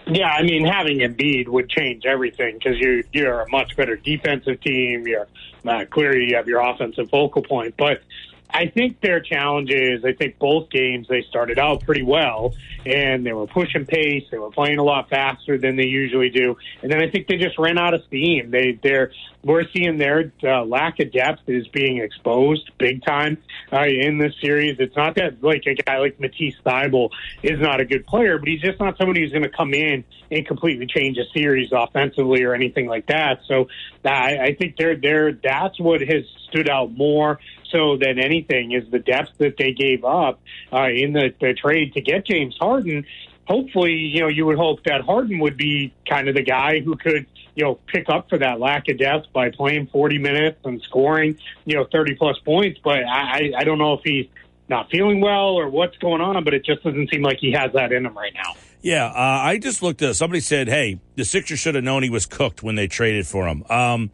[SPEAKER 8] Yeah, I mean, having Embiid would change everything because you you're a much better defensive team. You're uh, clearly you have your offensive focal point, but I think their challenge is I think both games they started out pretty well and they were pushing pace. They were playing a lot faster than they usually do, and then I think they just ran out of steam. They they're we're seeing their uh, lack of depth is being exposed big time uh, in this series. It's not that like a guy like Matisse Thybulle is not a good player, but he's just not somebody who's going to come in and completely change a series offensively or anything like that. So I, I think they're they're that's what has stood out more so than anything is the depth that they gave up uh, in the, the trade to get James Harden. Hopefully, you know, you would hope that Harden would be kind of the guy who could, you know, pick up for that lack of depth by playing 40 minutes and scoring, you know, 30 plus points. But I, I don't know if he's not feeling well or what's going on, but it just doesn't seem like he has that in him right now.
[SPEAKER 2] Yeah, uh, I just looked at somebody said, "Hey, the Sixers should have known he was cooked when they traded for him." Um,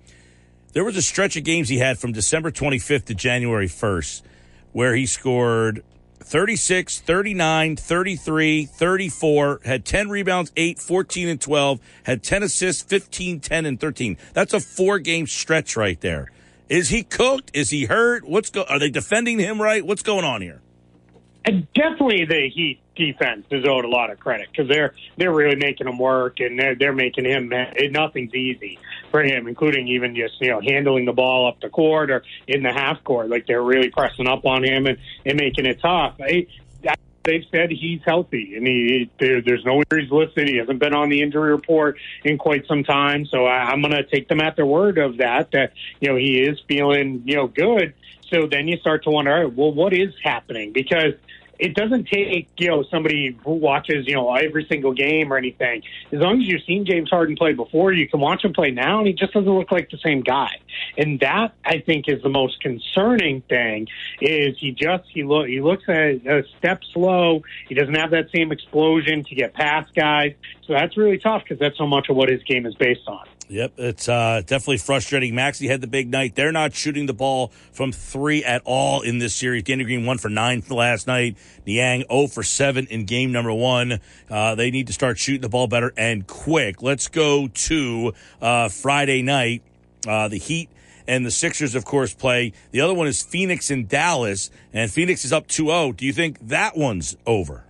[SPEAKER 2] there was a stretch of games he had from December 25th to January 1st where he scored 36, 39, 33, 34, had 10 rebounds, 8, 14, and 12, had 10 assists, 15, 10, and 13. That's a four game stretch right there. Is he cooked? Is he hurt? What's go? Are they defending him right? What's going on here?
[SPEAKER 8] And definitely the Heat defense is owed a lot of credit because they're they're really making him work and they're they're making him eh, nothing's easy for him, including even just you know handling the ball up the court or in the half court. Like they're really pressing up on him and, and making it tough. I, they've said he's healthy and he there, there's no injuries listed. He hasn't been on the injury report in quite some time, so I, I'm going to take them at their word of that. That you know he is feeling you know good. So then you start to wonder, all right, well, what is happening? Because it doesn't take you know somebody who watches you know every single game or anything. As long as you've seen James Harden play before, you can watch him play now, and he just doesn't look like the same guy. And that I think is the most concerning thing. Is he just he look he looks at a step slow. He doesn't have that same explosion to get past guys. So that's really tough because that's so much of what his game is based on.
[SPEAKER 2] Yep, it's uh, definitely frustrating. Maxey had the big night. They're not shooting the ball from three at all in this series. Danny Green one for nine last night. Niang 0 for 7 in game number one. Uh, they need to start shooting the ball better and quick. Let's go to uh, Friday night. Uh, the Heat and the Sixers, of course, play. The other one is Phoenix and Dallas, and Phoenix is up 2 0. Do you think that one's over?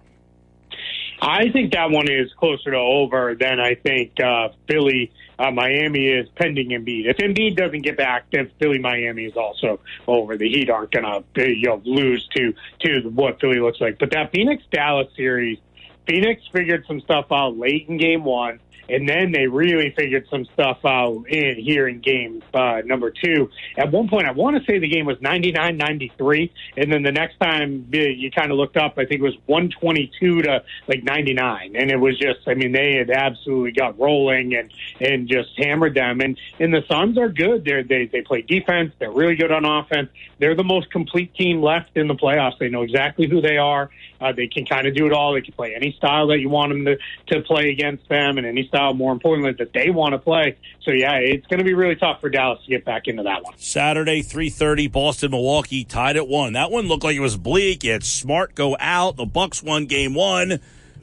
[SPEAKER 8] I think that one is closer to over than I think uh, Philly uh, Miami is pending Embiid. If Embiid doesn't get back, then Philly Miami is also over. The Heat aren't to you know lose to to what Philly looks like. But that Phoenix Dallas series, Phoenix figured some stuff out late in Game One. And then they really figured some stuff out in, here in game uh, number two. At one point, I want to say the game was 99 93. And then the next time you kind of looked up, I think it was 122 to like 99. And it was just, I mean, they had absolutely got rolling and, and just hammered them. And, and the Suns are good. They're, they, they play defense. They're really good on offense. They're the most complete team left in the playoffs. They know exactly who they are. Uh, they can kind of do it all. They can play any style that you want them to, to play against them and any style, more importantly, that they want to play. So, yeah, it's going to be really tough for Dallas to get back into that one.
[SPEAKER 2] Saturday, 3.30, Boston, Milwaukee tied at one. That one looked like it was bleak. Had Smart go out. The Bucks won game one.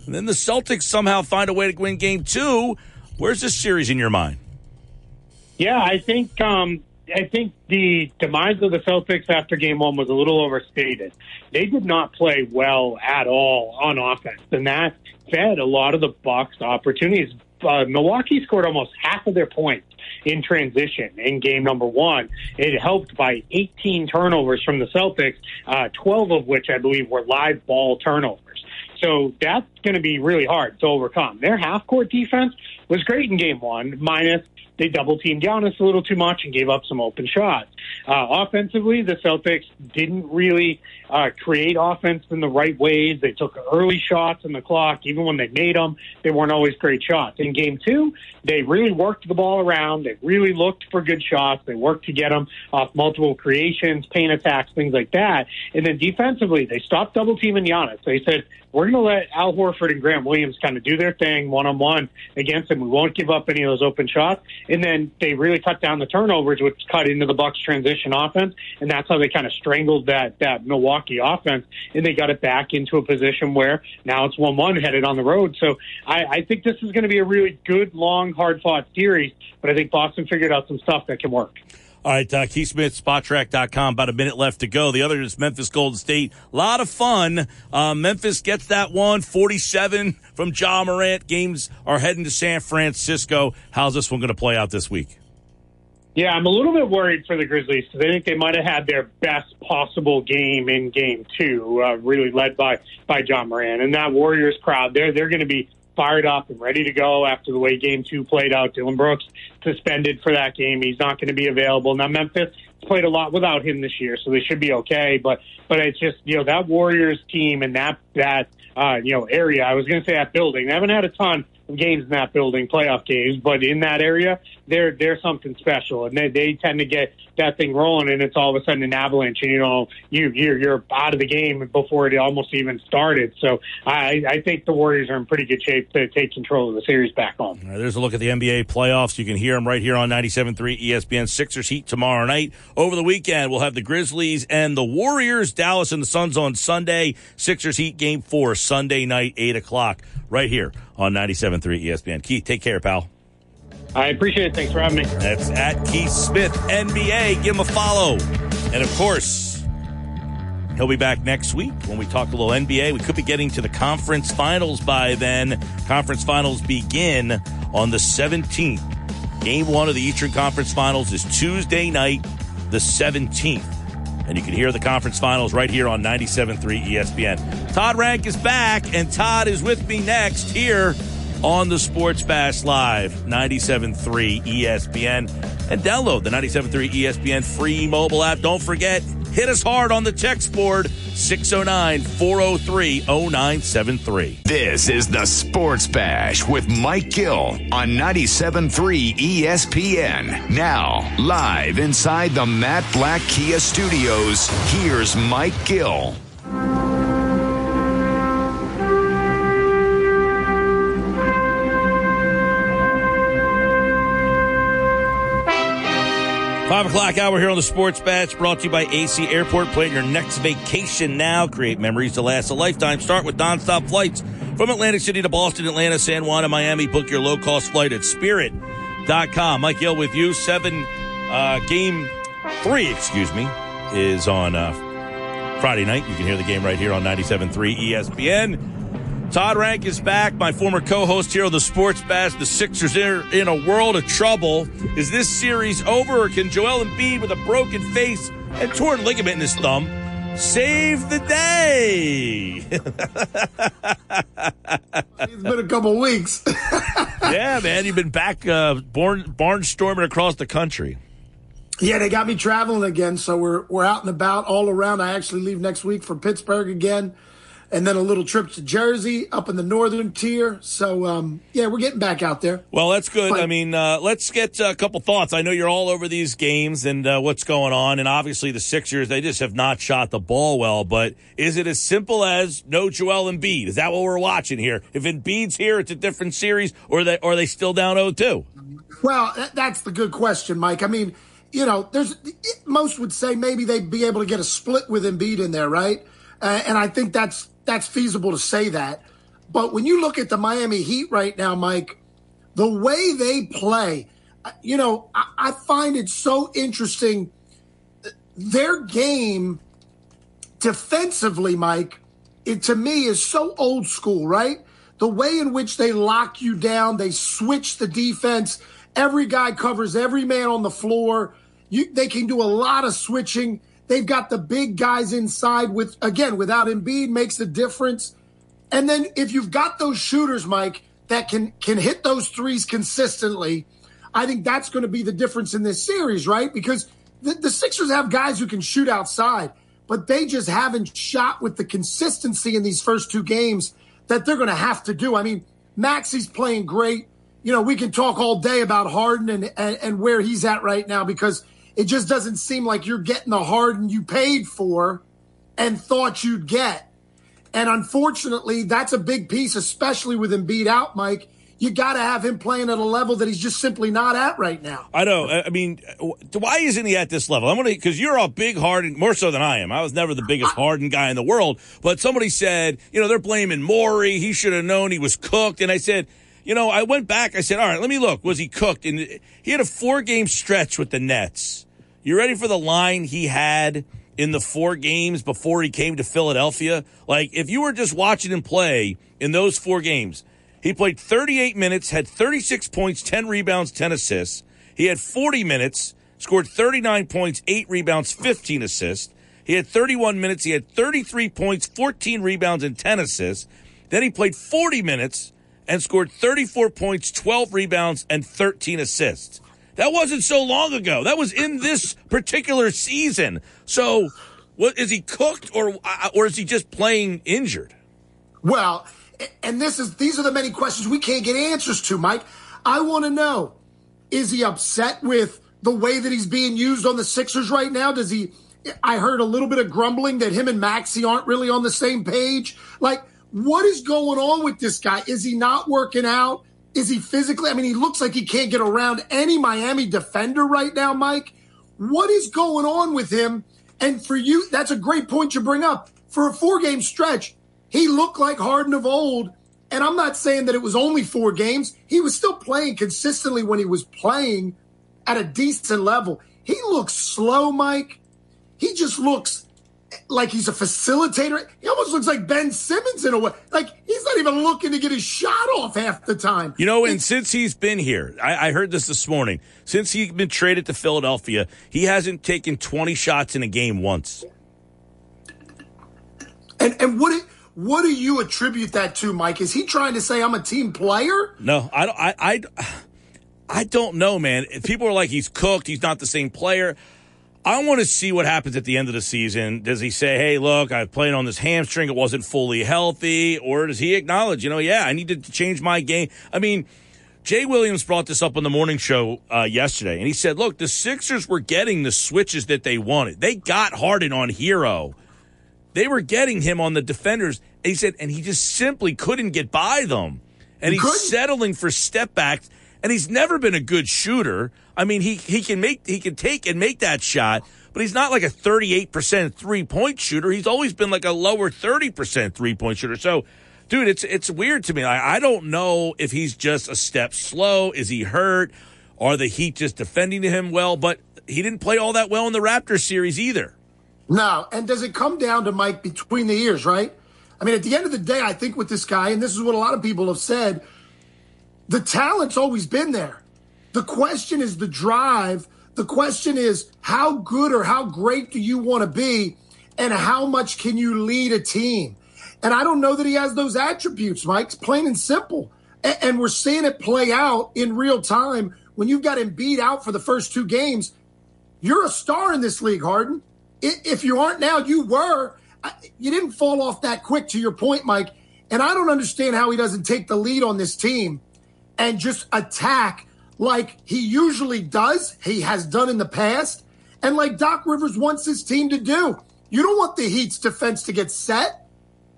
[SPEAKER 2] And then the Celtics somehow find a way to win game two. Where's this series in your mind?
[SPEAKER 8] Yeah, I think um, I think the demise of the Celtics after game one was a little overstated. They did not play well at all on offense, and that fed a lot of the Bucks opportunities. Uh, Milwaukee scored almost half of their points in transition in game number one. It helped by 18 turnovers from the Celtics, uh, 12 of which I believe were live ball turnovers. So that's going to be really hard to overcome. Their half court defense was great in game one, minus they double teamed Giannis a little too much and gave up some open shots. Uh, offensively, the Celtics didn't really uh, create offense in the right ways. They took early shots in the clock. Even when they made them, they weren't always great shots. In game two, they really worked the ball around. They really looked for good shots. They worked to get them off multiple creations, paint attacks, things like that. And then defensively, they stopped double teaming Giannis. They said, we're going to let Al Horford and Grant Williams kind of do their thing one on one against him. We won't give up any of those open shots. And then they really cut down the turnovers, which cut into the Bucks transition offense. And that's how they kind of strangled that, that Milwaukee offense. And they got it back into a position where now it's 1 1 headed on the road. So I, I think this is going to be a really good, long, hard fought series. But I think Boston figured out some stuff that can work.
[SPEAKER 2] All right, uh, Keith Smith, Spotrac.com. About a minute left to go. The other is Memphis Golden State. A lot of fun. Uh, Memphis gets that one, 47 from Ja Morant. Games are heading to San Francisco. How's this one going to play out this week?
[SPEAKER 8] Yeah, I'm a little bit worried for the Grizzlies because I think they might have had their best possible game in Game Two, uh, really led by by Ja Morant and that Warriors crowd. They're they're going to be fired up and ready to go after the way game two played out. Dillon Brooks suspended for that game. He's not going to be available. Now Memphis played a lot without him this year, so they should be okay. But but it's just you know that Warriors team and that that uh, you know area. I was going to say that building. They haven't had a ton of games in that building, playoff games, but in that area, they're they're something special, and they they tend to get that thing rolling, and it's all of a sudden an avalanche, and you know you you're, you're out of the game before it almost even started. So I I think the Warriors are in pretty good shape to take control of the series back home.
[SPEAKER 2] Right, there's a look at the NBA playoffs. You can hear them right here on 97.3 ESPN. Sixers Heat tomorrow night. Over the weekend, we'll have the Grizzlies and the Warriors, Dallas and the Suns on Sunday. Sixers Heat game four Sunday night, eight o'clock, right here on 97.3 ESPN. Keith, take care, pal.
[SPEAKER 8] I appreciate it. Thanks for having me.
[SPEAKER 2] That's at Keith Smith NBA. Give him a follow. And of course, he'll be back next week when we talk a little NBA. We could be getting to the conference finals by then. Conference finals begin on the 17th. Game one of the Eastern Conference Finals is Tuesday night, the 17th. And you can hear the conference finals right here on 97.3 ESPN. Todd Rank is back, and Todd is with me next here on the Sports Bash Live, 97.3 ESPN. And download the 97.3 ESPN free mobile app. Don't forget, hit us hard on the text board, 609 403 0973.
[SPEAKER 1] This is the Sports Bash with Mike Gill on 97.3 ESPN. Now, live inside the Matt Blatt Kia Studios, here's Mike Gill.
[SPEAKER 2] Five o'clock hour here on the Sports Bash, brought to you by AC Airport. Plan your next vacation now. Create memories to last a lifetime. Start with nonstop flights from Atlantic City to Boston, Atlanta, San Juan, and Miami. Book your low cost flight at spirit.com. Mike Gill with you. Seven, uh, game three, excuse me, is on uh, Friday night. You can hear the game right here on 97.3 ESPN. Todd Rank is back, my former co-host here on the Sports Bash. The Sixers are in a world of trouble. Is this series over, or can Joel Embiid, with a broken face and torn ligament in his thumb, save the day?
[SPEAKER 9] it's been a couple weeks.
[SPEAKER 2] yeah, man, you've been back, uh, born, barnstorming across the country.
[SPEAKER 9] Yeah, they got me traveling again, so we're we're out and about all around. I actually leave next week for Pittsburgh again and then a little trip to Jersey up in the northern tier. So, um, yeah, we're getting back out there.
[SPEAKER 2] Well, that's good. But, I mean, uh, let's get a couple thoughts. I know you're all over these games and uh, what's going on, and obviously the Sixers they just have not shot the ball well. But is it as simple as no Joel Embiid? Is that what we're watching here? If Embiid's here, it's a different series, or are they, are they still down 0-2?
[SPEAKER 9] Well, that's the good question, Mike. I mean, you know, there's most would say maybe they'd be able to get a split with Embiid in there, right? Uh, and I think that's that's feasible to say that. But when you look at the Miami Heat right now, Mike, the way they play, you know, I, I find it so interesting. Their game defensively, Mike, it to me is so old school, right? The way in which they lock you down, they switch the defense. Every guy covers every man on the floor. You, they can do a lot of switching. They've got the big guys inside with, again, without Embiid makes a difference. And then if you've got those shooters, Mike, that can, can hit those threes consistently, I think that's going to be the difference in this series, right? Because the, the Sixers have guys who can shoot outside, but they just haven't shot with the consistency in these first two games that they're going to have to do. I mean, Maxey's playing great. You know, we can talk all day about Harden and, and, and where he's at right now because it just doesn't seem like you're getting the Harden you paid for and thought you'd get. And unfortunately, that's a big piece, especially with him beat out, Mike. You got to have him playing at a level that he's just simply not at right now.
[SPEAKER 2] I know. I mean, uh, why isn't he at this level? I'm going to, because you're a big Harden, more so than I am. I was never the biggest Harden guy in the world, but somebody said, you know, they're blaming Morey. He should have known he was cooked. And I said, you know, I went back. I said, all right, let me look. Was he cooked? And he had a four game stretch with the Nets. You ready for the line he had in the four games before he came to Philadelphia? Like, if you were just watching him play in those four games, he played 38 minutes, had 36 points, 10 rebounds, 10 assists. He had 40 minutes, scored 39 points, 8 rebounds, 15 assists. He had 31 minutes, he had 33 points, 14 rebounds, and 10 assists. Then he played 40 minutes and scored 34 points, 12 rebounds, and 13 assists. That wasn't so long ago. That was in this particular season. So, what is he cooked or uh, or is he just playing injured?
[SPEAKER 9] Well, and this is these are the many questions we can't get answers to, Mike. I want to know is he upset with the way that he's being used on the Sixers right now? Does he? I heard a little bit of grumbling that him and Maxey aren't really on the same page. Like, what is going on with this guy? Is he not working out? Is he physically? I mean, he looks like he can't get around any Miami defender right now, Mike. What is going on with him? And for you, that's a great point you bring up. For a four game stretch, he looked like Harden of old. And I'm not saying that it was only four games. He was still playing consistently when he was playing at a decent level. He looks slow, Mike. He just looks like he's a facilitator. He almost looks like Ben Simmons in a way. Like he's not even looking to get his shot off half the time.
[SPEAKER 2] You know, and since he's been here, I, I heard this this morning. Since he's been traded to Philadelphia, he hasn't taken 20 shots in a game once.
[SPEAKER 9] And and what do, what do you attribute that to, Mike? Is he trying to say I'm a team player?
[SPEAKER 2] No, I don't. I, I, I don't know, man. People are like he's cooked. He's not the same player. I want to see what happens at the end of the season. Does he say, "Hey, look, I've played on this hamstring; it wasn't fully healthy," or does he acknowledge, you know, yeah, I need to change my game? I mean, Jay Williams brought this up on the morning show uh, yesterday, and he said, "Look, the Sixers were getting the switches that they wanted. They got Harden on Herro, They were getting him on the defenders." And he said, and he just simply couldn't get by them, and
[SPEAKER 9] He
[SPEAKER 2] he's
[SPEAKER 9] couldn't.
[SPEAKER 2] settling for step backs. And he's never been a good shooter. I mean, he he can make he can take and make that shot, but he's not like a 38% three-point shooter. He's always been like a lower 30% three-point shooter. So, dude, it's it's weird to me. I, I don't know if he's just a step slow. Is he hurt? Are the Heat just defending him well? But he didn't play all that well in the Raptors series either.
[SPEAKER 9] No. And does it come down to Mike between the ears, right? I mean, at the end of the day, I think with this guy, and this is what a lot of people have said, the talent's always been there. The question is the drive. The question is how good or how great do you want to be, and how much can you lead a team? And I don't know that he has those attributes, Mike. It's plain and simple. And we're seeing it play out in real time. When you've got him beat out for the first two games, you're a star in this league, Harden. If you aren't now, you were. You didn't fall off that quick, to your point, Mike. And I don't understand how he doesn't take the lead on this team and just attack like he usually does, he has done in the past, and like Doc Rivers wants his team to do. You don't want the Heat's defense to get set.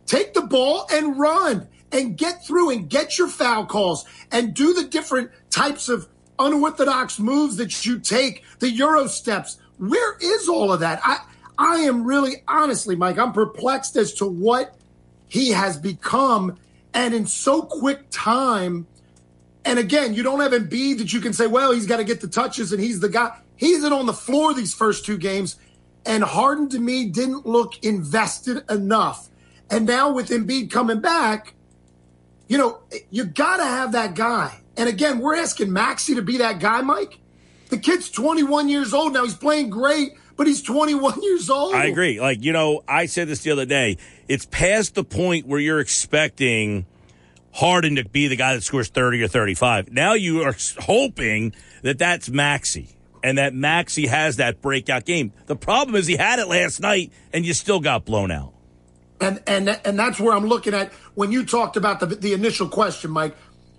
[SPEAKER 9] Take the ball and run and get through and get your foul calls and do the different types of unorthodox moves that you take, the Euro steps. Where is all of that? I I am really honestly, Mike, I'm perplexed as to what he has become and in so quick time. And again, you don't have Embiid that you can say, well, he's got to get the touches and he's the guy. He isn't on the floor these first two games. And Harden to me didn't look invested enough. And now with Embiid coming back, you know, you got to have that guy. And again, we're asking Maxey to be that guy, Mike. The kid's 21 years old now. He's playing great, but he's 21 years old.
[SPEAKER 2] I agree. Like, you know, I said this the other day. It's past the point where you're expecting Harden to be the guy that scores 30 or 35. Now you are hoping that that's Maxey and that Maxey has that breakout game. The problem is he had it last night and you still got blown out.
[SPEAKER 9] And and and that's where I'm looking at when you talked about the the initial question, Mike.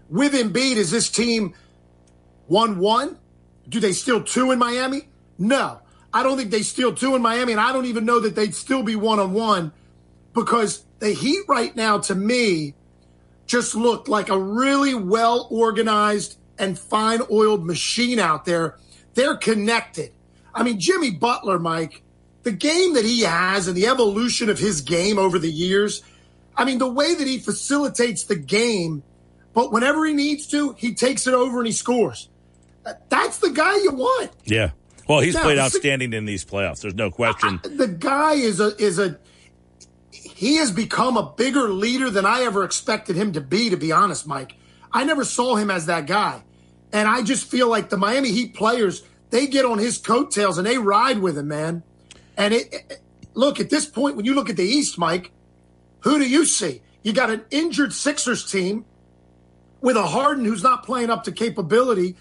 [SPEAKER 9] With Embiid, is this team one one? Do they steal two in Miami? No, I don't think they steal two in Miami, and I don't even know that they'd still be one on one because the Heat right now, to me, just look like a really well organized and fine oiled machine out there. They're connected. I mean, Jimmy Butler, Mike, the game that he has and the evolution of his game over the years. I mean, the way that he facilitates the game, but whenever he needs to, he takes it over and he scores. Uh, that's the guy you want.
[SPEAKER 2] Yeah. Well, he's
[SPEAKER 9] Now,
[SPEAKER 2] played outstanding in these playoffs. There's no question.
[SPEAKER 9] The guy is a is a he has become a bigger leader than I ever expected him to be, to be honest, Mike. I never saw him as that guy. And I just feel like the Miami Heat players, they get on his coattails and they ride with him, man. And it, it- look, at this point, when you look at the East, Mike, who do you see? You got an injured Sixers team with a Harden who's not playing up to capability.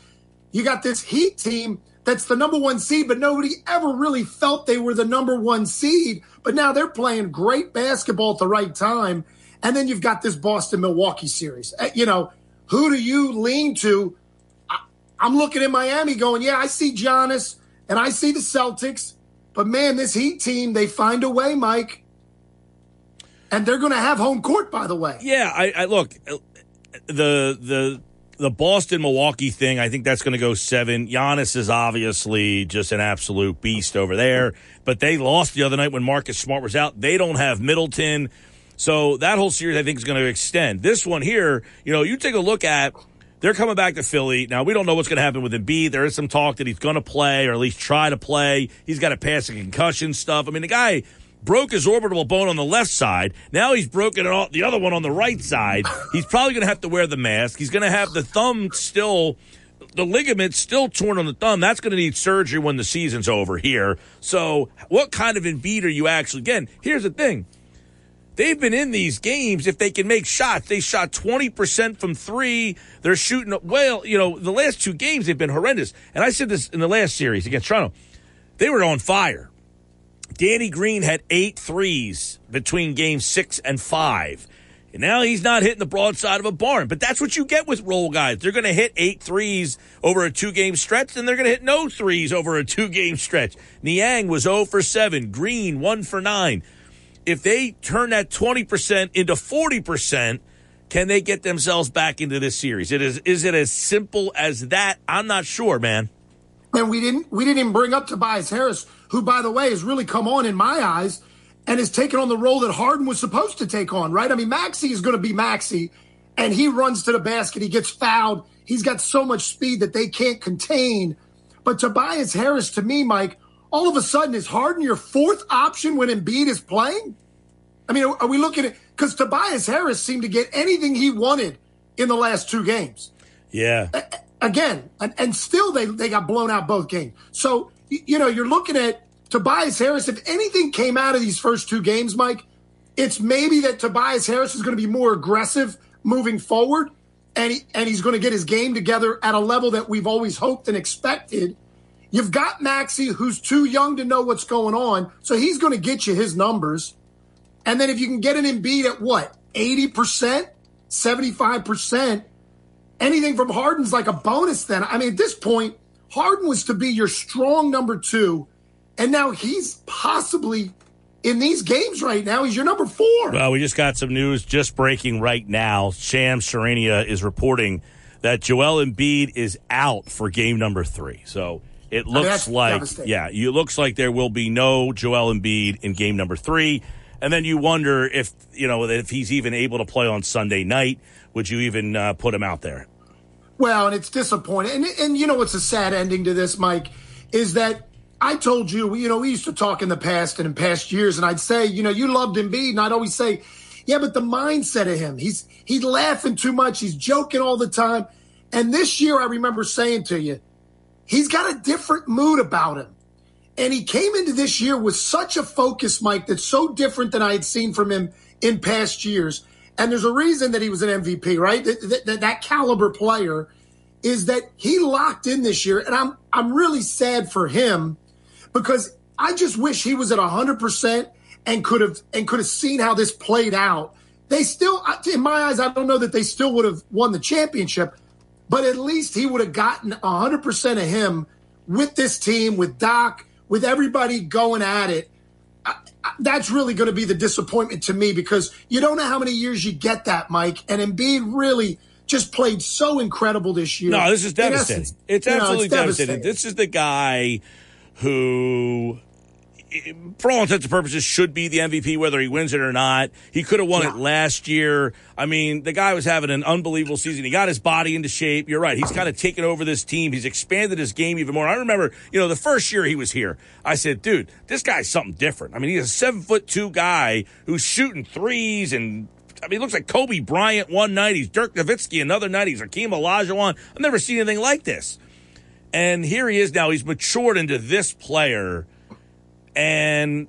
[SPEAKER 9] You got this Heat team that's the number one seed, but nobody ever really felt they were the number one seed. But now they're playing great basketball at the right time. And then you've got this Boston Milwaukee series. Uh, You know, who do you lean to? I'm looking at Miami going, yeah, I see Giannis and I see the Celtics, but man, this Heat team, they find a way, Mike. And they're going to have home court, by the way.
[SPEAKER 2] Yeah, I, I look the the the Boston Milwaukee thing. I think that's going to go seven. Giannis is obviously just an absolute beast over there, but they lost the other night when Marcus Smart was out. They don't have Middleton, so that whole series I think is going to extend. This one here, you know, you take a look at. They're coming back to Philly. Now, we don't know what's going to happen with Embiid. There is some talk that he's going to play or at least try to play. He's got to pass concussion stuff. I mean, the guy broke his orbital bone on the left side. Now he's broken it the other one on the right side. He's probably going to have to wear the mask. He's going to have the thumb still, the ligament still torn on the thumb. That's going to need surgery when the season's over here. So, what kind of Embiid are you actually getting? Here's the thing. They've been in these games if they can make shots. They shot 20% from three. They're shooting, well, you know, the last two games they've been horrendous. And I said this in the last series against Toronto. They were on fire. Danny Green had eight threes between game six and five. And now he's not hitting the broadside of a barn. But that's what you get with role guys. They're going to hit eight threes over a two game stretch, and they're going to hit no threes over a two game stretch. Niang was 0 for 7. Green 1 for 9. If they turn that 20% into 40%, can they get themselves back into this series? It is is it as simple as that? I'm not sure, man.
[SPEAKER 9] And we didn't we didn't even bring up Tobias Harris, who by the way has really come on in my eyes and has taken on the role that Harden was supposed to take on, right? I mean, Maxey is going to be Maxey and he runs to the basket, he gets fouled. He's got so much speed that they can't contain. But Tobias Harris to me, Mike, all of a sudden is Harden your fourth option when Embiid is playing? I mean, are we looking at because Tobias Harris seemed to get anything he wanted in the last two games?
[SPEAKER 2] Yeah.
[SPEAKER 9] Again, and, and still they, they got blown out both games. So, you know, you're looking at Tobias Harris. If anything came out of these first two games, Mike, it's maybe that Tobias Harris is going to be more aggressive moving forward and he, and he's going to get his game together at a level that we've always hoped and expected. You've got Maxey, who's too young to know what's going on, so he's going to get you his numbers. And then if you can get an Embiid at what, 80%, 75%, anything from Harden's like a bonus then. I mean, at this point, Harden was to be your strong number two, and now he's possibly in these games right now, he's your number four.
[SPEAKER 2] Well, we just got some news just breaking right now. Shams Charania is reporting that Joel Embiid is out for game number three. So it looks I mean, like, yeah, it looks like there will be no Joel Embiid in game number three. And then you wonder if, you know, if he's even able to play on Sunday night. Would you even uh, put him out there?
[SPEAKER 9] Well, and it's disappointing. And, and you know what's a sad ending to this, Mike, is that I told you, you know, we used to talk in the past and in past years, and I'd say, you know, you loved Embiid, and I'd always say, yeah, but the mindset of him, he's he's laughing too much, he's joking all the time. And this year, I remember saying to you, He's got a different mood about him. And he came into this year with such a focus, Mike, that's so different than I had seen from him in past years. And there's a reason that he was an MVP, right? That, that, that caliber player is that he locked in this year. And I'm, I'm really sad for him because I just wish he was at 100% and could have, and could have seen how this played out. They still, in my eyes, I don't know that they still would have won the championship, but at least he would have gotten 100% of him with this team, with Doc, with everybody going at it. I, I, that's really going to be the disappointment to me because you don't know how many years you get that, Mike. And Embiid really just played so incredible this year.
[SPEAKER 2] No, this is devastating. Essence, it's absolutely know, it's devastating. devastating. This is the guy who for all intents and purposes, should be the MVP, whether he wins it or not. He could have won yeah. it last year. I mean, the guy was having an unbelievable season. He got his body into shape. You're right. He's kind of taken over this team. He's expanded his game even more. I remember, you know, the first year he was here, I said, dude, this guy's something different. I mean, he's a seven foot two guy who's shooting threes and I mean, he looks like Kobe Bryant one night. He's Dirk Nowitzki another night. He's Hakeem Olajuwon. I've never seen anything like this. And here he is now. He's matured into this player and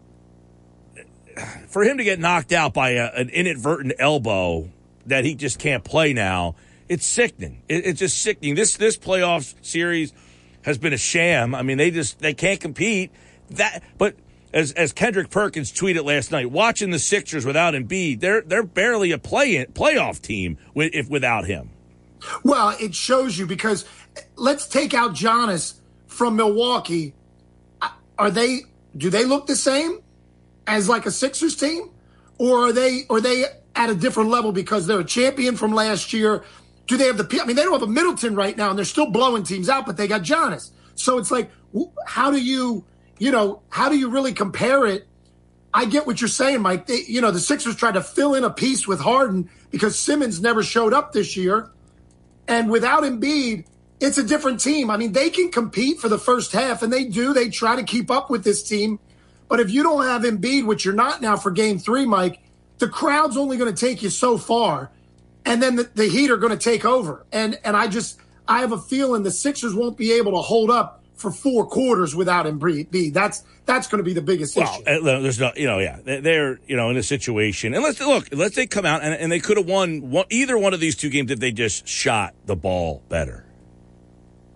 [SPEAKER 2] for him to get knocked out by a, an inadvertent elbow that he just can't play now, it's sickening. It, it's just sickening. This this playoff series has been a sham. I mean, they just they can't compete. That, but as as Kendrick Perkins tweeted last night, watching the Sixers without Embiid, they're they're barely a play playoff team with, if without him.
[SPEAKER 9] Well, it shows you because let's take out Giannis from Milwaukee. Are they? Do they look the same as like a Sixers team, or are they? Are they at a different level because they're a champion from last year? Do they have the? I mean, they don't have a Middleton right now, and they're still blowing teams out, but they got Giannis. So it's like, how do you, you know, how do you really compare it? I get what you're saying, Mike. They, you know, the Sixers tried to fill in a piece with Harden because Simmons never showed up this year. And without Embiid, it's a different team. I mean, they can compete for the first half, and they do. They try to keep up with this team. But if you don't have Embiid, which you're not now for game three, Mike, the crowd's only going to take you so far. And then the, the Heat are going to take over. And and I just I have a feeling the Sixers won't be able to hold up for four quarters without Embiid. That's that's going to be the biggest
[SPEAKER 2] well,
[SPEAKER 9] issue.
[SPEAKER 2] There's no, you know, yeah, they're you know in a situation. And let's look, let's they come out and, and they could have won one, either one of these two games if they just shot the ball better.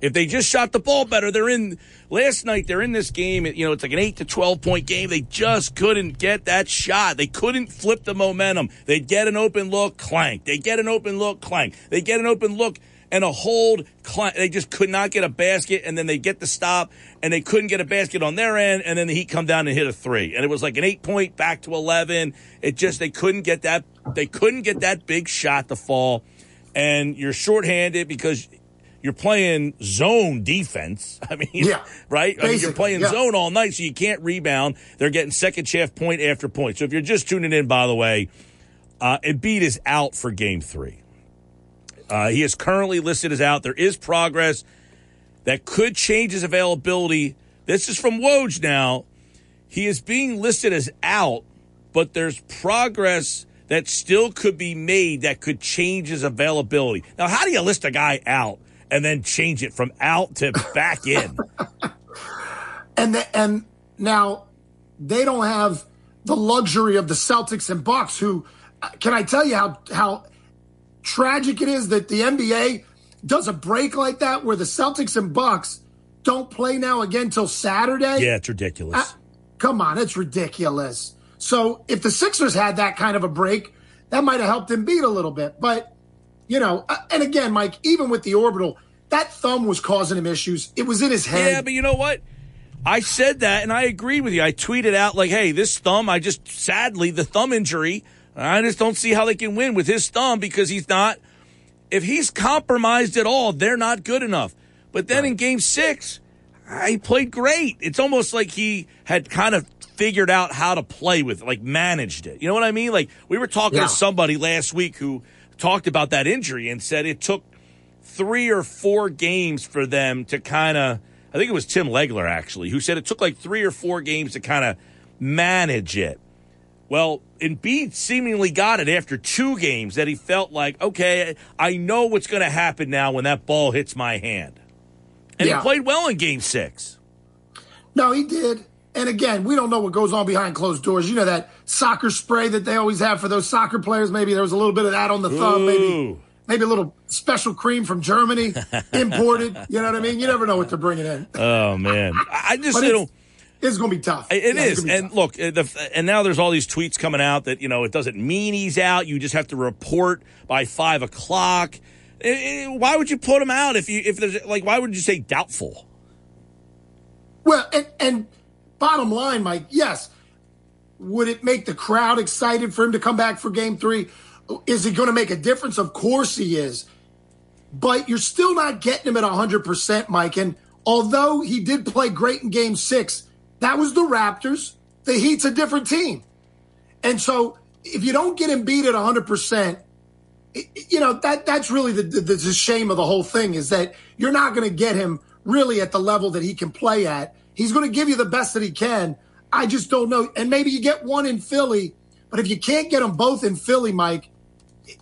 [SPEAKER 2] If they just shot the ball better, they're in. Last night they're in this game. You know, it's like an eight to twelve point game. They just couldn't get that shot. They couldn't flip the momentum. They'd get an open look, clank. They get an open look, clank. They get an open look and a hold. They just could not get a basket, and then they get the stop, and they couldn't get a basket on their end, and then the Heat come down and hit a three, and it was like an eight point back to eleven. It just they couldn't get that. They couldn't get that big shot to fall, and you're shorthanded because you're playing zone defense. I mean,
[SPEAKER 9] yeah,
[SPEAKER 2] right? I mean, you're playing
[SPEAKER 9] yeah.
[SPEAKER 2] zone all night, so you can't rebound. They're getting second half point after point. So if you're just tuning in, by the way, uh, Embiid is out for game three. Uh, he is currently listed as out. There is progress that could change his availability. This is from Woj now. He is being listed as out, but there's progress that still could be made that could change his availability. Now, how do you list a guy out and then change it from out to back in?
[SPEAKER 9] and the, and now they don't have the luxury of the Celtics and Bucks who can I tell you how how tragic it is that the NBA does a break like that where the Celtics and Bucks don't play now again till Saturday.
[SPEAKER 2] Yeah, it's ridiculous. Uh,
[SPEAKER 9] come on, it's ridiculous. So if the Sixers had that kind of a break, that might have helped him beat a little bit. But you know, uh, and again, Mike, even with the orbital, that thumb was causing him issues. It was in his head.
[SPEAKER 2] Yeah, but you know what? I said that, and I agree with you. I tweeted out like, "Hey, this thumb. I just sadly the thumb injury." I just don't see how they can win with his thumb because he's not. If he's compromised at all, they're not good enough. But then right. in game six, he played great. It's almost like he had kind of figured out how to play with it, like managed it. You know what I mean? Like we were talking yeah. to somebody last week who talked about that injury and said it took three or four games for them to kind of. I think it was Tim Legler actually who said it took like three or four games to kind of manage it. Well, Embiid seemingly got it after two games that he felt like, okay, I know what's going to happen now when that ball hits my hand. And yeah. he played well in game six.
[SPEAKER 9] No, he did. And again, we don't know what goes on behind closed doors. You know that soccer spray that they always have for those soccer players. Maybe there was a little bit of that on the thumb. Maybe maybe a little special cream from Germany imported. you know what I mean? You never know what they're bringing in.
[SPEAKER 2] Oh man, I just know
[SPEAKER 9] it's going to be tough.
[SPEAKER 2] It
[SPEAKER 9] yeah,
[SPEAKER 2] is, and tough. look, the, and now there's all these tweets coming out that you know it doesn't mean he's out. You just have to report by five o'clock. Eh, eh, why would you put him out if you if there's like why would you say doubtful?
[SPEAKER 9] Well, and, and bottom line, Mike, yes, would it make the crowd excited for him to come back for Game Three? Is he going to make a difference? Of course he is, but you're still not getting him at hundred percent, Mike. And although he did play great in Game Six that was the Raptors. The Heat's a different team. And so if you don't get him beat at 100%, you know, that that's really the, the, the shame of the whole thing is that you're not going to get him really at the level that he can play at. He's going to give you the best that he can. I just don't know. And maybe you get one in Philly, but if you can't get them both in Philly, Mike,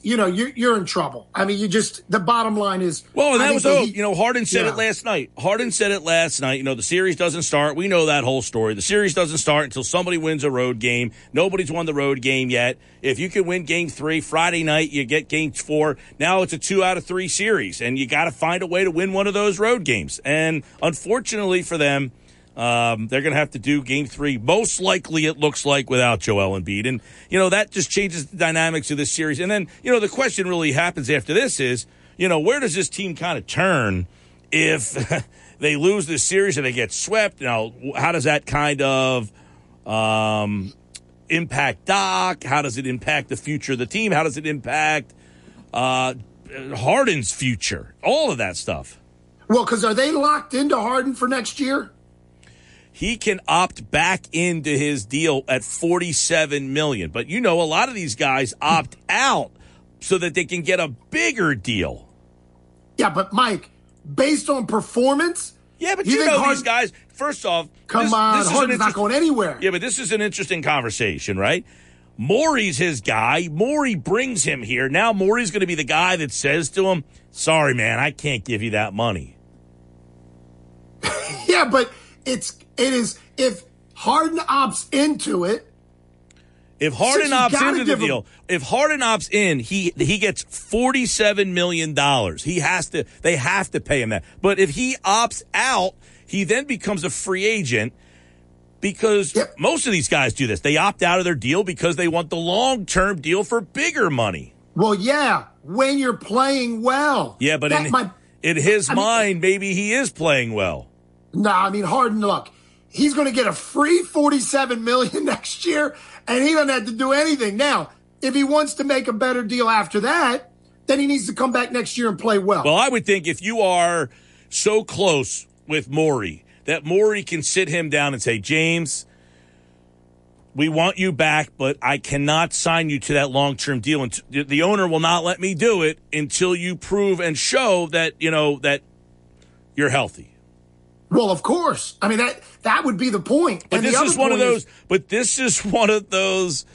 [SPEAKER 9] you know, you're, you're in trouble. I mean, you just, the bottom line is.
[SPEAKER 2] Well, and that was, hope. you know, Harden said yeah. it last night. Harden said it last night. You know, the series doesn't start. We know that whole story. The series doesn't start until somebody wins a road game. Nobody's won the road game yet. If you can win game three, Friday night, you get game four. Now it's a two out of three series, and you got to find a way to win one of those road games. And unfortunately for them, um, they're going to have to do game three, most likely, it looks like, without Joel Embiid. And, you know, that just changes the dynamics of this series. And then, you know, the question really happens after this is you know, where does this team kind of turn if they lose this series and they get swept? Know, how does that kind of um, impact Doc? How does it impact the future of the team? How does it impact uh, Harden's future? All of that stuff.
[SPEAKER 9] Well, because are they locked into Harden for next year?
[SPEAKER 2] He can opt back into his deal at 47 million. But you know, a lot of these guys opt out so that they can get a bigger deal.
[SPEAKER 9] Yeah, but Mike, based on performance,
[SPEAKER 2] Yeah, but
[SPEAKER 9] You
[SPEAKER 2] you, know these guys. First off,
[SPEAKER 9] come
[SPEAKER 2] this-
[SPEAKER 9] on,
[SPEAKER 2] this
[SPEAKER 9] Harden's not going anywhere.
[SPEAKER 2] Yeah, but this is an interesting conversation, right? Morey's his guy. Maury brings him here. Now Morey's going to be the guy that says to him, "Sorry, man, I can't give you that money."
[SPEAKER 9] Yeah, but it's it is if Harden opts into it.
[SPEAKER 2] If Harden opts into the
[SPEAKER 9] him-
[SPEAKER 2] deal, if Harden opts in, he he gets forty seven million dollars. He has to. They have to pay him that. But if he opts out, he then becomes a free agent. Because
[SPEAKER 9] Yep.
[SPEAKER 2] most of these guys do this. They opt out of their deal because they want the long term deal for bigger money.
[SPEAKER 9] Well, yeah, when you're playing well.
[SPEAKER 2] Yeah, but
[SPEAKER 9] That
[SPEAKER 2] in,
[SPEAKER 9] might-
[SPEAKER 2] in his
[SPEAKER 9] I mean-
[SPEAKER 2] mind, maybe he is playing well.
[SPEAKER 9] No, I mean Harden. Look, he's going to get a free forty-seven million next year, and he doesn't have to do anything. Now, if he wants to make a better deal after that, then he needs to come back next year and play well.
[SPEAKER 2] Well, I would think if you are so close with Morey that Morey can sit him down and say, James, we want you back, but I cannot sign you to that long term deal. And the owner will not let me do it until you prove and show that you know that you're healthy.
[SPEAKER 9] Well, of course. I mean that that would be the point.
[SPEAKER 2] But
[SPEAKER 9] And the
[SPEAKER 2] this is one of those. but this is one of those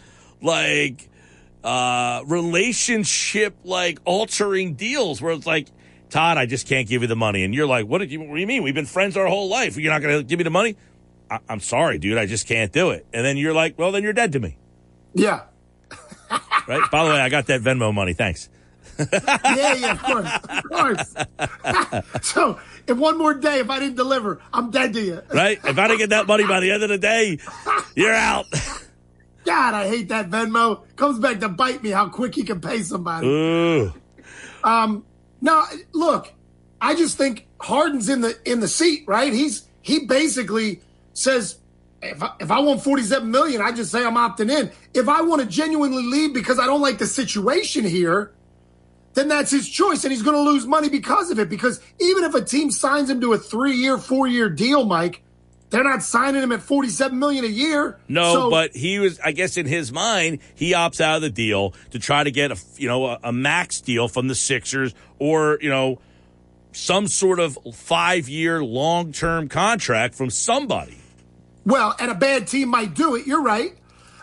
[SPEAKER 2] like uh relationship like altering deals where it's like. Todd, I just can't give you the money, and you're like, "What, did you, what do you mean? We've been friends our whole life. You're not going to give me the money? I, I'm sorry, dude. I just can't do it." And then you're like, "Well, then you're dead to me,
[SPEAKER 9] Yeah.
[SPEAKER 2] right?" By the way, I got that Venmo money. Thanks.
[SPEAKER 9] Yeah, yeah, of course. Of course. so if one more day, if I didn't deliver, I'm dead to you.
[SPEAKER 2] Right? If I don't get that money by the end of the day, you're out.
[SPEAKER 9] God, I hate that Venmo. Comes back to bite me how quick he can pay somebody.
[SPEAKER 2] Ooh.
[SPEAKER 9] Um, no, look, I just think Harden's in the in the seat, right? He's he basically says if I, if I want 47 million, I just say I'm opting in. If I want to genuinely leave because I don't like the situation here, then that's his choice and he's going to lose money because of it because even if a team signs him to a 3-year, 4-year deal, Mike, they're not signing him at 47 million a year.
[SPEAKER 2] No,
[SPEAKER 9] So-
[SPEAKER 2] but he was. I guess in his mind, he opts out of the deal to try to get a you know a, a max deal from the Sixers or you know some sort of five year long term contract from somebody.
[SPEAKER 9] Well, and a bad team might do it. You're right.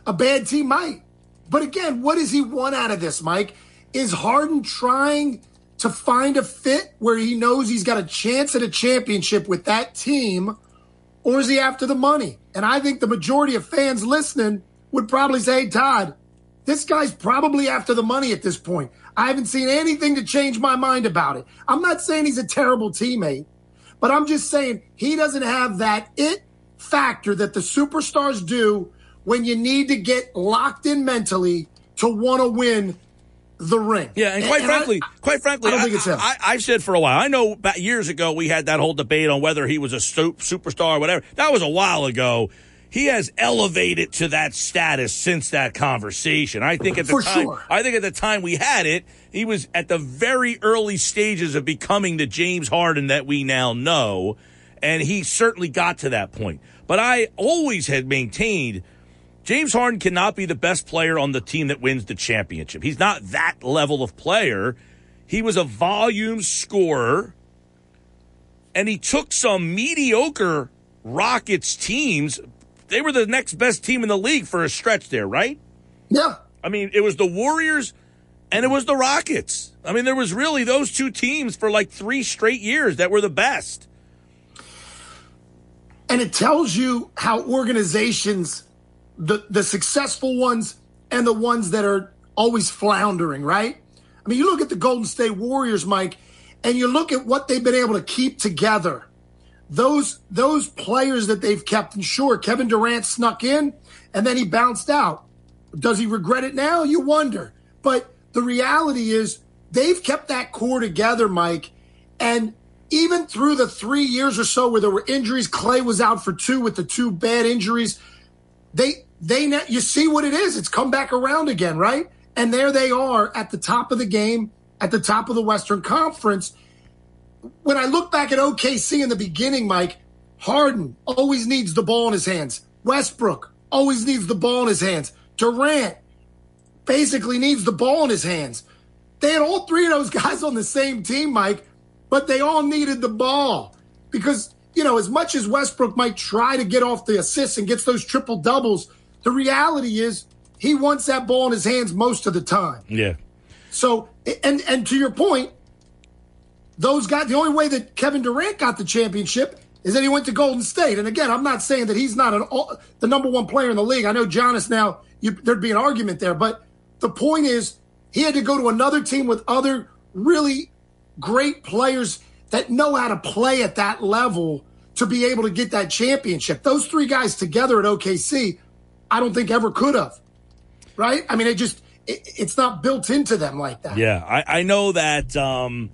[SPEAKER 9] A bad team might. But again, what does he want out of this, Mike? Is Harden trying to find a fit where he knows he's got a chance at a championship with that team, or is he after the money? And I think the majority of fans listening would probably say, hey, Todd, this guy's probably after the money at this point. I haven't seen anything to change my mind about it. I'm not saying he's a terrible teammate, but I'm just saying he doesn't have that it factor that the superstars do when you need to get locked in mentally to want to win the ring.
[SPEAKER 2] Yeah, and quite
[SPEAKER 9] I-
[SPEAKER 2] frankly, quite frankly,
[SPEAKER 9] I don't think it's him.
[SPEAKER 2] I, have said for a while. I know about years ago we had that whole debate on whether he was a superstar or whatever. That was a while ago. He has elevated to that status since that conversation. I think at the
[SPEAKER 9] For
[SPEAKER 2] time,
[SPEAKER 9] sure.
[SPEAKER 2] I think at the time we had it, he was at the very early stages of becoming the James Harden that we now know, and he certainly got to that point. But I always had maintained James Harden cannot be the best player on the team that wins the championship. He's not that level of player. He was a volume scorer, and he took some mediocre Rockets teams. They were the next best team in the league for a stretch there, right?
[SPEAKER 9] yeah.
[SPEAKER 2] I mean, it was the Warriors and it was the Rockets. I mean, there was really those two teams for like three straight years that were the best.
[SPEAKER 9] and it tells you how organizations the the successful ones and the ones that are always floundering right i mean you look at the golden state warriors mike and you look at what they've been able to keep together those those players that they've kept and sure kevin durant snuck in and then he bounced out does he regret it now you wonder but the reality is they've kept that core together, Mike. And even through the three years or so where there were injuries, Clay was out for two with the two bad injuries. They, they, you see what it is. It's come back around again, right? And there they are at the top of the game, at the top of the Western Conference. When I look back at OKC in the beginning, Mike, Harden always needs the ball in his hands. Westbrook always needs the ball in his hands. Durant basically needs the ball in his hands. They had all three of those guys on the same team, Mike, but they all needed the ball because, you know, as much as Westbrook might try to get off the assists and gets those triple doubles, the reality is he wants that ball in his hands most of the time.
[SPEAKER 2] Yeah.
[SPEAKER 9] So, and and to your point, those guys. The only way that Kevin Durant got the championship is that he went to Golden State. And again, I'm not saying that he's not an the number one player in the league. I know Giannis now. You, there'd be an argument there, but the point is he had to go to another team with other really great players that know how to play at that level to be able to get that championship. Those three guys together at OKC, I don't think ever could have. Right? I mean, it just it, it's not built into them like that.
[SPEAKER 2] Yeah, I, I know that um,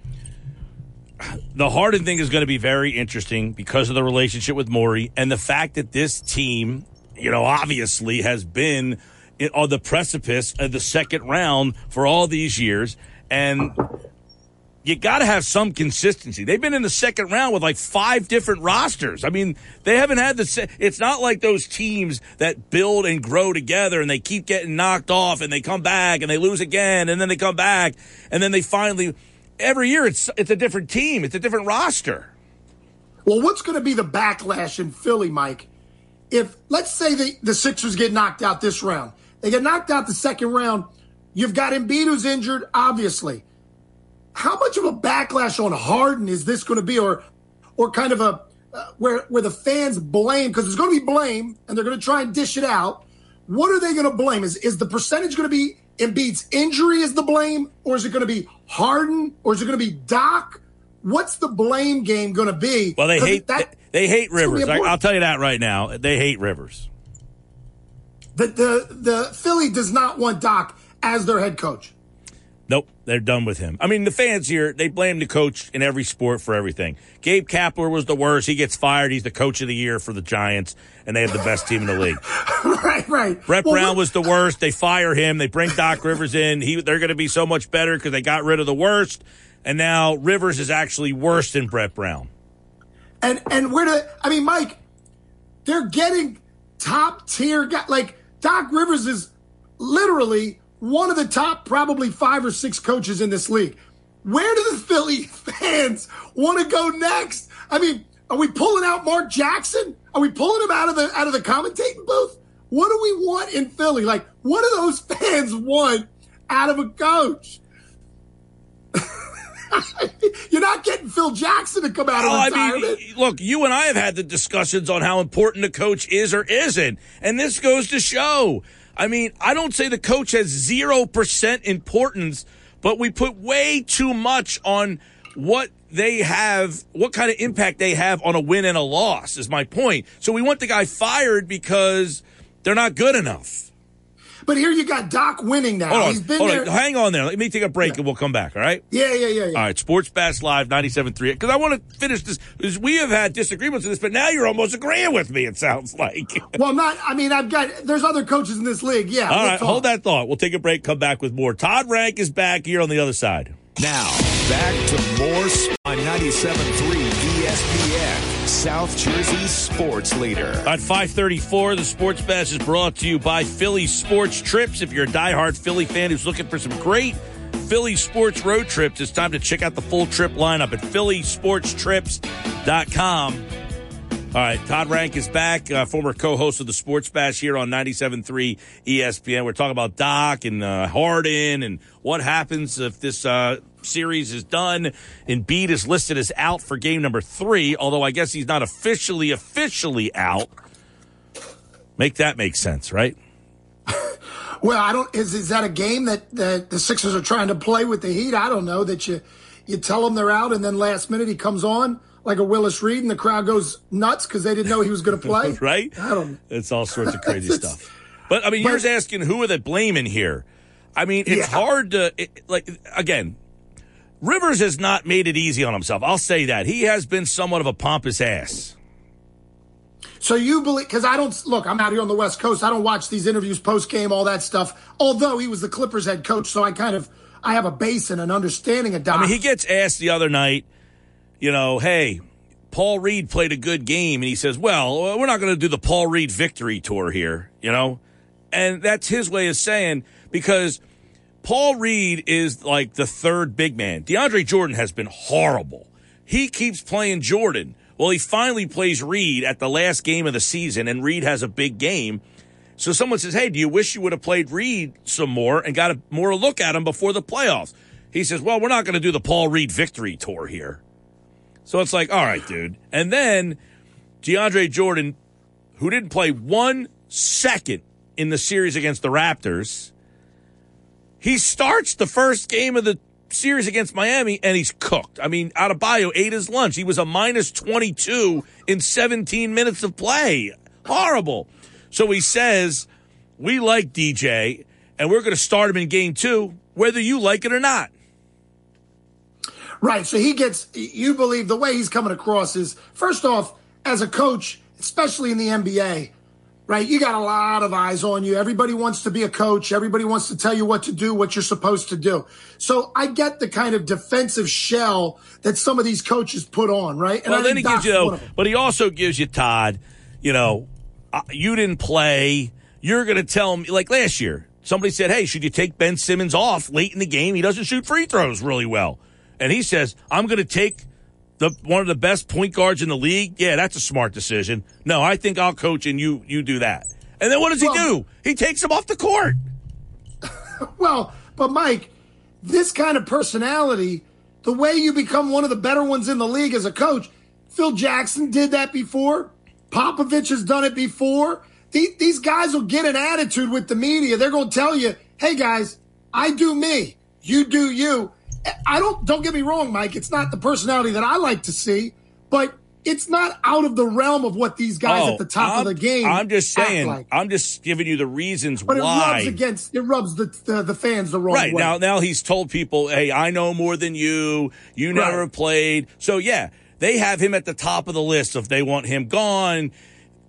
[SPEAKER 2] the Harden thing is going to be very interesting because of the relationship with Morey and the fact that this team, you know, obviously has been on the precipice of the second round for all these years. And you got to have some consistency. They've been in the second round with like five different rosters. I mean, they haven't had the. It's not like those teams that build and grow together and they keep getting knocked off and they come back and they lose again and then they come back and then they finally. Every year, it's it's a different team. It's a different roster.
[SPEAKER 9] Well, what's going to be the backlash in Philly, Mike? If let's say the the Sixers get knocked out this round, they get knocked out the second round. You've got Embiid who's injured, obviously. How much of a backlash on Harden is this going to be, or, or kind of a uh, where where the fans blame because there's going to be blame and they're going to try and dish it out. What are they going to blame? Is is the percentage going to be Embiid's injury is the blame, or is it going to be Harden, or is it going to be Doc? What's the blame game going to be?
[SPEAKER 2] Well, they hate that, they, they hate Rivers. I, I'll tell you that right now. They hate Rivers.
[SPEAKER 9] The, the, the Philly does not want Doc as their head coach.
[SPEAKER 2] Nope, they're done with him. I mean, the fans here, they blame the coach in every sport for everything. Gabe Kapler was the worst. He gets fired. He's the coach of the year for the Giants, and they have the best team in the league.
[SPEAKER 9] right, right.
[SPEAKER 2] Brett well, Brown was the worst. They fire him. They bring Doc Rivers in. He, they're going to be so much better because they got rid of the worst. And now Rivers is actually worse than Brett Brown.
[SPEAKER 9] And and where do I mean, Mike? They're getting top tier guys. Like Doc Rivers is literally one of the top, probably five or six coaches in this league. Where do the Philly fans want to go next? I mean, are we pulling out Mark Jackson? Are we pulling him out of the out of the commentating booth? What do we want in Philly? Like, what do those fans want out of a coach? You're not getting Phil Jackson to come out of oh, retirement. I mean,
[SPEAKER 2] look, you and I have had the discussions on how important a coach is or isn't, and this goes to show. I mean, I don't say the coach has zero percent importance, but we put way too much on what they have, what kind of impact they have on a win and a loss. Is my point. So we want the guy fired because they're not good enough.
[SPEAKER 9] But here you got Doc winning now.
[SPEAKER 2] Hold on,
[SPEAKER 9] He's been
[SPEAKER 2] hold
[SPEAKER 9] there.
[SPEAKER 2] On. Hang on there. Let me take a break yeah. and we'll come back. All right.
[SPEAKER 9] Yeah, yeah, yeah. yeah.
[SPEAKER 2] All right. Sports Bash Live 97.3. Because I want to finish this. Because we have had disagreements with this, but now you're almost agreeing with me. It sounds like.
[SPEAKER 9] well, not. I mean, I've got. There's other coaches in this league. Yeah.
[SPEAKER 2] All right. Hold that thought. We'll take a break. Come back with more. Todd Rank is back here on the other side.
[SPEAKER 1] Now back to more on 97.3 ESPN, South Jersey sports leader.
[SPEAKER 2] At 534, the Sports Bash is brought to you by Philly Sports Trips. If you're a diehard Philly fan who's looking for some great Philly sports road trips, it's time to check out the full trip lineup at phillysportstrips.com. All right, Todd Rank is back, uh, former co-host of the Sports Bash here on 97.3 ESPN. We're talking about Doc and uh, Harden and what happens if this uh, series is done. and Embiid is listed as out for game number three, although I guess he's not officially, officially out. Make that make sense, right?
[SPEAKER 9] well, I don't. Is is that a game that, that the Sixers are trying to play with the Heat? I don't know that you you tell them they're out, and then last minute he comes on like a Willis Reed, and the crowd goes nuts because they didn't know he was going to play.
[SPEAKER 2] right?
[SPEAKER 9] I don't.
[SPEAKER 2] It's all sorts of crazy stuff. But I mean, but, you're asking who are they blaming here? I mean, it's yeah. hard to it, like again Rivers has not made it easy on himself. I'll say that. He has been somewhat of a pompous ass.
[SPEAKER 9] So you believe? Because I don't look. I'm out here on the West Coast. I don't watch these interviews post game, all that stuff. Although he was the Clippers head coach, so I kind of I have a base and an understanding of Doc.
[SPEAKER 2] I mean, he gets asked the other night, you know, hey, Paul Reed played a good game, and he says, well, uh, we're not going to do the Paul Reed victory tour here, you know, and that's his way of saying because Paul Reed is like the third big man. DeAndre Jordan has been horrible. He keeps playing Jordan. Well, he finally plays Reed at the last game of the season, and Reed has a big game. So someone says, Hey, do you wish you would have played Reed some more and got a more look at him before the playoffs? He says, Well, we're not going to do the Paul Reed victory tour here. So it's like, all right, dude. And then DeAndre Jordan, who didn't play one second in the series against the Raptors, he starts the first game of the series against Miami and he's cooked. I mean, out of Adebayo ate his lunch. He was a minus 22 in 17 minutes of play. Horrible. So he says, we like DJ and we're going to start him in game two, whether you like it or not.
[SPEAKER 9] Right. So he gets, you believe the way he's coming across is first off, as a coach, especially in the NBA, right? You got a lot of eyes on you. Everybody wants to be a coach. Everybody wants to tell you what to do, what you're supposed to do. So I get the kind of defensive shell that some of these coaches put on, right?
[SPEAKER 2] And well, then he gives you, but he also gives you Todd, you know, uh, you didn't play. You're going to tell me, like last year, somebody said, Hey, should you take Ben Simmons off late in the game? He doesn't shoot free throws really well. And he says, I'm going to take the one of the best point guards in the league, yeah, that's a smart decision. No, I think I'll coach and you you do that. And then what does well, he do? He takes him off the court.
[SPEAKER 9] well, but Mike, this kind of personality, the way you become one of the better ones in the league as a coach, Phil Jackson did that before. Popovich has done it before. These guys will get an attitude with the media. They're going to tell you, "Hey guys, I do me, you do you." I don't don't get me wrong, Mike. It's not the personality that I like to see, but it's not out of the realm of what these guys oh, at the top
[SPEAKER 2] I'm,
[SPEAKER 9] of the game.
[SPEAKER 2] I'm just saying. Like. I'm just giving you the reasons
[SPEAKER 9] but
[SPEAKER 2] why.
[SPEAKER 9] it rubs against it rubs the, the, the fans the wrong
[SPEAKER 2] right.
[SPEAKER 9] way.
[SPEAKER 2] Right now, now he's told people, "Hey, I know more than you. You never played." So yeah, they have him at the top of the list if they want him gone.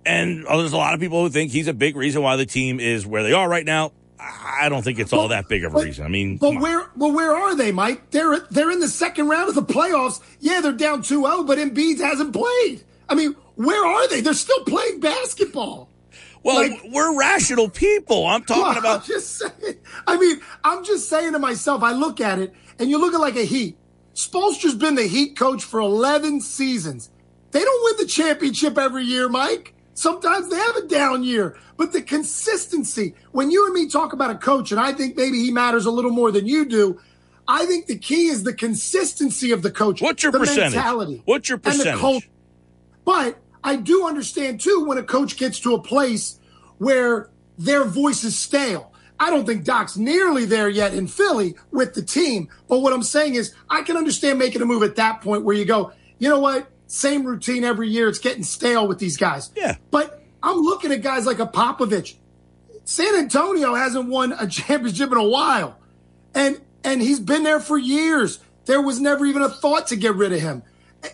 [SPEAKER 2] And oh, there's a lot of people who think he's a big reason why the team is where they are right now. I don't think it's all that big of a but, reason. I mean,
[SPEAKER 9] but where well where are they, Mike? They're they're in the second round of the playoffs. Yeah, they're down 2-0, but Embiid hasn't played. I mean, where are they? They're still playing basketball.
[SPEAKER 2] Well, like, we're rational people. I'm talking well, about.
[SPEAKER 9] I'm just saying. I mean, I'm just saying to myself. I look at it, and you look at like a Heat. Spoelstra's been the Heat coach for 11 seasons. They don't win the championship every year, Mike. Sometimes they have a down year, but the consistency, when you and me talk about a coach, and I think maybe he matters a little more than you do, I think the key is the consistency of the coach.
[SPEAKER 2] What's your
[SPEAKER 9] the
[SPEAKER 2] percentage?
[SPEAKER 9] Mentality
[SPEAKER 2] What's your percentage? And the.
[SPEAKER 9] But I do understand too when a coach gets to a place where their voice is stale. I don't think Doc's nearly there yet in Philly with the team. But what I'm saying is, I can understand making a move at that point where you go, you know what? Same routine every year. It's getting stale with these guys.
[SPEAKER 2] Yeah.
[SPEAKER 9] But I'm looking at guys like a Popovich. San Antonio hasn't won a championship in a while. And and he's been there for years. There was never even a thought to get rid of him.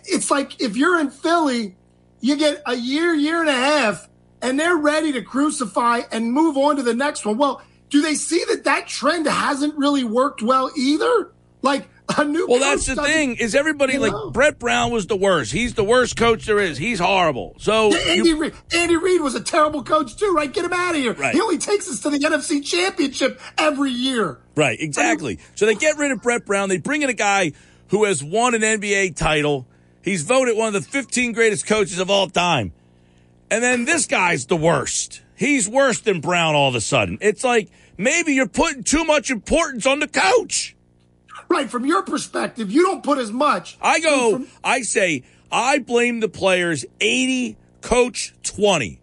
[SPEAKER 9] It's like if you're in Philly, you get a year, year and a half, and they're ready to crucify and move on to the next one. Well, do they see that that trend hasn't really worked well either? Like a new
[SPEAKER 2] well, that's the thing is everybody like know. Brett Brown was the worst. He's the worst coach there is. He's horrible. So
[SPEAKER 9] yeah, Andy, you, Reid, Andy Reid was a terrible coach too, right? Get him out of here. Right. He only takes us to the NFC Championship every year.
[SPEAKER 2] Right, exactly. I mean, so they get rid of Brett Brown. They bring in a guy who has won an NBA title. He's voted one of the 15 greatest coaches of all time. And then this guy's the worst. He's worse than Brown all of a sudden. It's like maybe you're putting too much importance on the coach.
[SPEAKER 9] Right. From your perspective, you don't put as much.
[SPEAKER 2] I go, from- I say, I blame the players 80, coach 20.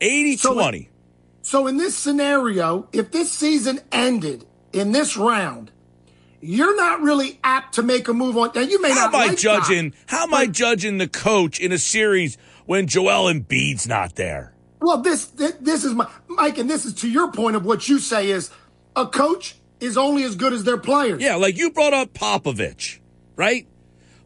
[SPEAKER 2] 80 so 20.
[SPEAKER 9] so in this scenario, if this season ended in this round, you're not really apt to make a move on. Now you may
[SPEAKER 2] how
[SPEAKER 9] not.
[SPEAKER 2] Am
[SPEAKER 9] like
[SPEAKER 2] judging?
[SPEAKER 9] That,
[SPEAKER 2] how am I judging the coach in a series when Joel Embiid's not there?
[SPEAKER 9] Well, this this is my Mike, and this is to your point of what you say is a coach is only as good as their players.
[SPEAKER 2] Yeah, like you brought up Popovich. right?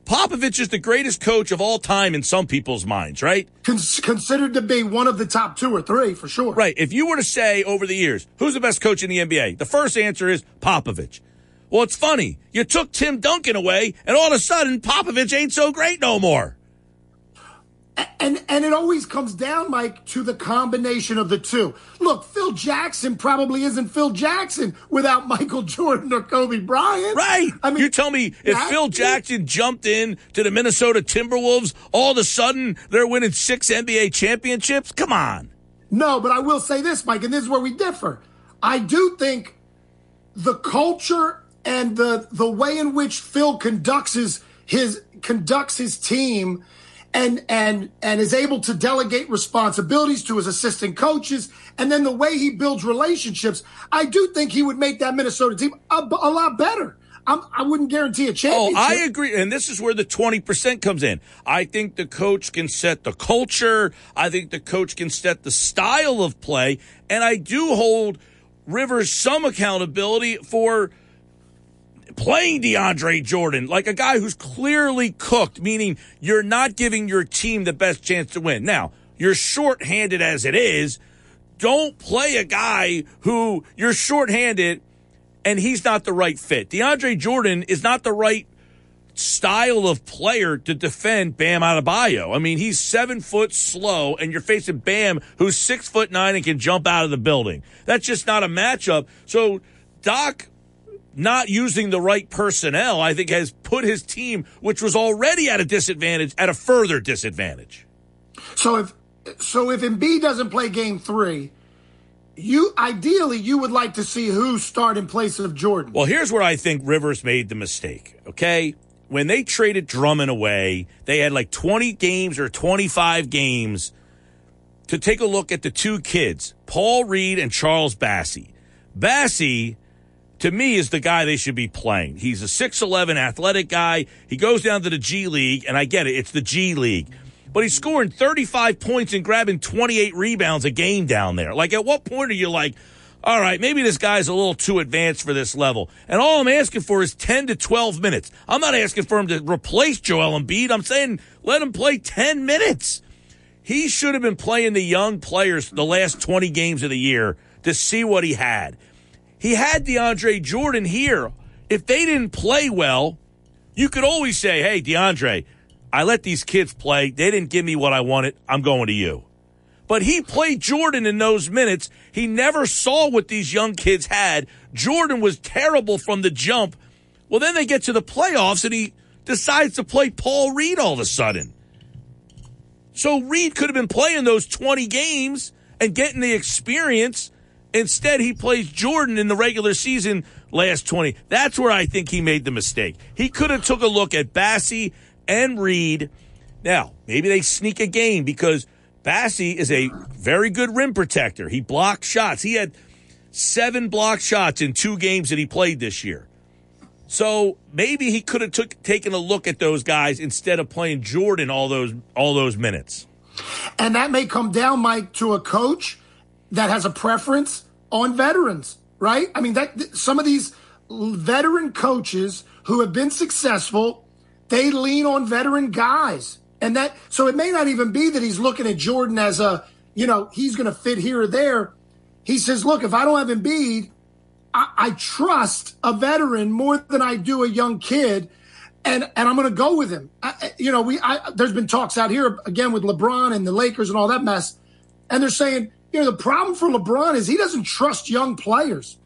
[SPEAKER 2] Popovich is the greatest coach of all time in some people's minds, right?
[SPEAKER 9] Cons- considered to be one of the top two or three for sure.
[SPEAKER 2] Right. If you were to say over the years, who's the best coach in the NBA? The first answer is Popovich. Well, it's funny. You took Tim Duncan away, and all of a sudden, Popovich ain't so great no more.
[SPEAKER 9] And and it always comes down, Mike, to the combination of the two. Look, Phil Jackson probably isn't Phil Jackson without Michael Jordan or Kobe Bryant.
[SPEAKER 2] Right.
[SPEAKER 9] I mean,
[SPEAKER 2] you tell me if Phil Jackson jumped in to the Minnesota Timberwolves, all of a sudden they're winning six NBA championships? Come on.
[SPEAKER 9] No, but I will say this, Mike, and this is where we differ. I do think the culture and the the way in which Phil conducts his his conducts his team and and and is able to delegate responsibilities to his assistant coaches and then the way he builds relationships, I do think he would make that Minnesota team a, a lot better. I'm, I wouldn't guarantee a championship. Oh.
[SPEAKER 2] I agree. And this is where the 20% comes in. I think the coach can set the culture. I think the coach can set the style of play. And I do hold Rivers some accountability for playing DeAndre Jordan, like a guy who's clearly cooked, meaning you're not giving your team the best chance to win. Now, you're shorthanded as it is. Don't play a guy who you're shorthanded and he's not the right fit. DeAndre Jordan is not the right style of player to defend Bam Adebayo. I mean, he's seven foot slow, and you're facing Bam, who's six foot nine and can jump out of the building. That's just not a matchup. So Doc not using the right personnel, I think, has put his team, which was already at a disadvantage, at a further disadvantage.
[SPEAKER 9] So if so if Embiid doesn't play game three, you ideally you would like to see who start in place of Jordan.
[SPEAKER 2] Well, here's where I think Rivers made the mistake. Okay. When they traded Drummond away, they had like 20 games or 25 games to take a look at the two kids, Paul Reed and Charles Bassey. Bassey, to me, is the guy they should be playing. He's a 6'11 athletic guy. He goes down to the G League, and I get it, it's the G League. But he's scoring 35 points and grabbing 28 rebounds a game down there. Like, at what point are you like, all right, maybe this guy's a little too advanced for this level. And all I'm asking for is 10 to 12 minutes. I'm not asking for him to replace Joel Embiid. I'm saying let him play 10 minutes. He should have been playing the young players the last 20 games of the year to see what he had. He had DeAndre Jordan here. If they didn't play well, you could always say, hey, DeAndre, I let these kids play. They didn't give me what I wanted. I'm going to you. But he played Jordan in those minutes. He never saw what these young kids had. Jordan was terrible from the jump. Well, then they get to the playoffs and he decides to play Paul Reed all of a sudden. So Reed could have been playing those 20 games and getting the experience. Instead, he plays Jordan in the regular season last 20. That's where I think he made the mistake. He could have took a look at Bassey and Reed. Now, maybe they sneak a game because Bassey is a very good rim protector. He blocked shots. He had seven block shots in two games that he played this year. So maybe he could have took taken a look at those guys instead of playing Jordan all those all those minutes.
[SPEAKER 9] And that may come down, Mike, to a coach that has a preference on veterans, right? I mean, that some of these veteran coaches who have been successful, they lean on veteran guys. And that, so it may not even be that he's looking at Jordan as a, you know, he's going to fit here or there. He says, look, if I don't have Embiid, I, I trust a veteran more than I do a young kid. And, and I'm going to go with him. I, you know, we, I, there's been talks out here again with LeBron and the Lakers and all that mess. And they're saying, you know, the problem for LeBron is he doesn't trust young players.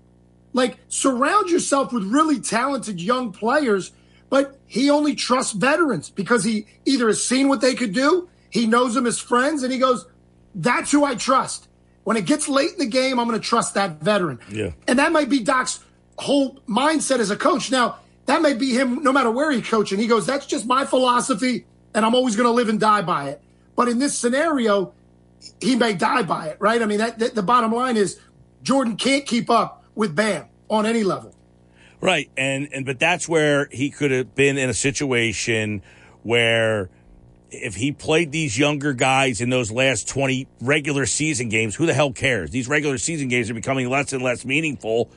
[SPEAKER 9] Like, surround yourself with really talented young players, but he only trusts veterans because he either has seen what they could do, he knows them as friends, and he goes, that's who I trust. When it gets late in the game, I'm going to trust that veteran.
[SPEAKER 2] Yeah.
[SPEAKER 9] And that might be Doc's whole mindset as a coach. Now, that may be him no matter where he's coaching. He goes, that's just my philosophy, and I'm always going to live and die by it. But in this scenario, he may die by it, right? I mean, that, that the bottom line is Jordan can't keep up with Bam on any level.
[SPEAKER 2] Right. And and but that's where he could have been in a situation where if he played these younger guys in those last 20 regular season games, who the hell cares? These regular season games are becoming less and less meaningful.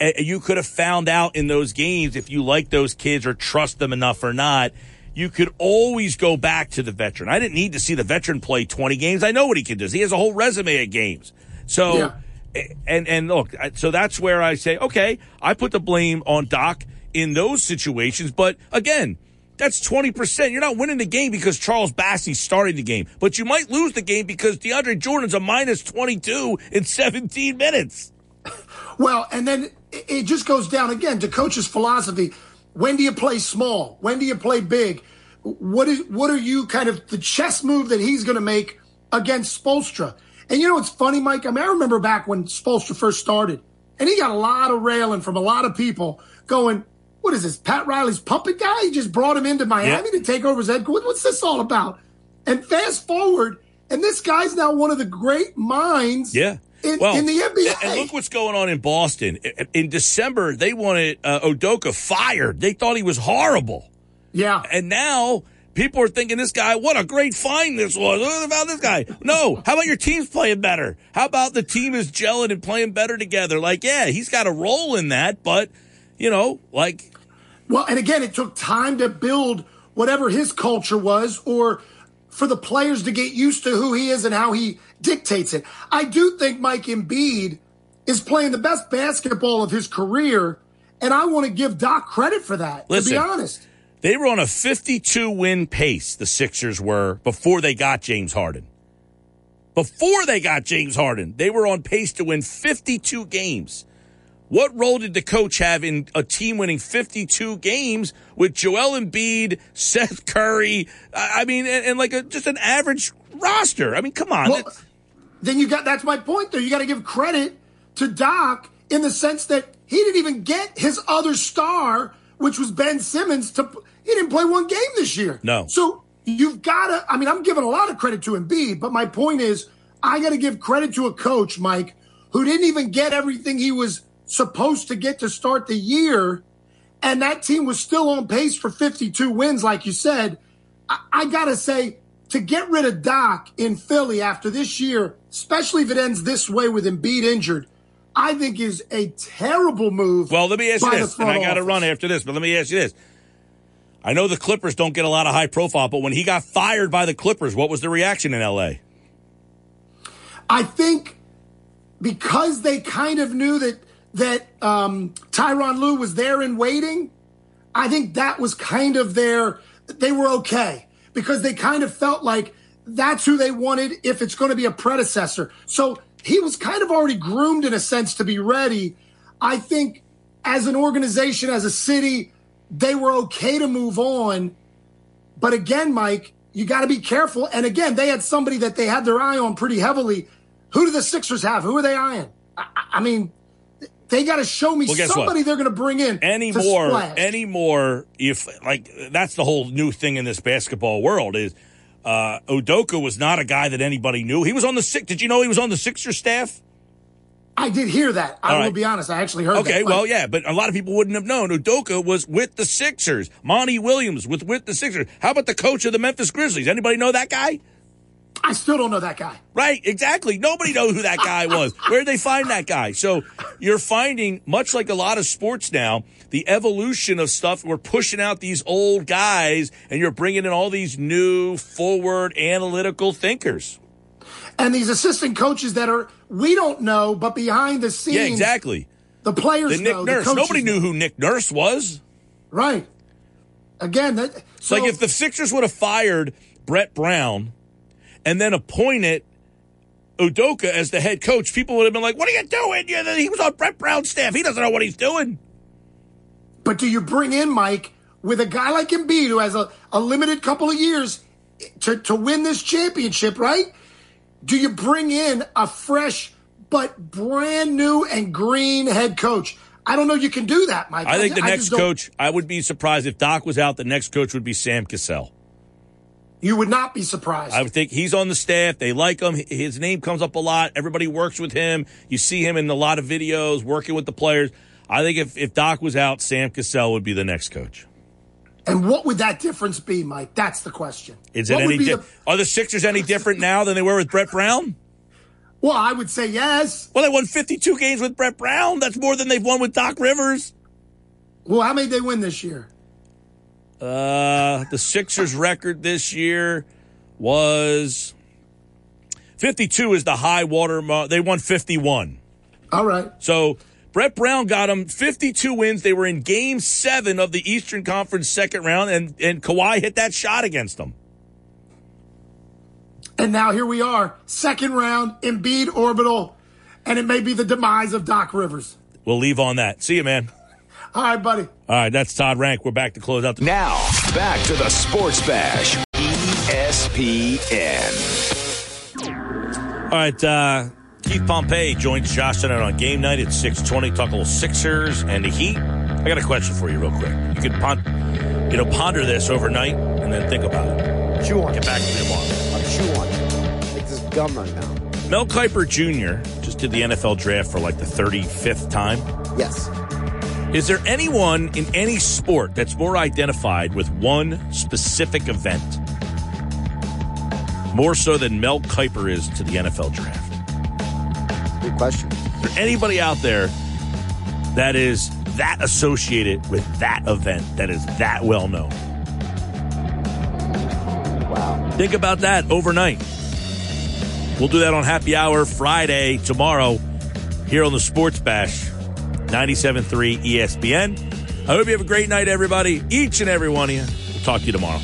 [SPEAKER 2] a- you could have found out in those games if you like those kids or trust them enough or not. You could always go back to the veteran. I didn't need to see the veteran play 20 games. I know what he can do. He has a whole resume of games. So,
[SPEAKER 9] Yeah.
[SPEAKER 2] and, and look, so that's where I say, okay, I put the blame on Doc in those situations. But again, that's 20%. You're not winning the game because Charles Bassey started the game, but you might lose the game because DeAndre Jordan's a minus 22 in 17 minutes.
[SPEAKER 9] Well, and then it- it just goes down again to coach's philosophy. When do you play small? When do you play big? What is what are you kind of the chess move that he's going to make against Spoelstra? And you know what's funny, Mike? I mean, I remember back when Spoelstra first started, and he got a lot of railing from a lot of people going, "What is this? Pat Riley's puppet guy? He just brought him into Miami to take over his head. What- What's this all about?" And fast forward, and this guy's now one of the great minds
[SPEAKER 2] Yeah.
[SPEAKER 9] In,
[SPEAKER 2] well,
[SPEAKER 9] in the NBA.
[SPEAKER 2] and- look what's going on in Boston. In December, they wanted uh, Udoka fired. They thought he was horrible.
[SPEAKER 9] yeah.
[SPEAKER 2] And now people are thinking this guy, what a great find this was. What about this guy? No. How about your team's playing better? How about the team is gelling and playing better together? Like, yeah, he's got a role in that, but, you know, like,
[SPEAKER 9] Well, and again, it took time to build whatever his culture was or for the players to get used to who he is and how he dictates it. I do think Mike Embiid is playing the best basketball of his career, and I want to give Doc credit for that,
[SPEAKER 2] Listen.
[SPEAKER 9] to be honest.
[SPEAKER 2] they were on a 52 win pace, the Sixers were, before they got James Harden. Before they got James Harden, they were on pace to win 52 games. What role did the coach have in a team winning 52 games with Joel Embiid, Seth Curry? I mean, and, and like a, just an average roster. I mean, come on.
[SPEAKER 9] Well, then you got that's my point there. You got to give credit to Doc in the sense that he didn't even get his other star, which was Ben Simmons, to he didn't play one game this year.
[SPEAKER 2] No.
[SPEAKER 9] So you've got to. I mean, I'm giving a lot of credit to Embiid, but my point is, I got to give credit to a coach, Mike, who didn't even get everything he was supposed to get to start the year, and that team was still on pace for 52 wins, like you said. I, I got to say, to get rid of Doc in Philly after this year, especially if it ends this way with Embiid injured, I think is a terrible move.
[SPEAKER 2] Well, let me ask you this, and I got to run after this, but let me ask you this. I know the Clippers don't get a lot of high profile, but when he got fired by the Clippers, what was the reaction in LA?
[SPEAKER 9] I think because they kind of knew that that um, Tyronn Lue was there and waiting, I think that was kind of their. They were okay because they kind of felt like that's who they wanted if it's going to be a predecessor. So he was kind of already groomed in a sense to be ready. I think as an organization, as a city, they were okay to move on. But again, Mike, you got to be careful. And again, they had somebody that they had their eye on pretty heavily. Who do the Sixers have? Who are they eyeing? I, I mean, they got to show me
[SPEAKER 2] Well,
[SPEAKER 9] somebody
[SPEAKER 2] what?
[SPEAKER 9] they're going to bring in.
[SPEAKER 2] anymore anymore if like that's the whole new thing in this basketball world is uh Udoka was not a guy that anybody knew. He was on the six. Did you know he was on the Sixer staff?
[SPEAKER 9] I did hear that. I
[SPEAKER 2] All
[SPEAKER 9] will
[SPEAKER 2] right.
[SPEAKER 9] be honest. I actually heard
[SPEAKER 2] Okay,
[SPEAKER 9] that.
[SPEAKER 2] well, yeah, but a lot of people wouldn't have known. Udoka was with the Sixers. Monty Williams with with the Sixers. How about the coach of the Memphis Grizzlies? Anybody know that guy?
[SPEAKER 9] I still don't know that guy.
[SPEAKER 2] Right, exactly. Nobody knows who that guy was. Where did they find that guy? So you're finding, much like a lot of sports now, the evolution of stuff. We're pushing out these old guys, and you're bringing in all these new, forward, analytical thinkers.
[SPEAKER 9] And these assistant coaches that are we don't know, but behind the scenes,
[SPEAKER 2] Yeah, exactly.
[SPEAKER 9] the players
[SPEAKER 2] The Nick
[SPEAKER 9] know. the
[SPEAKER 2] Nurse.
[SPEAKER 9] coaches
[SPEAKER 2] Nobody
[SPEAKER 9] know.
[SPEAKER 2] knew who Nick Nurse was.
[SPEAKER 9] Right. Again, that so,
[SPEAKER 2] like if the Sixers would have fired Brett Brown and then appointed Udoka as the head coach, people would have been like, "What are you doing? Yeah, he was on Brett Brown's staff. He doesn't know what he's doing."
[SPEAKER 9] But do you bring in Mike with a guy like Embiid who has a, a limited couple of years to, to win this championship, right? Do you bring in a fresh but brand new and green head coach? I don't know you can do that, Mike.
[SPEAKER 2] I think the
[SPEAKER 9] I
[SPEAKER 2] next coach, I would be surprised if Doc was out. The next coach would be Sam Cassell.
[SPEAKER 9] You would not be surprised.
[SPEAKER 2] I would think he's on the staff. They like him. His name comes up a lot. Everybody works with him. You see him in a lot of videos working with the players. I think if, if Doc was out, Sam Cassell would be the next coach.
[SPEAKER 9] and what would that difference be, Mike? That's the question.
[SPEAKER 2] Is it
[SPEAKER 9] What would
[SPEAKER 2] any?
[SPEAKER 9] be
[SPEAKER 2] Di-
[SPEAKER 9] the-
[SPEAKER 2] are the Sixers any different now than they were with Brett Brown?
[SPEAKER 9] Well, I would say yes.
[SPEAKER 2] Well, they won 52 games with Brett Brown. That's more than they've won with Doc Rivers.
[SPEAKER 9] Well, how many did they win this year?
[SPEAKER 2] Uh, the Sixers' record this year was 52 is the high water mark. They won 51.
[SPEAKER 9] All right.
[SPEAKER 2] So Brett Brown got them 52 wins. They were in game seven of the Eastern Conference second round, and, and Kawhi hit that shot against them.
[SPEAKER 9] And now here we are, second round, Embiid orbital, and it may be the demise of Doc Rivers.
[SPEAKER 2] We'll leave on that. See you, man.
[SPEAKER 9] All right, buddy.
[SPEAKER 2] All right, that's Todd Rank. We're back to close out the.
[SPEAKER 1] Now, back to the Sports Bash. E ESPN.
[SPEAKER 2] All right, uh, Keith Pompey joins Josh tonight on game night at 620. Talk a little Sixers and the Heat. I got a question for you real quick. You can pon- you know, ponder this overnight and then think about it.
[SPEAKER 3] Chew on
[SPEAKER 2] Get
[SPEAKER 3] it.
[SPEAKER 2] back to me tomorrow.
[SPEAKER 3] I'll chew on it. Make this gum run now.
[SPEAKER 2] Mel Kiper Jr. just did the NFL draft for like the 35th time.
[SPEAKER 3] Yes.
[SPEAKER 2] Is there anyone in any sport that's more identified with one specific event? More so than Mel Kiper is to the NFL draft.
[SPEAKER 3] Good question.
[SPEAKER 2] Is there anybody out there that is that associated with that event that is that well known?
[SPEAKER 3] Wow.
[SPEAKER 2] Think about that overnight. We'll do that on Happy Hour Friday tomorrow here on the Sports Bash, 97.3 ESPN. I hope you have a great night, everybody, each and every one of you. We'll talk to you tomorrow.